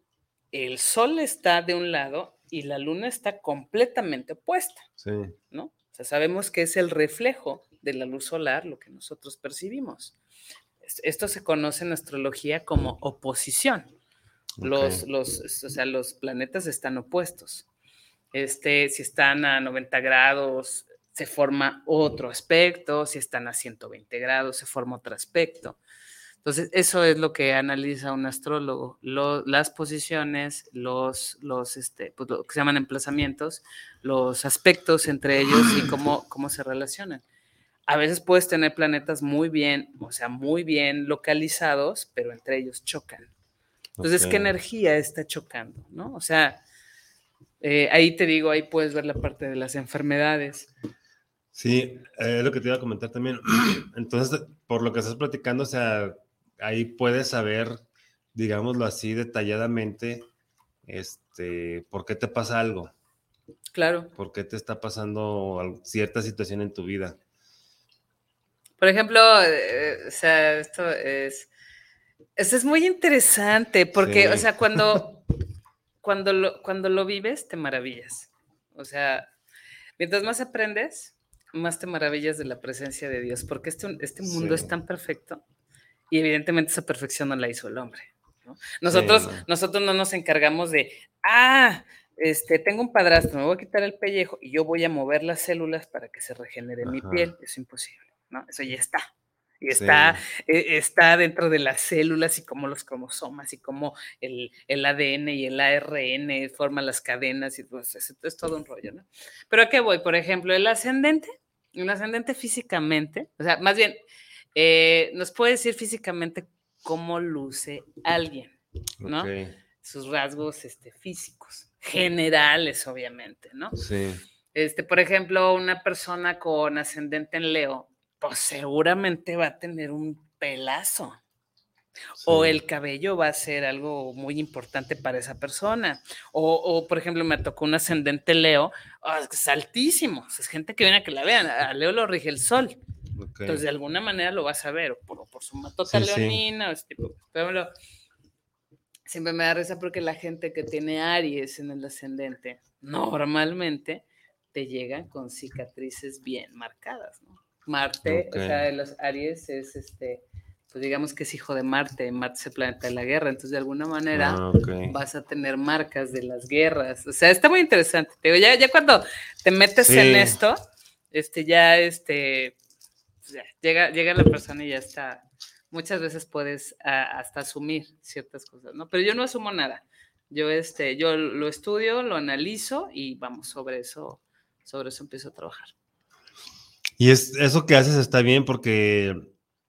el sol está de un lado y la luna está completamente opuesta, Sí. ¿no? Sea, sabemos que es el reflejo de la luz solar lo que nosotros percibimos. Es- Esto se conoce en astrología como oposición. Los, los, o sea, los planetas están opuestos. Este, si están a 90 grados, se forma otro aspecto. Si están a 120 grados, se forma otro aspecto. Entonces, eso es lo que analiza un astrólogo, lo- las posiciones, los, los este, pues, lo que se llaman emplazamientos, los aspectos entre ellos y cómo, cómo se relacionan. A veces puedes tener planetas muy bien, o sea, muy bien localizados, pero entre ellos chocan. Entonces, ¿qué energía está chocando? ¿no? O sea, eh, ahí te digo, ahí puedes ver la parte de las enfermedades. Sí, eh, es lo que te iba a comentar también. (clears throat) Entonces, por lo que estás platicando, o sea, ahí puedes saber, digámoslo así, detalladamente, este, por qué te pasa algo, Claro. por qué te está pasando cierta situación en tu vida. Por ejemplo, eh, o sea, esto es, esto es muy interesante porque, o sea, cuando, (laughs) cuando, lo, cuando lo vives, te maravillas. O sea, mientras más aprendes, más te maravillas de la presencia de Dios, porque este, este mundo Sí. es tan perfecto y evidentemente esa perfección no la hizo el hombre. ¿no? Nosotros, no. nosotros no nos encargamos de, ah, este, tengo un padrastro, me voy a quitar el pellejo y yo voy a mover las células para que se regenere mi piel. Es imposible, ¿no? Eso ya está. Y Sí. está, eh, está dentro de las células y como los cromosomas y como el, el ADN y el ARN forman las cadenas y pues, es, es todo un rollo, ¿no? Pero ¿a qué voy? Por ejemplo, el ascendente, un ascendente físicamente, o sea, más bien, eh, nos puede decir físicamente cómo luce alguien, ¿no? Sus rasgos este, físicos, generales, obviamente, ¿no? Sí, Este, por ejemplo, una persona con ascendente en Leo, pues seguramente va a tener un pelazo. O el cabello va a ser algo muy importante para esa persona. O, o, por ejemplo, me tocó un ascendente Leo, ah, es altísimo. Es gente que viene a que la vean. A Leo lo rige el sol. Ok. Entonces, de alguna manera lo vas a ver, o por, o por su matota Sí, sí. leonina, o ese tipo. Pero bueno, siempre me da risa porque la gente que tiene Aries en el ascendente, normalmente te llegan con cicatrices bien marcadas, ¿no? Marte, o Ok. sea, de los Aries es este, pues digamos que es hijo de Marte, Marte es el planeta de la guerra, entonces de alguna manera Ah, ok. vas a tener marcas de las guerras. O sea, está muy interesante. Te digo, ya, ya cuando te metes Sí. en esto, este, ya este, llega, llega la persona y ya está. Muchas veces puedes ah, hasta asumir ciertas cosas, ¿no? Pero yo no asumo nada. Yo, este, yo lo estudio, lo analizo y vamos, sobre eso, sobre eso empiezo a trabajar. Y es, eso que haces está bien porque,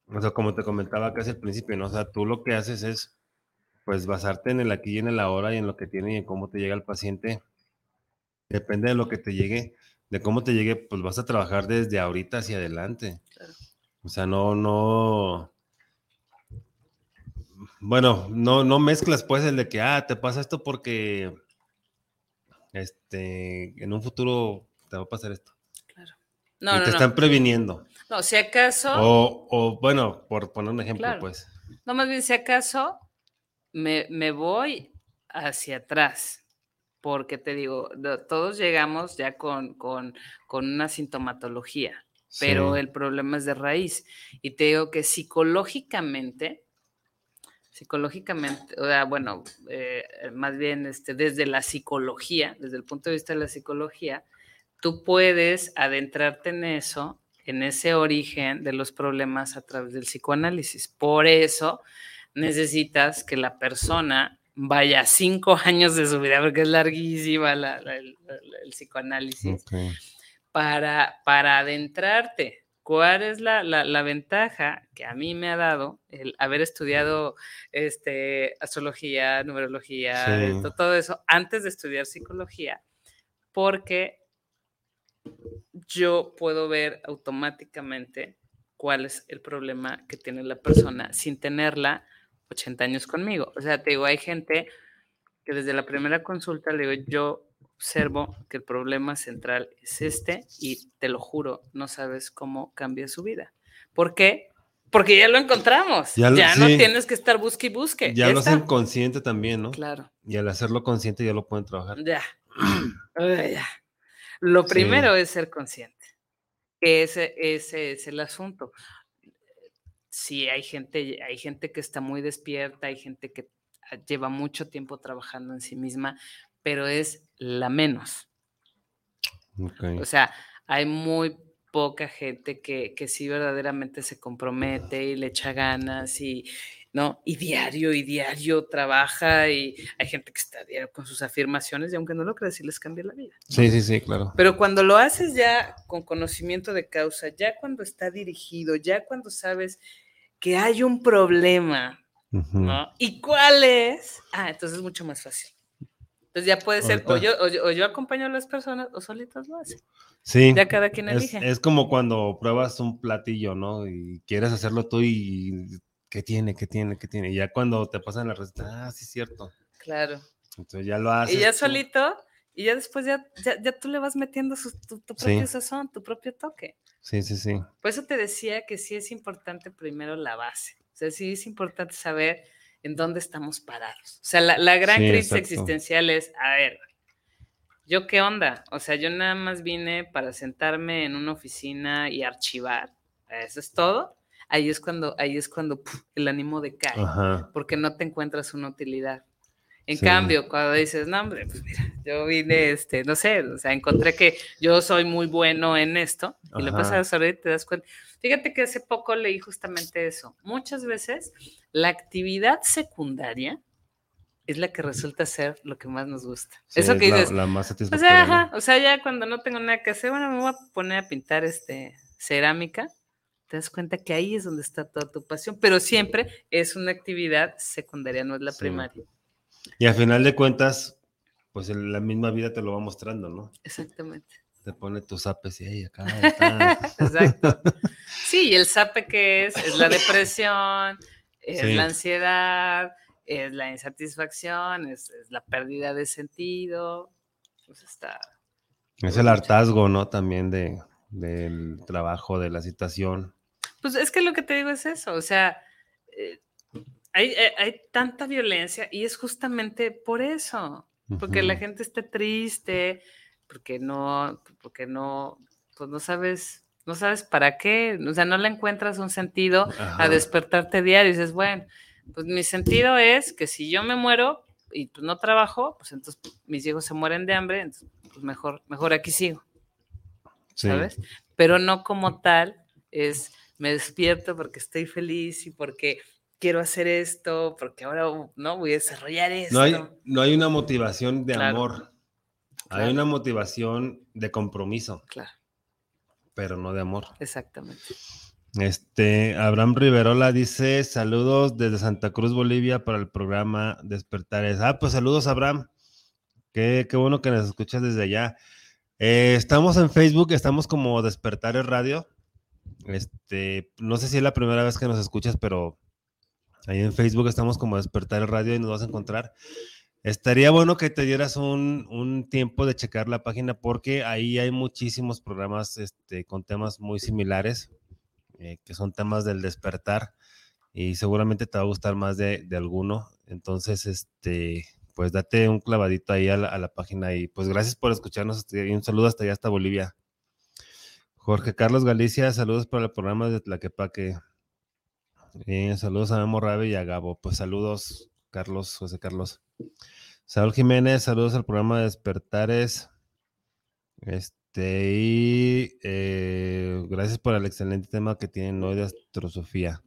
o sea, como te comentaba casi al principio, ¿no? O sea, tú lo que haces es, pues, basarte en el aquí y en el ahora y en lo que tiene y en cómo te llega el paciente. Depende de lo que te llegue, de cómo te llegue, pues vas a trabajar desde ahorita hacia adelante. Claro. O sea, no, no. Bueno, no, no mezclas pues el de que, ah, te pasa esto porque, este, en un futuro te va a pasar esto. No, y no, te no. están previniendo. No, si acaso. O, o, bueno, por poner un ejemplo, Claro. pues. No, más bien, si acaso me, me voy hacia atrás, porque te digo, todos llegamos ya con, con, con una sintomatología, pero Sí. el problema es de raíz. Y te digo que psicológicamente, psicológicamente, o sea, bueno, eh, más bien este, desde la psicología, desde el punto de vista de la psicología, tú puedes adentrarte en eso, en ese origen de los problemas a través del psicoanálisis. Por eso necesitas que la persona vaya cinco (laughs) años de su vida, porque es larguísima la- la- el, el- el psicoanálisis, Ok. Para, para adentrarte. ¿Cuál es la, la- la ventaja que a mí me ha dado el haber estudiado este, astrología, numerología, Sí. esto, todo eso, antes de estudiar psicología? Porque yo puedo ver automáticamente cuál es el problema que tiene la persona sin tenerla 80 años conmigo. O sea, te digo, hay gente que desde la primera consulta le digo, yo observo que el problema central es este y te lo juro, no sabes cómo cambia su vida. ¿Por qué? Porque ya lo encontramos. Ya Ya, lo- no sí. tienes que estar busque y busque. Ya lo está. hacen consciente también, ¿no? Claro. Y al hacerlo consciente ya lo pueden trabajar. Ya. (clears throat) Ay, ya. Lo Sí. primero es ser consciente. Ese, ese es el asunto. Sí, hay gente, hay gente que está muy despierta, hay gente que lleva mucho tiempo trabajando en sí misma, pero es la menos. O sea, hay muy poca gente que, que sí verdaderamente se compromete y le echa ganas y, ¿no? Y diario y diario trabaja y hay gente que está diario con sus afirmaciones y aunque no lo creas, sí les cambia la vida. Sí, sí, sí, claro. Pero cuando lo haces ya con conocimiento de causa, ya cuando está dirigido, ya cuando sabes que hay un problema. ¿no? ¿Y cuál es? Ah, entonces es mucho más fácil. Entonces ya puede ser, o yo, o, yo, o yo acompaño a las personas o solitas lo hacen. Sí. Ya cada quien Es, elige. es como cuando pruebas un platillo, ¿no? Y quieres hacerlo tú y ¿qué tiene? ¿Qué tiene? ¿Qué tiene? Y ya cuando te pasan la receta, ah, sí, es cierto. Claro. Entonces ya lo haces. Y ya tú. solito, y ya después ya, ya, ya tú le vas metiendo su- tu, tu Sí. propio sazón, tu propio toque. Sí, sí, sí. Por eso te decía que sí es importante primero la base. O sea, sí es importante saber en dónde estamos parados. O sea, la, la gran Sí, crisis exacto. existencial es, a ver, ¿yo qué onda? O sea, yo nada más vine para sentarme en una oficina y archivar. Eso es todo. Ahí es cuando, ahí es cuando ¡puf! el ánimo decae Ajá. porque no te encuentras una utilidad. En Sí. cambio, cuando dices, no, hombre, pues mira, yo vine, este, no sé, o sea, encontré que yo soy muy bueno en esto y lo Ajá. pasas a y te das cuenta. Fíjate que hace poco leí justamente eso. Muchas veces la actividad secundaria es la que resulta ser lo que más nos gusta. Sí, eso es que la- dices, La, más o sea, ajá, o sea, ya cuando no tengo nada que hacer, bueno, me voy a poner a pintar este cerámica. Te das cuenta que ahí es donde está toda tu pasión, pero siempre es una actividad secundaria, no es la Sí. primaria. Y al final de cuentas, pues la misma vida te lo va mostrando, ¿no? Exactamente. Te pone tus apes y ahí acá está. (laughs) Exacto. Sí, y el sape que es, es la depresión, es Sí. la ansiedad, es la insatisfacción, es, es la pérdida de sentido. Pues está. es el hartazgo, ¿no? También de, del trabajo, de la situación. Pues es que lo que te digo es eso, o sea, eh, hay, hay- hay tanta violencia y es justamente por eso, porque la gente está triste, porque no, porque no, pues no sabes no sabes para qué, o sea, no le encuentras un sentido Ajá. a despertarte diario y dices, bueno, pues mi sentido es que si yo me muero y pues no trabajo, pues entonces mis hijos se mueren de hambre, entonces pues mejor, mejor aquí sigo, Sí. ¿sabes? Pero no como tal, es me despierto porque estoy feliz y porque quiero hacer esto, porque ahora no voy a desarrollar esto. No hay, no hay una motivación de Claro. amor. Claro. Hay una motivación de compromiso, Claro, pero no de amor. exactamente. Este, Abraham Riverola dice, saludos desde Santa Cruz, Bolivia, para el programa Despertares. Ah, pues saludos, Abraham. Qué, qué bueno que nos escuchas desde allá. Eh, estamos en Facebook, estamos como Despertares Radio. Este, no sé si es la primera vez que nos escuchas, pero ahí en Facebook estamos como Despertares Radio y nos vas a encontrar. Estaría bueno que te dieras un, un tiempo de checar la página porque ahí hay muchísimos programas este, con temas muy similares eh, que son temas del despertar y seguramente te va a gustar más de, de alguno. Entonces, este, pues date un clavadito ahí a la, a la página y pues gracias por escucharnos este, y un saludo hasta allá, hasta Bolivia. Jorge Carlos Galicia, saludos para el programa de Tlaquepaque. Eh, saludos a Memo Rabe y a Gabo. Pues saludos, Carlos, José Carlos. Saúl Jiménez, saludos al programa de Despertares. Este, y eh, gracias por el excelente tema que tienen hoy de astrosofía.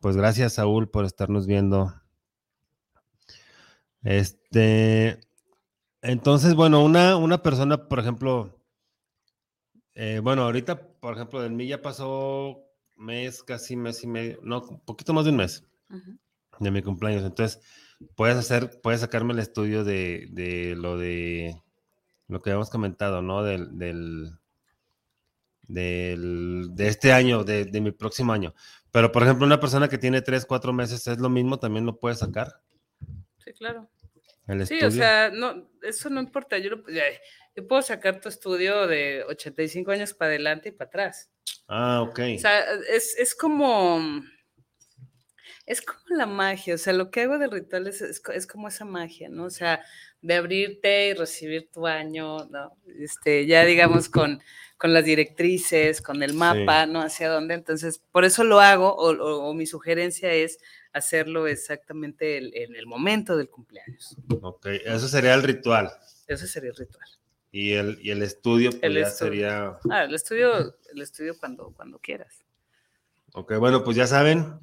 Pues gracias, Saúl, por estarnos viendo. Este, entonces, bueno, una, una persona, por ejemplo, eh, bueno, ahorita, por ejemplo, de mí ya pasó mes, casi mes y medio, no, un poquito más de un mes de mi cumpleaños. Entonces, puedes hacer, puedes sacarme el estudio de, de lo de lo que habíamos comentado, ¿no? Del, del, del- de este año, de, de mi próximo año. Pero, por ejemplo, una persona que tiene tres, cuatro meses, ¿es lo mismo? ¿También lo puede sacar? Sí, claro. El Sí, estudio. o sea, no, eso no importa. Yo, lo- yo puedo sacar tu estudio de 85 años para adelante y para atrás. Ah, ok. O sea, es, es como. Es como la magia. O sea, lo que hago de rituales es, es como esa magia, ¿no? O sea, de abrirte y recibir tu año, ¿no? Este, ya digamos con, con las directrices, con el mapa, ¿no? Hacia dónde. Entonces, por eso lo hago, o, o- o mi sugerencia es hacerlo exactamente el- en el momento del cumpleaños. ok, eso sería el ritual. Ese sería el ritual. Y el, y el estudio, pues El ya estudio. sería. Ah, el estudio, el estudio cuando, cuando quieras. Ok, bueno, pues ya saben.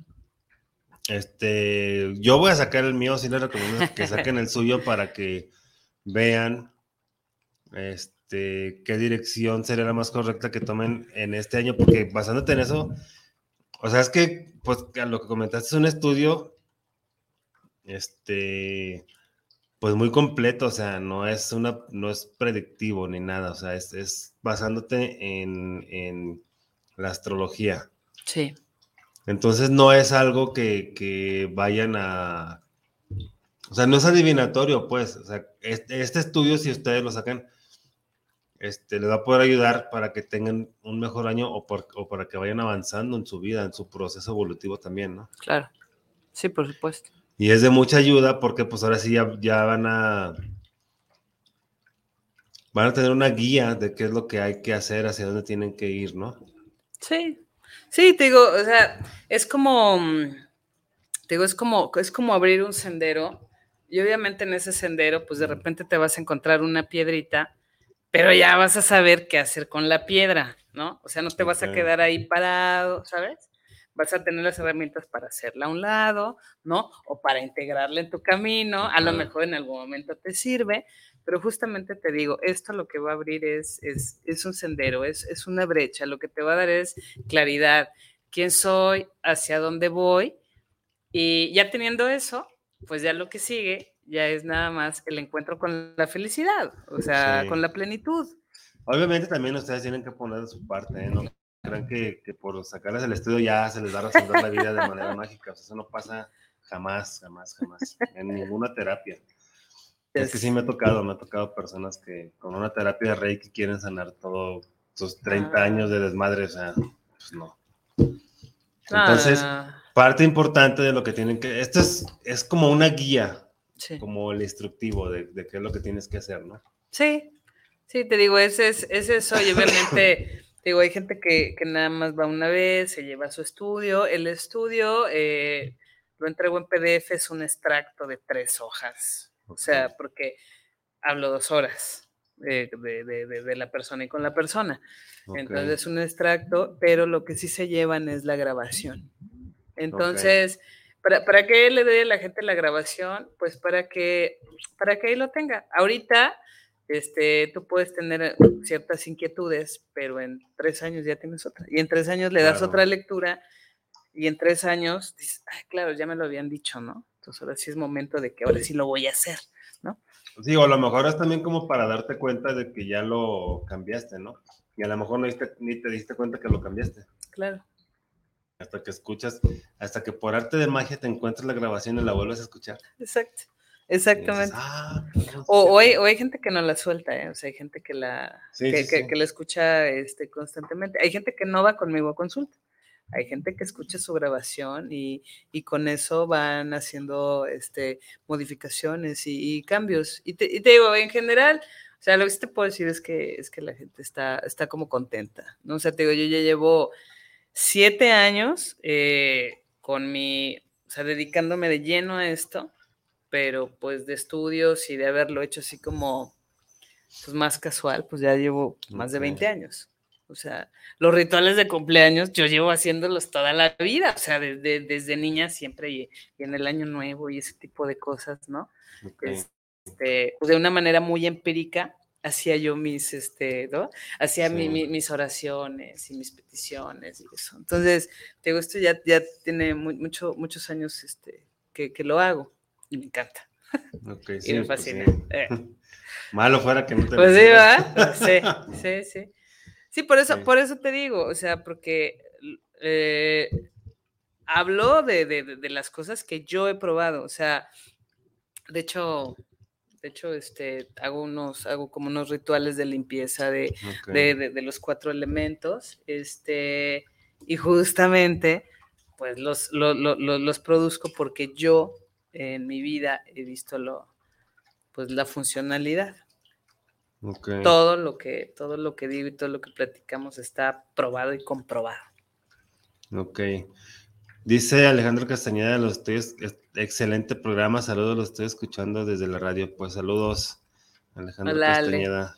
Este, yo voy a sacar el mío, sí les recomiendo (laughs) que saquen el suyo para que vean este, qué dirección sería la más correcta que tomen en este año, porque basándote en eso, o sea, es que, pues, a lo que comentaste es un estudio, este, pues muy completo, o sea, no es una, no es predictivo ni nada, o sea, es, es basándote en, en la astrología. Sí. Entonces no es algo que, que vayan a... O sea, no es adivinatorio, pues. O sea, este, este estudio, si ustedes lo sacan, este, les va a poder ayudar para que tengan un mejor año o, por- o para que vayan avanzando en su vida, en su proceso evolutivo también, ¿no? Claro. Sí, por supuesto. Y es de mucha ayuda porque pues ahora sí ya, ya van a... Van a tener una guía de qué es lo que hay que hacer, hacia dónde tienen que ir, ¿no? Sí. Sí, te digo, o sea, es como, mm, te digo, es como, es como abrir un sendero y obviamente en ese sendero, pues de repente te vas a encontrar una piedrita, pero ya vas a saber qué hacer con la piedra, ¿no? O sea, no te vas a quedar ahí parado, ¿sabes? Vas a tener las herramientas para hacerla a un lado, ¿no? O para integrarla en tu camino, a lo mejor en algún momento te sirve, pero justamente te digo, esto lo que va a abrir es, es, es un sendero, es, es una brecha, lo que te va a dar es claridad, quién soy, hacia dónde voy, y ya teniendo eso, pues ya lo que sigue ya es nada más el encuentro con la felicidad, o sea, Sí. con la plenitud. Obviamente también ustedes tienen que poner de su parte, ¿eh? No crean que, que por sacarles el estudio ya se les va a resolver la vida de manera (laughs) mágica. O sea, eso no pasa jamás, jamás, jamás, en ninguna terapia. Es que sí me ha tocado, me ha tocado personas que con una terapia de Reiki quieren sanar todos sus 30 Ah. años de desmadre, o sea, pues no. Entonces, Ah, parte importante de lo que tienen que, esto es, es como una guía, sí. como el instructivo de, de qué es lo que tienes que hacer, ¿no? Sí, sí, te digo, ese es, es eso, y obviamente (laughs) Digo, hay gente que, que nada más va una vez, se lleva a su estudio. El estudio eh, lo entrego en PDF, es un extracto de tres hojas. O sea, porque hablo dos horas de, de, de, de la persona y con la persona. Entonces es un extracto, pero lo que sí se llevan es la grabación. Entonces, ¿para, ¿para qué le doy a la gente la grabación? Pues para que, para que ahí lo tenga. Ahorita, este, tú puedes tener ciertas inquietudes, pero en tres años ya tienes otra. Y en tres años le das Claro. otra lectura y en tres años dices, ay, claro, ya me lo habían dicho, ¿no? Entonces ahora sí es momento de que ahora sí lo voy a hacer. Sí, o a lo mejor es también como para darte cuenta de que ya lo cambiaste, ¿no? Y a lo mejor no diste- ni te diste cuenta que lo cambiaste. Claro. Hasta que escuchas, hasta que por arte de magia te encuentras la grabación y la vuelves a escuchar. Exacto. Dices, Exactamente. "Ah, cabrón, O, hay, cierto". o hay gente que no la suelta, ¿eh? o sea, hay gente que la, Sí, que, sí, que- sí. que la escucha este, constantemente. Hay gente que no va conmigo a consulta. Hay gente que escucha su grabación y, y con eso van haciendo este, modificaciones y, y cambios. Y te, y te digo, en general, o sea, lo que te puedo decir es que, es que la gente está, está como contenta, ¿no? O sea, te digo, yo ya llevo siete años eh, con mi, o sea, dedicándome de lleno a esto pero pues de estudios y de haberlo hecho así como pues más casual, pues ya llevo más de Ok. 20 años. O sea, los rituales de cumpleaños yo llevo haciéndolos toda la vida, o sea, desde, desde niña siempre y, y en el año nuevo y ese tipo de cosas, ¿no? Este, pues, de una manera muy empírica hacía yo mis, este, ¿no? Hacía Sí. mi- mis oraciones y mis peticiones y eso. Entonces, te digo, esto ya, ya tiene mu- mucho, muchos años este, que, que lo hago y me encanta. Ok, (laughs) y sí, me pues fascina. sí. Eh. (laughs) Malo fuera que no te Pues sí. ¿verdad? Sí, (laughs) sí, sí. Sí, por eso, Sí. por eso te digo, o sea, porque eh, hablo de, de- de- las cosas que yo he probado, o sea, de hecho, de hecho, este, hago unos, hago como unos rituales de limpieza de, de, los cuatro elementos, este, y justamente, pues los, lo- lo- lo- los produzco porque yo en mi vida he visto lo, pues la funcionalidad Todo lo que todo lo que digo y todo lo que platicamos está probado y comprobado. Ok. Dice Alejandro Castañeda, los estoy, es- excelente programa, saludos, los estoy escuchando desde la radio. Pues saludos, Alejandro Hola, Ale. Castañeda.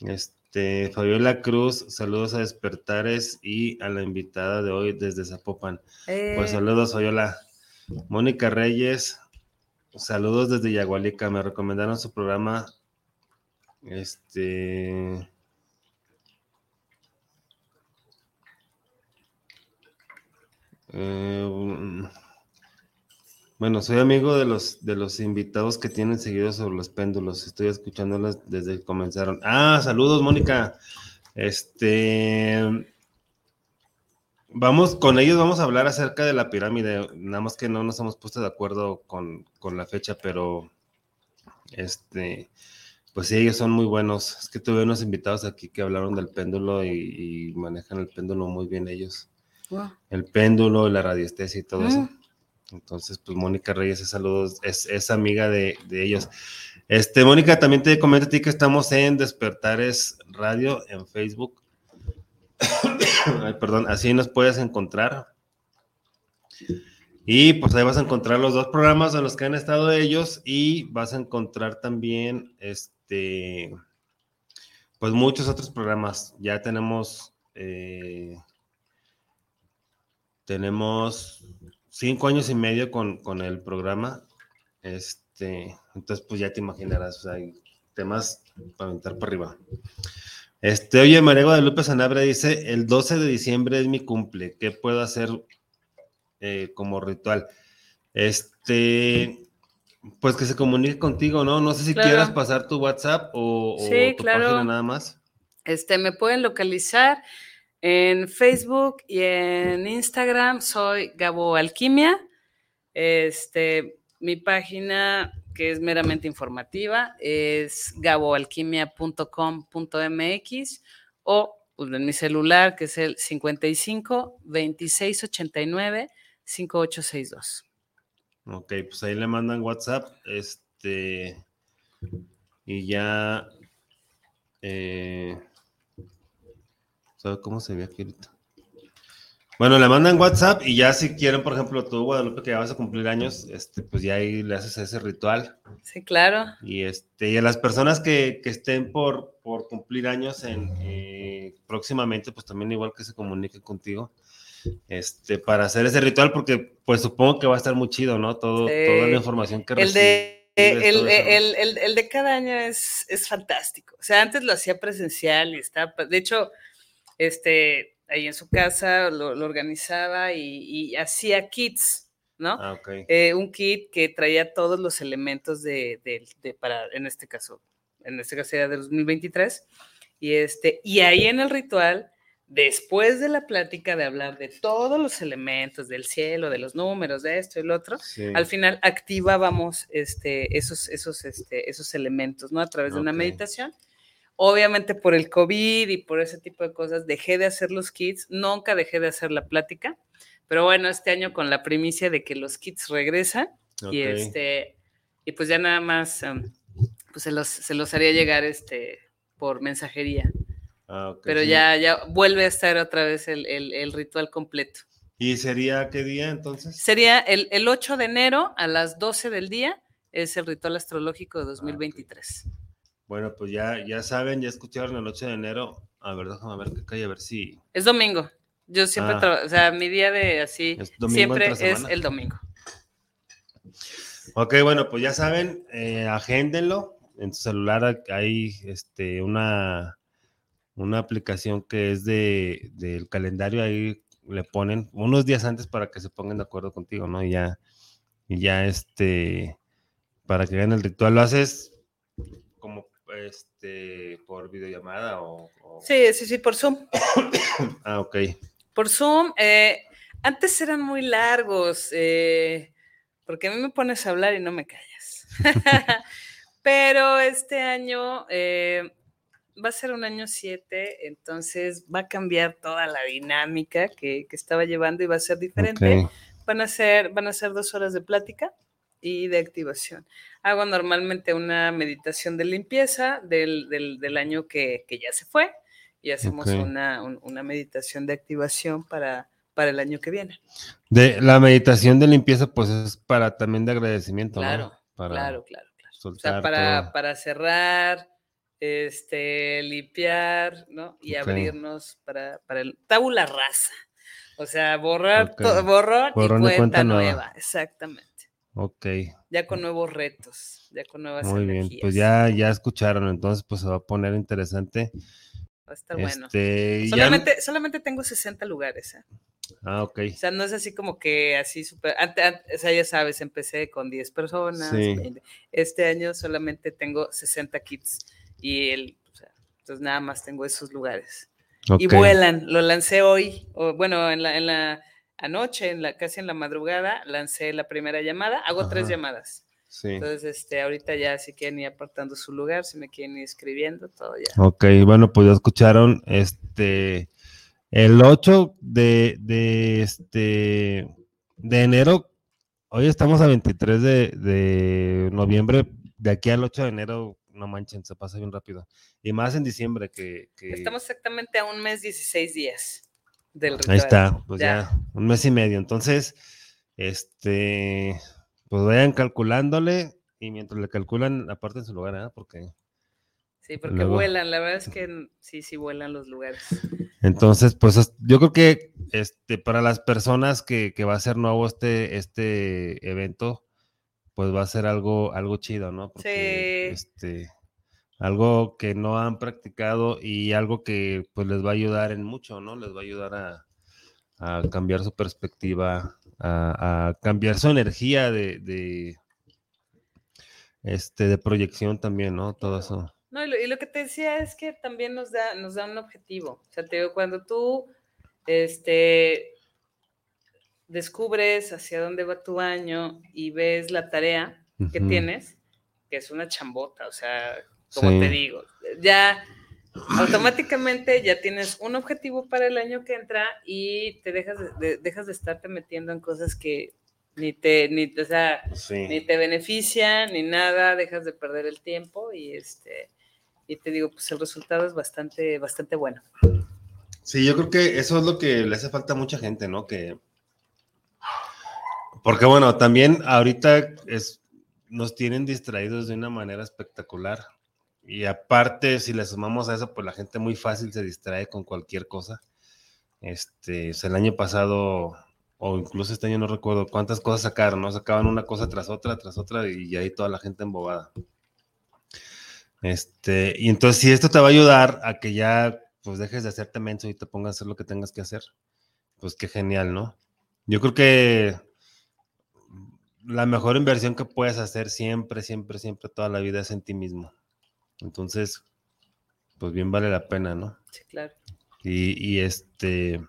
Este, Fabiola Cruz, saludos a Despertares y a la invitada de hoy desde Zapopan. Pues Eh, saludos, Fabiola. Mónica Reyes, saludos desde Yagualica, me recomendaron su programa. Este. Eh, bueno, soy amigo de los, de los invitados que tienen seguidos sobre los péndulos. Estoy escuchándolas desde que comenzaron. Ah, saludos, Mónica. Este. Vamos, con ellos vamos a hablar acerca de la pirámide. Nada más que no nos hemos puesto de acuerdo con, con la fecha, pero. Este. Pues sí, ellos son muy buenos. Es que tuve unos invitados aquí que hablaron del péndulo y, y manejan el péndulo muy bien ellos wow. el péndulo, la radiestesia y todo eso. Mm. Entonces, pues Mónica Reyes, es saludos, es, es amiga de, de ellos. Este, Mónica, también te comento a ti que estamos en Despertares Radio en Facebook. (coughs) Ay, perdón, así nos puedes encontrar. Y pues ahí vas a encontrar los dos programas en los que han estado ellos y vas a encontrar también este, pues muchos otros programas. Ya tenemos, eh, tenemos cinco años y medio con, con el programa. Este, entonces pues ya te imaginarás, hay temas para aventar para arriba. Este, oye, María Guadalupe Sanabria dice, el 12 de diciembre es mi cumple, ¿qué puedo hacer eh, como ritual? Este, pues que se comunique contigo, ¿no? No sé si Claro. quieras pasar tu WhatsApp o, o Sí, tu claro. página nada más. Este, me pueden localizar en Facebook y en Instagram. Soy Gabo Alquimia. Este, mi página, que es meramente informativa, es gaboalquimia.com.mx o pues, en mi celular, que es el 55 26 89 5862. Ok, pues ahí le mandan WhatsApp, este, y ya, eh, cómo se ve aquí ahorita. Bueno, le mandan WhatsApp y ya si quieren, por ejemplo, tú, Guadalupe, que ya vas a cumplir años, este, pues ya ahí le haces ese ritual. Sí, claro. Y, este, y a las personas que, que estén por, por cumplir años en, eh, próximamente, pues también igual que se comuniquen contigo, este, para hacer ese ritual, porque pues supongo que va a estar muy chido, ¿no? Todo. Toda la información que El de, el, de cada año es, es fantástico. O sea, antes lo hacía presencial y estaba, pa- de hecho, este, ahí en su casa lo, lo organizaba y, y hacía kits, ¿no? Ah. Eh, un kit que traía todos los elementos de, de- de- para, en este caso, en este caso era de 2023. Y, este, y ahí en el ritual, después de la plática de hablar de todos los elementos del cielo, de los números, de esto y lo otro, Sí. al final activábamos este, esos, esos, este, esos elementos, ¿no? A través de una meditación. Obviamente por el COVID y por ese tipo de cosas dejé de hacer los kits, nunca dejé de hacer la plática, pero bueno, este año con la primicia de que los kits regresan y este y pues ya nada más um, pues se los, se los haría llegar este por mensajería, Ah, pero ya, ya vuelve a estar otra vez el, el- el ritual completo. ¿Y sería qué día entonces? Sería el, el 8 de enero a las 12 del día, es el ritual astrológico de Ah, 2023. Bueno, pues ya, ya saben, ya escucharon el 8 de enero. A ver, déjame ver qué calle, a ver si Es domingo. Yo siempre Ah. trabajo, o sea, mi día de así, siempre es el domingo. Ok, bueno, pues ya saben, eh, agéndenlo. En su celular hay este, una, una aplicación que es de, del calendario, ahí le ponen unos días antes para que se pongan de acuerdo contigo, ¿no? Y ya, y ya este, para que hagan el ritual, lo haces como este, por videollamada o... o- Sí, sí, sí, por Zoom. (coughs) Ah, ok. Por Zoom, eh, antes eran muy largos, eh, porque a mí me pones a hablar y no me callas. (laughs) (laughs) Pero este año eh, va a ser un año 7, entonces va a cambiar toda la dinámica que, que estaba llevando y va a ser diferente. Van a ser, van a ser dos horas de plática y de activación. Hago normalmente una meditación de limpieza del, del- del año que, que ya se fue y hacemos una, un- una meditación de activación para, para el año que viene. De, la meditación de limpieza, pues es para también de agradecimiento, ¿no? Claro, Para Claro, claro, claro. O soltar sea, para, para cerrar, este, limpiar, ¿no? Y abrirnos para, para el tabula rasa. O sea, borrar, Ok. to- borrón, Borrón y cuenta, cuenta nueva. nueva. Exactamente. Ok, Ya con nuevos retos, ya con nuevas muy bien. Pues ya, ya escucharon, entonces pues se va a poner interesante. Va a estar bueno. Este, ya- Solamente, solamente tengo 60 lugares. ¿eh? Ah, ok. O sea, no es así como que así ante- O sea, ya sabes, empecé con 10 personas. Sí. 20. Este año solamente tengo 60 kits. Y el. o sea, entonces nada más tengo esos lugares. Y vuelan. Lo lancé hoy. O, bueno, en la, en la anoche, en la, casi en la madrugada, lancé la primera llamada. Hago tres llamadas. Sí. Entonces, este, ahorita ya si quieren ir apartando su lugar, si me quieren ir escribiendo, todo ya. Ok, bueno, pues ya escucharon, este, el 8 de, de, este, de enero, hoy estamos a 23 de, de noviembre, de aquí al 8 de enero, no manchen, se pasa bien rápido. Y más en diciembre que... que- Estamos exactamente a un mes, 16 días del Ahí ritual. está, pues Ya. ya. un mes y medio. Entonces, este, pues vayan calculándole y mientras le calculan, aparte en su lugar, ¿eh? Porque Sí, porque Luego- vuelan, la verdad es que sí, sí vuelan los lugares. Entonces, pues es- yo creo que este, para las personas que, que va a ser nuevo este, este evento, pues va a ser algo, algo chido, ¿no? Porque, Sí. este, algo que no han practicado y algo que pues les va a ayudar en mucho, ¿no? Les va a ayudar a, a cambiar su perspectiva, a, a cambiar su energía de, de, este, de proyección también, ¿no? Todo eso. No, y lo, y lo que te decía es que también nos da, nos da un objetivo. O sea, te digo, cuando tú este, descubres hacia dónde va tu año y ves la tarea que tienes, que es una chambota, o sea, como te digo, ya automáticamente ya tienes un objetivo para el año que entra y te dejas de, de- dejas de estarte metiendo en cosas que ni te, ni, o sea, Sí. ni te benefician ni nada, dejas de perder el tiempo y este y te digo, pues el resultado es bastante, bastante bueno. Sí, yo creo que eso es lo que le hace falta a mucha gente, ¿no? Que. Porque bueno, también ahorita nos tienen distraídos de una manera espectacular. Y aparte, si le sumamos a eso, pues la gente muy fácil se distrae con cualquier cosa. Este, el año pasado, o incluso este año no recuerdo cuántas cosas sacaron, ¿no? Sacaban una cosa tras otra, tras otra, y ahí toda la gente embobada. Este, y entonces, si esto te va a ayudar a que ya pues dejes de hacerte menso y te pongas a hacer lo que tengas que hacer, pues qué genial, ¿no? Yo creo que la mejor inversión que puedes hacer siempre, siempre, siempre, toda la vida es en ti mismo. Entonces, pues bien vale la pena, ¿no? Sí, claro. Y, este,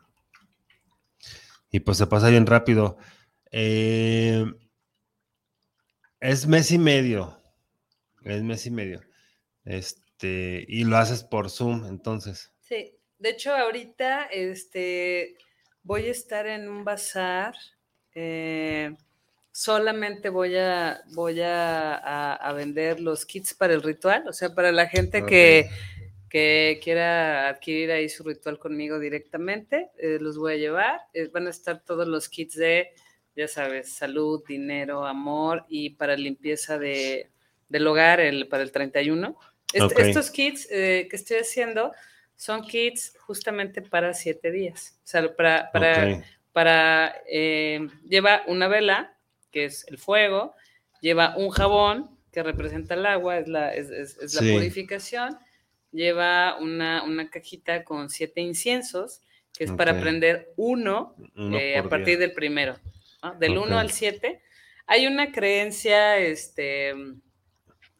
y pues se pasa bien rápido. Eh, es mes y medio, es mes y medio. Este, y lo haces por Zoom, entonces. Sí, de hecho ahorita este, voy a estar en un bazar. Eh, solamente voy a, voy a, vender los kits para el ritual, o sea, para la gente que, que, quiera adquirir ahí su ritual conmigo directamente, eh, los voy a llevar. Eh, van a estar todos los kits de, ya sabes, salud, dinero, amor y para limpieza de, del hogar el, para el 31. Estos kits que estoy haciendo son kits justamente para siete días. O sea, para, para, para eh, lleva una vela, que es el fuego, lleva un jabón, que representa el agua, es la, es, es, la purificación, lleva una, una, cajita con siete inciensos, que es para prender uno, eh, a partir del primero, del uno al siete. Hay una creencia, este,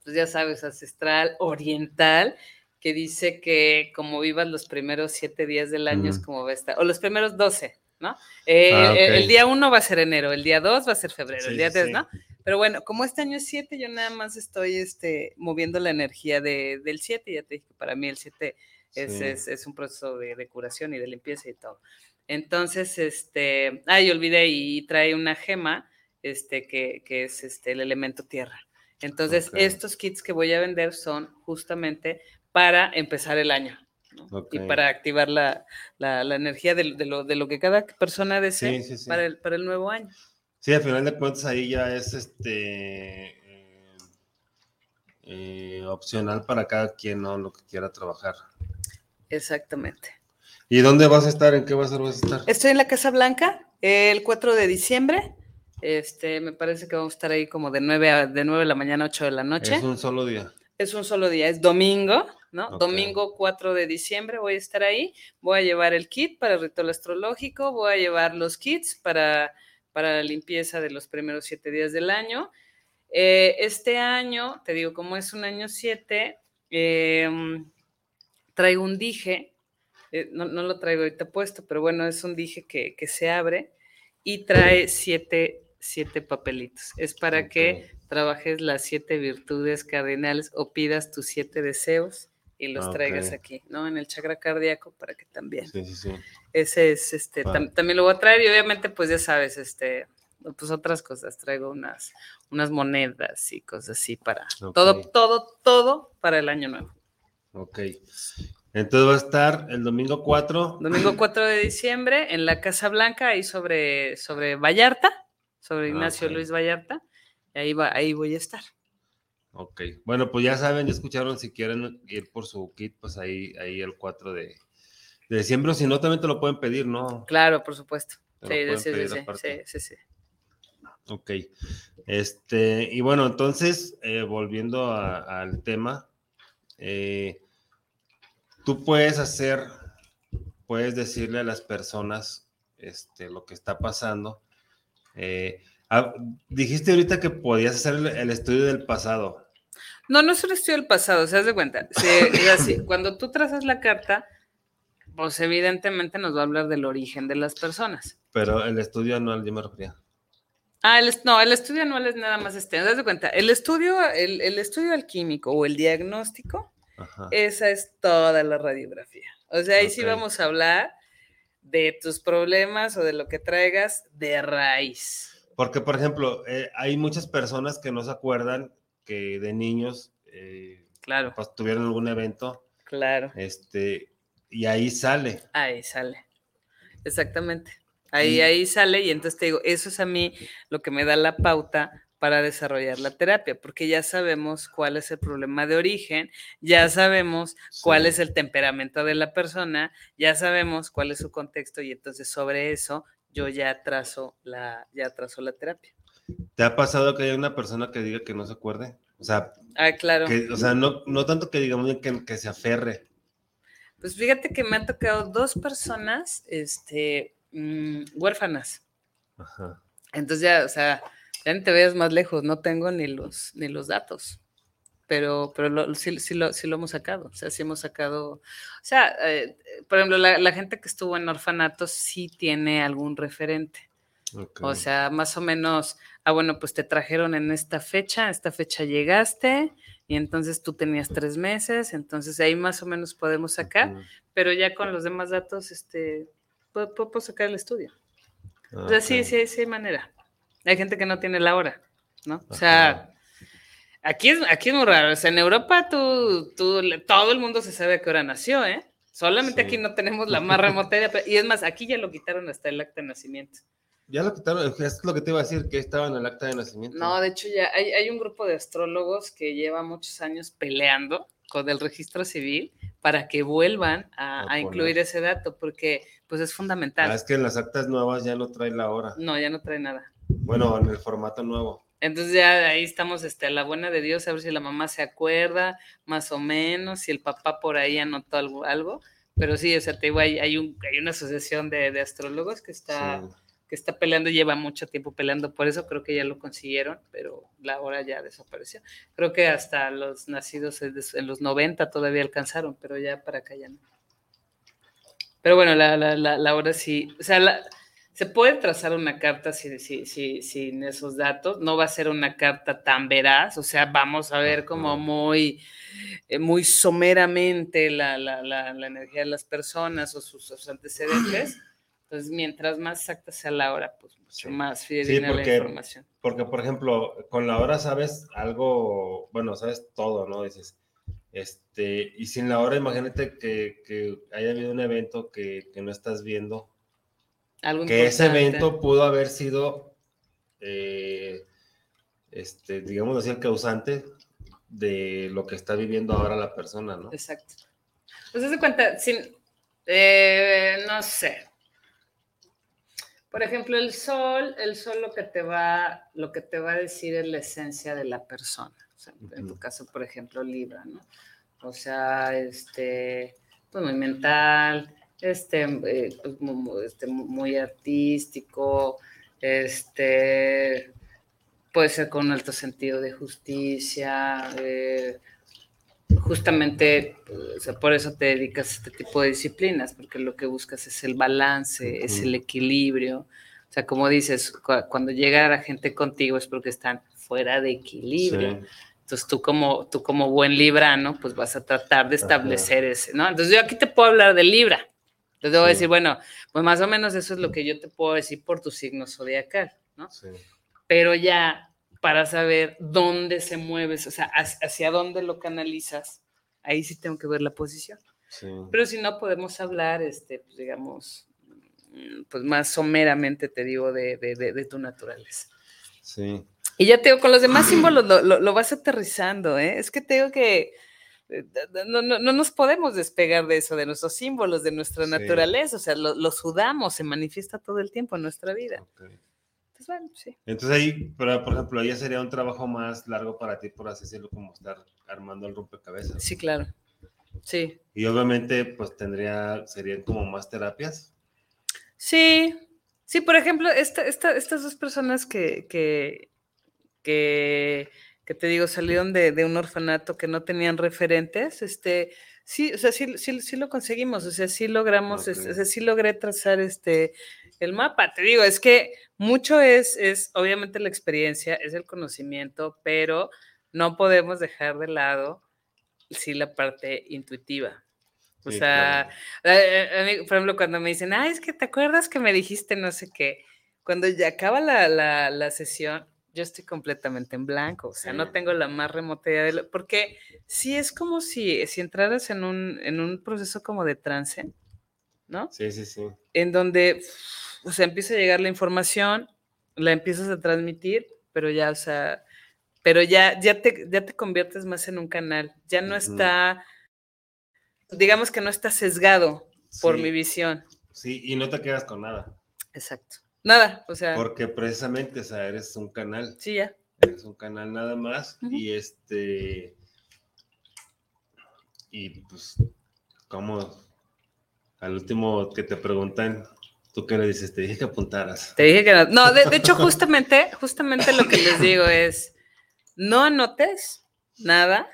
pues ya sabes, ancestral, oriental, que dice que como vivas los primeros siete días del año es como va a estar, o los primeros doce, ¿no? Eh, ah, el, día uno va a ser enero, el día dos va a ser febrero, el día tres, ¿no? Pero bueno, como este año es siete, yo nada más estoy este, moviendo la energía de, del siete, ya te dije que para mí el siete es, es, es, un proceso de, de, curación y de limpieza y todo. Entonces, este, ay, olvidé y trae una gema, este, que, que es este, el elemento tierra. Entonces, estos kits que voy a vender son justamente para empezar el año. Y para activar la, energía de, lo, que cada persona desee Para, el, para el nuevo año. Sí, al final de cuentas ahí ya es este eh, eh, opcional para cada quien, ¿no? Lo que quiera trabajar. Exactamente. ¿Y dónde vas a estar? ¿En qué vas a estar? Estoy en la Casa Blanca el 4 de diciembre. Este, me parece que vamos a estar ahí como de 9 a, de 9 de la mañana a 8 de la noche. Es un solo día. Es un solo día, es domingo. ¿No? Domingo 4 de diciembre voy a estar ahí, voy a llevar el kit para el ritual astrológico, voy a llevar los kits para, para la limpieza de los primeros siete días del año. Eh, este año, te digo, como es un año 7, em, traigo un dije, eh, no, lo traigo ahorita puesto, pero bueno, es un dije que, se abre y trae siete, siete papelitos. Es para que trabajes las siete virtudes cardinales o pidas tus siete deseos y los ah, traigas aquí, ¿no? En el chakra cardíaco para que también. Sí, sí, sí. Ese es, este, también lo voy a traer y obviamente, pues ya sabes, este, pues otras cosas, traigo unas, unas monedas y cosas así para todo, todo, todo para el año nuevo. Ok. Entonces va a estar el domingo 4. Domingo (clears throat) 4 de diciembre en la Casa Blanca, ahí sobre, sobre Vallarta, sobre ah, Ignacio Luis Vallarta. Y ahí, va, ahí voy a estar. Ok, bueno, pues ya saben, ya escucharon, si quieren ir por su kit, pues ahí, ahí el 4 de, diciembre, si no, también te lo pueden pedir, ¿no? Claro, por supuesto. Sí, sí, sí, sí, sí, Ok, este, y bueno, entonces, eh, volviendo al tema, eh, tú puedes hacer, puedes decirle a las personas este, lo que está pasando. Eh, ah, dijiste ahorita que podías hacer el, estudio del pasado. No, no es un estudio del pasado, se das de cuenta. es así, cuando tú trazas la carta, pues evidentemente nos va a hablar del origen de las personas. Pero el estudio anual, yo me refería. Ah, no, el estudio anual es nada más este. ¿Te das de cuenta? El estudio, el, estudio alquímico o el diagnóstico, esa es toda la radiografía. O sea, ahí sí vamos a hablar de tus problemas o de lo que traigas de raíz. Porque, por ejemplo, eh, hay muchas personas que no se acuerdan que de niños eh, claro. pues, tuvieron algún evento. Claro. Este, y ahí sale. Ahí sale. Exactamente. Ahí, ahí sale y entonces te digo, eso es a mí lo que me da la pauta para desarrollar la terapia, porque ya sabemos cuál es el problema de origen, ya sabemos cuál es el temperamento de la persona, ya sabemos cuál es su contexto y entonces sobre eso yo ya trazo la, ya trazo la terapia. ¿Te ha pasado que haya una persona que diga que no se acuerde? O sea, ah, claro. o sea no, no tanto que digamos que, que se aferre. Pues fíjate que me han tocado dos personas, este, mm, huérfanas. Ajá. Entonces ya, o sea, ya ni te veas más lejos, no tengo ni los, ni los datos. Pero, pero sí, sí, lo, sí, lo, hemos sacado. O sea, sí hemos sacado. O sea, eh, por ejemplo, la, gente que estuvo en orfanatos sí tiene algún referente. O sea, más o menos, ah, bueno, pues te trajeron en esta fecha, esta fecha llegaste, y entonces tú tenías tres meses, entonces ahí más o menos podemos sacar, pero ya con los demás datos, este, puedo, puedo sacar el estudio. o sea, sí, sí, sí hay manera. Hay gente que no tiene la hora, ¿no? O sea, aquí es, aquí es muy raro. O sea, en Europa tú, tú, todo el mundo se sabe a qué hora nació, ¿eh? Solamente aquí no tenemos la más (laughs) remota idea. Y es más, aquí ya lo quitaron hasta el acta de nacimiento. Ya lo quitaron, es lo que te iba a decir, que estaba en el acta de nacimiento. No, de hecho ya hay, hay un grupo de astrólogos que lleva muchos años peleando con el registro civil para que vuelvan a, a incluir ese dato, porque pues es fundamental. Ah, es que en las actas nuevas ya no trae la hora. No, ya no trae nada. Bueno, en el formato nuevo. Entonces ya ahí estamos este, a la buena de Dios, a ver si la mamá se acuerda, más o menos, si el papá por ahí anotó algo, algo. pero sí, o sea, te digo, hay, hay, un, hay una asociación de, de astrólogos que está, que está peleando, lleva mucho tiempo peleando por eso, creo que ya lo consiguieron, pero la hora ya desapareció. Creo que hasta los nacidos en los 90 todavía alcanzaron, pero ya para acá ya no. Pero bueno, la, la, la, la hora sí, o sea, la, se puede trazar una carta sin, sin, esos datos, no va a ser una carta tan veraz, o sea, vamos a ver como muy, eh, muy someramente la, energía de las personas o sus, antecedentes. Entonces, mientras más exacta sea la hora, pues mucho más fidedigna la información. Porque, por ejemplo, con la hora sabes algo, bueno, sabes todo, ¿no? Dices, este, y sin la hora, imagínate que, haya habido un evento que, que no estás viendo que ese evento pudo haber sido, eh, este, digamos así, el causante de lo que está viviendo ahora la persona, ¿no? Exacto. Pues se cuenta, sin, eh, no sé. Por ejemplo, el sol, el sol lo que te va, lo que te va a decir es la esencia de la persona. En tu caso, por ejemplo, Libra, ¿no? O sea, este, pues muy mental, este, eh, pues, muy, este, muy artístico, este, puede ser con alto sentido de justicia, eh, justamente por eso te dedicas a este tipo de disciplinas, porque lo que buscas es el balance, es el equilibrio. O sea, como dices, cuando llega la gente contigo es porque están fuera de equilibrio. Entonces tú como, tú como buen librano, pues vas a tratar de establecer ese, ¿no? Entonces yo aquí te puedo hablar de Libra, entonces debo decir, bueno, pues más o menos eso es lo que yo te puedo decir por tu signo zodiacal, ¿no? Sí. Pero ya para saber dónde se mueves, o sea, hacia dónde lo canalizas, ahí sí tengo que ver la posición. Sí. Pero si no, podemos hablar, este, pues digamos, pues más someramente te digo de, de, de, tu naturaleza. Sí. Y ya te digo, con los demás símbolos lo, lo, lo vas aterrizando, ¿eh? Es que te digo que eh, no, no, no, nos podemos despegar de eso, de nuestros símbolos, de nuestra naturaleza, o sea, lo, sudamos, se manifiesta todo el tiempo en nuestra vida. Entonces, bueno, sí. Entonces ahí, pero, por ejemplo, ya sería un trabajo más largo para ti, por así decirlo, como estar armando el rompecabezas. Sí, claro. Sí. Y obviamente, pues tendría, serían como más terapias. Sí, sí, por ejemplo, esta, esta, estas dos personas que, que, que que te digo, salieron de, un orfanato que no tenían referentes, este, sí, o sea, sí, sí, sí lo conseguimos, o sea, sí logramos, o sea, sí logré trazar este, el mapa. Te digo, es que mucho es, es obviamente la experiencia, es el conocimiento, pero no podemos dejar de lado, sí, la parte intuitiva. O sea, por ejemplo, cuando me dicen, ah, es que te acuerdas que me dijiste no sé qué, cuando ya acaba la, la, la sesión, yo estoy completamente en blanco, o sea, no tengo la más remota idea de lo, porque sí es como si, si entraras en un, en un proceso como de trance, ¿no? Sí, sí, sí. En donde, o sea, empieza a llegar la información, la empiezas a transmitir, pero ya, o sea, pero ya, ya, te, ya te conviertes más en un canal, ya no está, digamos que no está sesgado por mi visión. Sí, y no te quedas con nada. Exacto. Nada, o sea. Porque precisamente, o sea, eres un canal. Sí, ya. Eres un canal nada más. Y este. Y pues, ¿cómo? Al último que te preguntan, ¿tú qué le dices? Te dije que apuntaras. Te dije que no. No, de, hecho, justamente, justamente lo que les digo es: no anotes nada,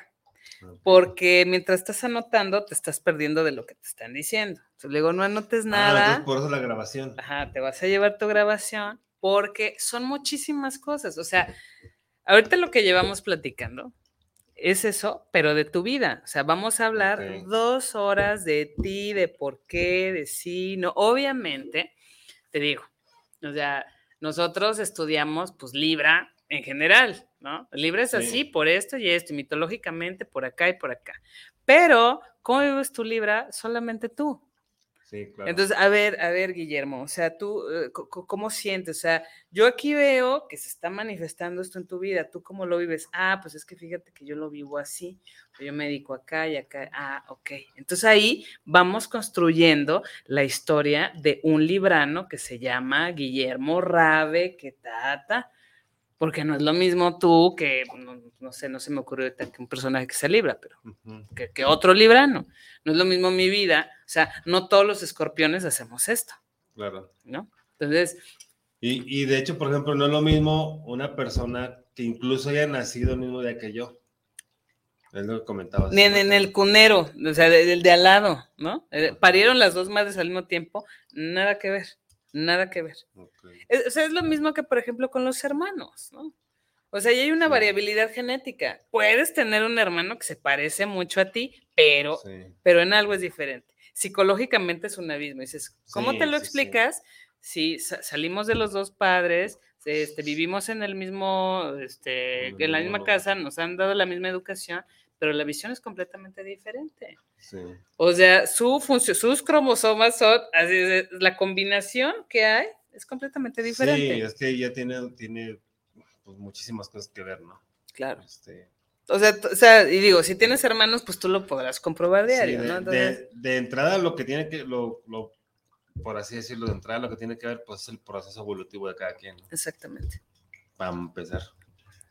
porque mientras estás anotando, te estás perdiendo de lo que te están diciendo. Entonces, luego no anotes ah, nada. por eso la grabación. Ajá, te vas a llevar tu grabación, porque son muchísimas cosas. O sea, ahorita lo que llevamos platicando es eso, pero de tu vida. O sea, vamos a hablar dos horas de ti, de por qué, de sí, no. Obviamente, te digo, o sea, nosotros estudiamos pues Libra en general, ¿no? Libra es así por esto y esto, y mitológicamente por acá y por acá. Pero, ¿cómo vives tu Libra? Solamente tú. Entonces, a ver, a ver, Guillermo, o sea, tú, eh, ¿cómo sientes? O sea, yo aquí veo que se está manifestando esto en tu vida, ¿tú cómo lo vives? Ah, pues es que fíjate que yo lo vivo así, yo me dedico acá y acá, ah, ok. Entonces ahí vamos construyendo la historia de un librano que se llama Guillermo Rabe, que tata, porque no es lo mismo tú que, no, sé, no se me ocurrió que un personaje que se libra, pero que, otro librano. No es lo mismo mi vida, o sea, no todos los escorpiones hacemos esto. Claro. ¿No? Entonces... Y, y de hecho, por ejemplo, no es lo mismo una persona que incluso haya nacido el mismo día que yo. Es lo que comentaba. Ni en, el cunero, o sea, el de, al lado, ¿no? Eh, parieron las dos madres al mismo tiempo, nada que ver. Nada que ver. Es, o sea, es lo mismo que, por ejemplo, con los hermanos, ¿no? O sea, hay una variabilidad genética. Puedes tener un hermano que se parece mucho a ti, pero, pero en algo es diferente. Psicológicamente es un abismo. dices, ¿cómo te lo explicas? Si salimos de los dos padres, este, vivimos en el mismo, este, en la misma casa, nos han dado la misma educación, pero la visión es completamente diferente. O sea, su sus cromosomas son, así la combinación que hay es completamente diferente. Sí, es que ya tiene, tiene pues, muchísimas cosas que ver, ¿no? Claro. Este... O, sea, o sea, y digo, si tienes hermanos, pues tú lo podrás comprobar diario, de, ¿no? De, de, entrada, lo que tiene que, lo, lo, por así decirlo, de entrada, lo que tiene que ver, pues es el proceso evolutivo de cada quien. Exactamente. Para empezar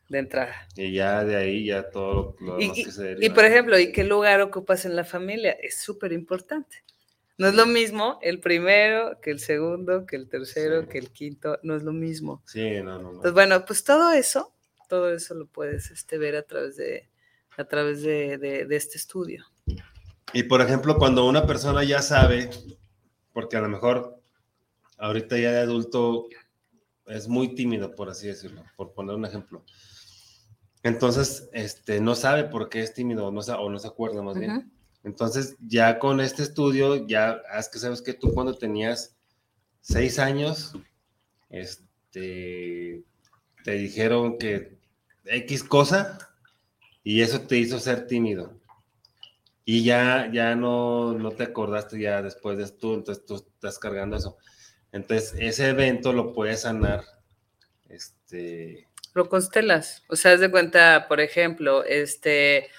de entrada. Y ya de ahí ya todo lo, y, que se deriva. Y por ejemplo, ¿y qué lugar ocupas en la familia? Es súper importante. No es lo mismo el primero que el segundo, que el tercero, que el quinto, no es lo mismo. Sí, no, no, Entonces, bueno, pues todo eso, todo eso lo puedes este, ver a través de, a través de, de este estudio. Y por ejemplo, cuando una persona ya sabe, porque a lo mejor ahorita ya de adulto es muy tímido, por así decirlo, por poner un ejemplo entonces, este, no sabe por qué es tímido no, o no se acuerda más bien. Entonces, ya con este estudio, ya es que sabes que tú cuando tenías seis años, este, te dijeron que X cosa y eso te hizo ser tímido. Y ya, ya no, no te acordaste ya después de esto, entonces tú estás cargando eso. Entonces, ese evento lo puedes sanar, este, lo constelas. O sea, haz de cuenta, por ejemplo, este,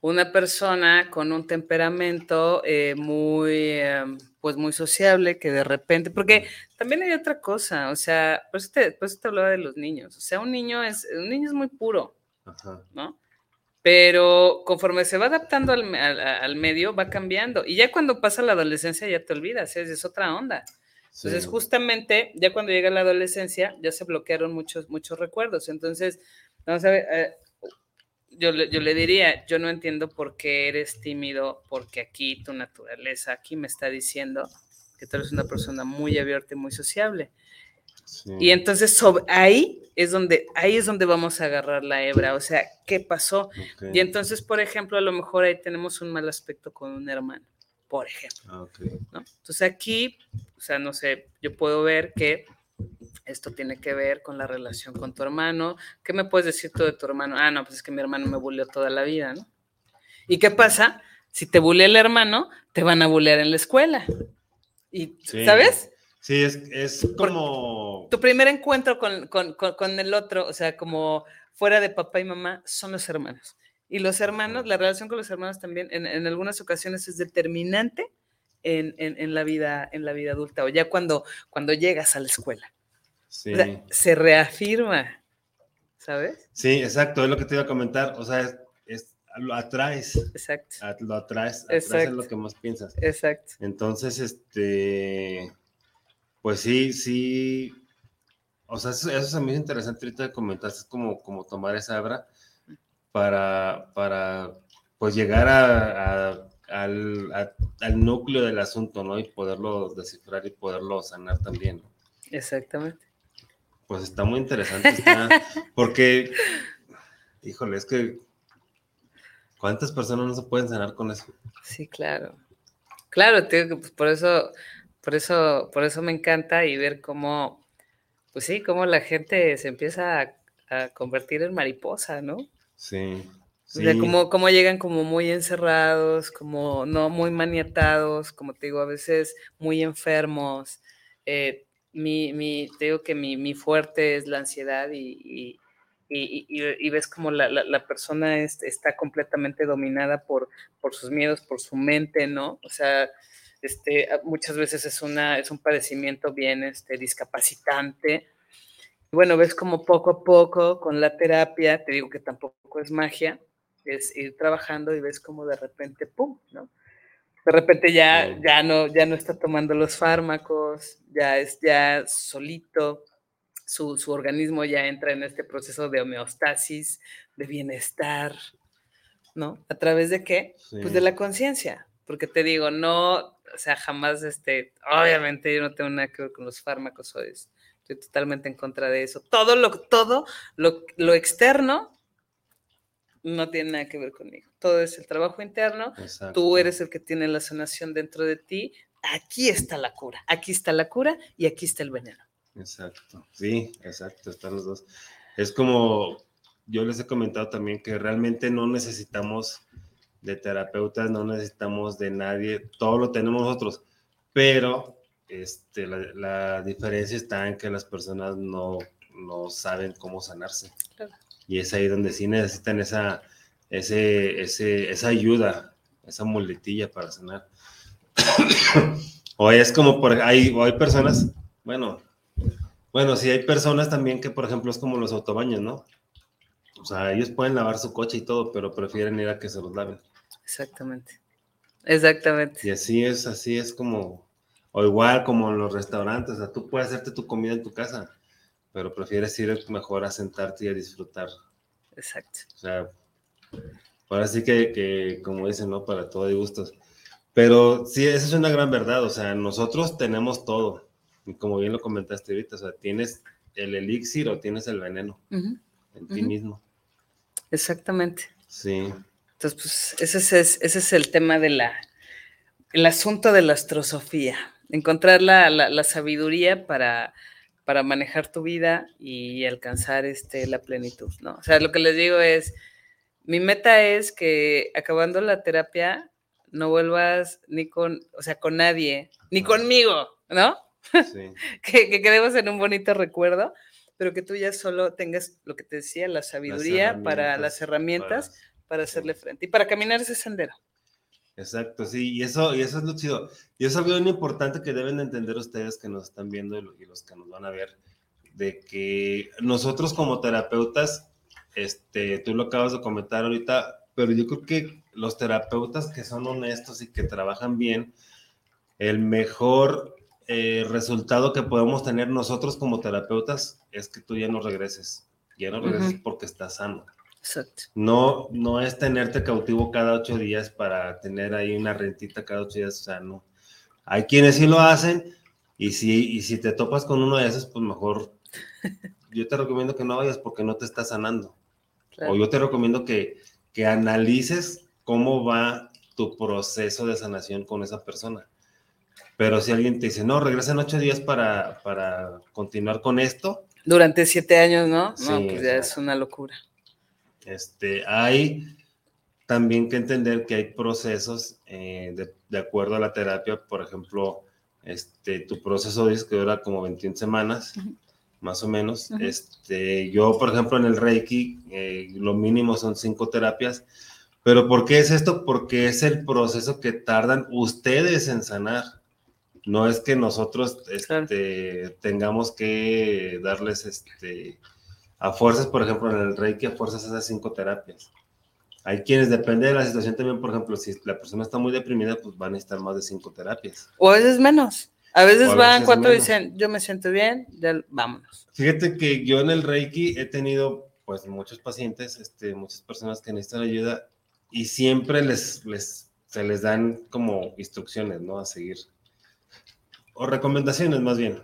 una persona con un temperamento eh, muy, em, pues muy sociable, que de repente, porque también hay otra cosa, o sea, por eso te, por te hablaba de los niños. O sea, un niño es, un niño es muy puro, ¿no? Pero conforme se va adaptando al, al, medio, va cambiando. Y ya cuando pasa la adolescencia, ya te olvidas, es, es otra onda. Entonces, justamente, ya cuando llega la adolescencia, ya se bloquearon muchos, muchos recuerdos. Entonces, vamos a ver, eh, yo, yo le diría, yo no entiendo por qué eres tímido, porque aquí tu naturaleza, aquí me está diciendo que tú eres una persona muy abierta y muy sociable. Y entonces ahí es donde ahí es donde vamos a agarrar la hebra, o sea, ¿qué pasó? Y entonces, por ejemplo, a lo mejor ahí tenemos un mal aspecto con un hermano por ejemplo. Ah, Entonces aquí, o sea, no sé, yo puedo ver que Esto tiene que ver con la relación con tu hermano. ¿Qué me puedes decir tú de tu hermano? Ah, no, pues es que mi hermano me bulleó toda la vida, ¿no? ¿Y qué pasa? Si te bulea el hermano, te van a bullear en la escuela. Y, Sí. ¿sabes? Sí, es, es como... Tu primer encuentro con, con- con- con el otro, o sea, como fuera de papá y mamá, son los hermanos. Y los hermanos, la relación con los hermanos también, en, en algunas ocasiones es determinante en, en- en la vida, en la vida adulta, o ya cuando, cuando llegas a la escuela. Sí. O sea, se reafirma, ¿sabes? Sí, exacto, es lo que te iba a comentar. O sea, es, es- lo atraes, Exacto, a- lo atraes, atraes Exacto. lo que más piensas. exacto. Entonces, este, pues sí, sí. O sea, eso, eso se me hizo interesante ahorita de comentar, es como, como tomar esa hebra para, para pues llegar a, a- al, a- al núcleo del asunto, ¿no? Y poderlo descifrar y poderlo sanar también. ¿no? Exactamente. Pues está muy interesante, está- (laughs) porque, híjole, es que ¿cuántas personas no se pueden sanar con eso? Sí, claro. Claro, que pues, por eso, por eso, por eso me encanta y ver cómo, pues sí, cómo la gente se empieza a, a convertir en mariposa, ¿no? Sí. Sí. cómo, cómo llegan como muy encerrados, como no muy maniatados, como te digo, a veces muy enfermos. Eh, mi, mi, te digo que mi, mi fuerte es la ansiedad y, y, y- y- y ves como la, la- la persona es- está completamente dominada por, por sus miedos, por su mente, ¿no? O sea, este, muchas veces es, una, es un padecimiento bien este, discapacitante. Y bueno, ves como poco a poco con la terapia, te digo que tampoco es magia, es ir trabajando y ves como de repente, ¡pum! ¿no? De repente ya, Sí. ya, no, ya no está tomando los fármacos, ya es ya solito, su, su organismo ya entra en este proceso de homeostasis, de bienestar, ¿no? ¿A través de qué? Pues de Sí. la conciencia, porque te digo, no, o sea, jamás, este, obviamente yo no tengo nada que ver con los fármacos, soy, estoy totalmente en contra de eso. Todo lo, todo lo, lo externo no tiene nada que ver conmigo. Todo es el trabajo interno, Exacto. tú eres el que tiene la sanación dentro de ti, aquí está la cura, aquí está la cura y aquí está el veneno. Exacto, sí, exacto, están los dos. Es como yo les he comentado también que realmente no necesitamos de terapeutas, no necesitamos de nadie, todo lo tenemos nosotros, pero este, la, la diferencia está en que las personas no, no saben cómo sanarse. Claro. Y es ahí donde sí necesitan esa, ese, ese, esa ayuda, esa muletilla para sanar. (coughs) o es como, por, hay, o hay personas, bueno, bueno, sí hay personas también que, por ejemplo, es como los autobaños, ¿no? O sea, ellos pueden lavar su coche y todo, pero prefieren ir a que se los laven. Exactamente. Exactamente. Y así es, así es como, o igual como en los restaurantes, o sea, tú puedes hacerte tu comida en tu casa, pero prefieres ir mejor a sentarte y a disfrutar. Exacto. O sea, ahora sí que, que, como dicen, ¿no? Para todo hay gustos. Pero sí, esa es una gran verdad, o sea, nosotros tenemos todo. Y como bien lo comentaste ahorita, o sea, tienes el elixir o tienes el veneno en ti mismo. Exactamente. Sí, Entonces, pues ese es, es- ese es el tema de la, el asunto de la astrosofía. Encontrar la, la- la sabiduría para, para manejar tu vida y alcanzar este, la plenitud, ¿no? O sea, lo que les digo es, mi meta es que acabando la terapia no vuelvas ni con, o sea, con nadie, ni No. conmigo, ¿no? sí, (laughs) que, que quedemos en un bonito recuerdo, pero que tú ya solo tengas lo que te decía, la sabiduría para las herramientas para- para hacerle frente y para caminar ese sendero. Exacto, sí, y eso, y eso es lo chido. Y eso es algo bien importante que deben de entender ustedes que nos están viendo y lo- y los que nos van a ver, de que nosotros como terapeutas, este, tú lo acabas de comentar ahorita, pero yo creo que los terapeutas que son honestos y que trabajan bien, el mejor eh, resultado que podemos tener nosotros como terapeutas es que tú ya no regreses, ya no regreses porque estás sano. Exacto. No, no es tenerte cautivo cada ocho días para tener ahí una rentita cada ocho días, o sea, no. Hay quienes sí lo hacen y si, y si te topas con uno de esos, pues mejor (laughs) yo te recomiendo que no vayas porque no te está sanando. claro. O yo te recomiendo que, que analices cómo va tu proceso de sanación con esa persona. Pero si alguien te dice, no, regresa en ocho días para, para continuar con esto. Durante siete años, ¿no? no, pues ya es una locura. Este, hay también que entender que hay procesos eh, de, de acuerdo a la terapia. Por ejemplo, este, tu proceso dice que dura como 21 semanas, más o menos. Este, yo, por ejemplo, en el Reiki, eh, lo mínimo son cinco terapias. Pero ¿por qué es esto? Porque es el proceso que tardan ustedes en sanar. No es que nosotros Claro. este, tengamos que darles este, a fuerzas, por ejemplo, en el Reiki, a fuerzas esas cinco terapias. Hay quienes, depende de la situación también, por ejemplo, si la persona está muy deprimida, pues van a necesitar más de cinco terapias. O a veces menos. A veces a van veces cuatro y dicen, yo me siento bien, ya vámonos. Fíjate que yo en el Reiki he tenido pues muchos pacientes, este, muchas personas que necesitan ayuda y siempre les, les, se les dan como instrucciones, ¿no? A seguir. O recomendaciones más bien.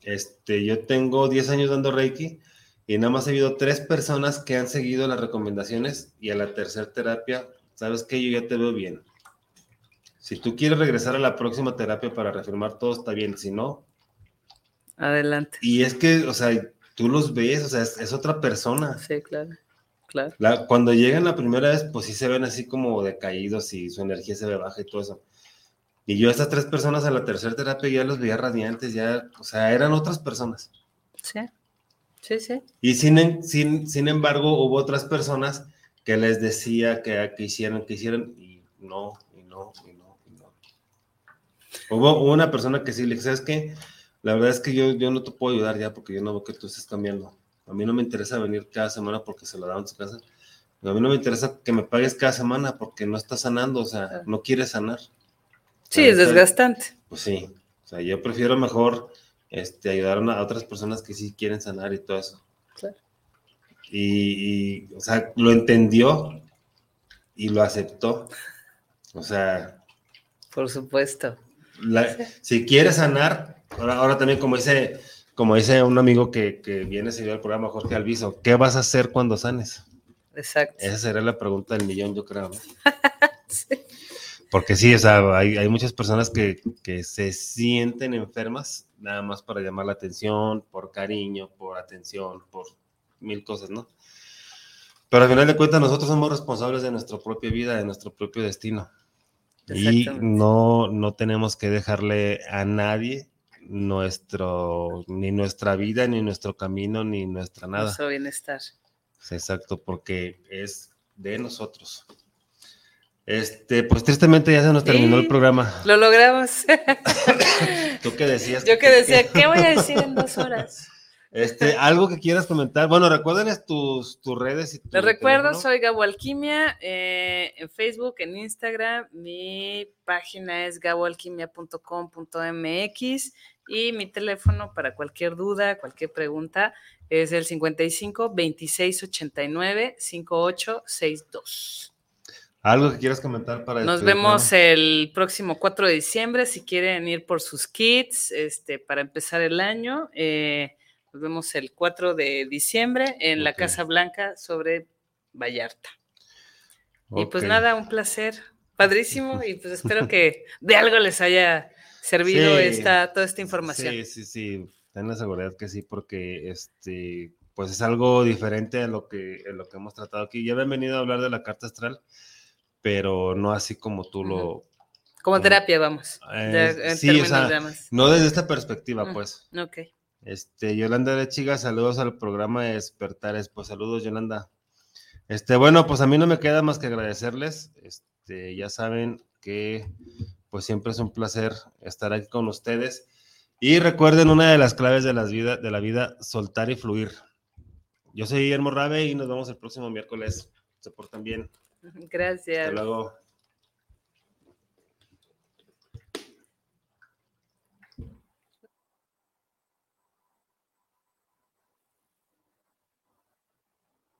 Este, yo tengo 10 años dando Reiki y nada más he habido tres personas que han seguido las recomendaciones y a la tercera terapia, ¿sabes qué? Yo ya te veo bien. Si tú quieres regresar a la próxima terapia para reafirmar todo, está bien. Si no, Adelante. y es que, o sea, tú los ves, o sea, es, es otra persona. Sí, claro. Claro. La- cuando llegan la primera vez, pues sí se ven así como decaídos y su energía se ve baja y todo eso. Y yo a estas tres personas a la tercera terapia ya los veía radiantes, ya, o sea, eran otras personas. Sí. Sí, sí. Y sin, sin, sin embargo, hubo otras personas que les decía que, que hicieran, que hicieran, y no, y no, y no, y no. Hubo, hubo una persona que sí le dije, ¿sabes qué? La verdad es que yo, yo no te puedo ayudar ya porque yo no veo que tú estés cambiando. A mí no me interesa venir cada semana porque se lo daban en su casa. A mí no me interesa que me pagues cada semana porque no estás sanando, o sea, no quieres sanar. Sí, es desgastante. Pues sí, o sea, yo prefiero mejor este, ayudar a, otras personas que sí quieren sanar y todo eso. Claro. Y, y, o sea, lo entendió y lo aceptó. O sea, Por supuesto. la- si quieres sanar, ahora, ahora también como dice, como dice un amigo que, que viene a seguir el programa, Jorge Alviso, ¿qué vas a hacer cuando sanes? Exacto. Esa sería la pregunta del millón, yo creo. ¿no? (laughs) Sí. Porque sí, o sea, hay, hay muchas personas que, que se sienten enfermas nada más para llamar la atención, por cariño, por atención, por mil cosas, ¿no? Pero al final de cuentas nosotros somos responsables de nuestra propia vida, de nuestro propio destino. Y no, no tenemos que dejarle a nadie nuestro, ni nuestra vida, ni nuestro camino, ni nuestra nada. Nuestro bienestar. Exacto, porque es de nosotros. Este, pues tristemente ya se nos terminó Sí. el programa. Lo logramos. (laughs) ¿Tú qué decías? Yo que decía, ¿qué voy a decir en dos horas? Este, algo que quieras comentar. Bueno, recuérdenles tus, tus redes y tu Les recuerdo, soy Gabo Alquimia eh, en Facebook, en Instagram. Mi página es gaboalquimia.com.mx y mi teléfono para cualquier duda, cualquier pregunta es el 55 26 89 5862. Algo que quieras comentar para Nos despedir, vemos ¿no? el próximo 4 de diciembre si quieren ir por sus kits este, para empezar el año. eh, nos vemos el 4 de diciembre en la Ok. Casa Blanca sobre Vallarta. Y pues nada, un placer, padrísimo, y pues espero que de algo les haya servido Sí. esta, toda esta información. Sí, sí, sí. Ten la seguridad que sí, porque este, pues es algo diferente a lo que, a lo que hemos tratado aquí. Ya habían venido a hablar de la carta astral, pero no así como tú lo. Como terapia, vamos. Eh, ya en sí, o términos sea, de más. No desde esta perspectiva, pues. Ok. Este, Yolanda de Chiga, saludos al programa de Despertares. Pues saludos, Yolanda. Este, bueno, pues a mí no me queda más que agradecerles. Este, ya saben que pues siempre es un placer estar aquí con ustedes. Y recuerden una de las claves de, las vida, de la vida, soltar y fluir. Yo soy Guillermo Rabe y nos vemos el próximo miércoles. Se portan bien. Gracias.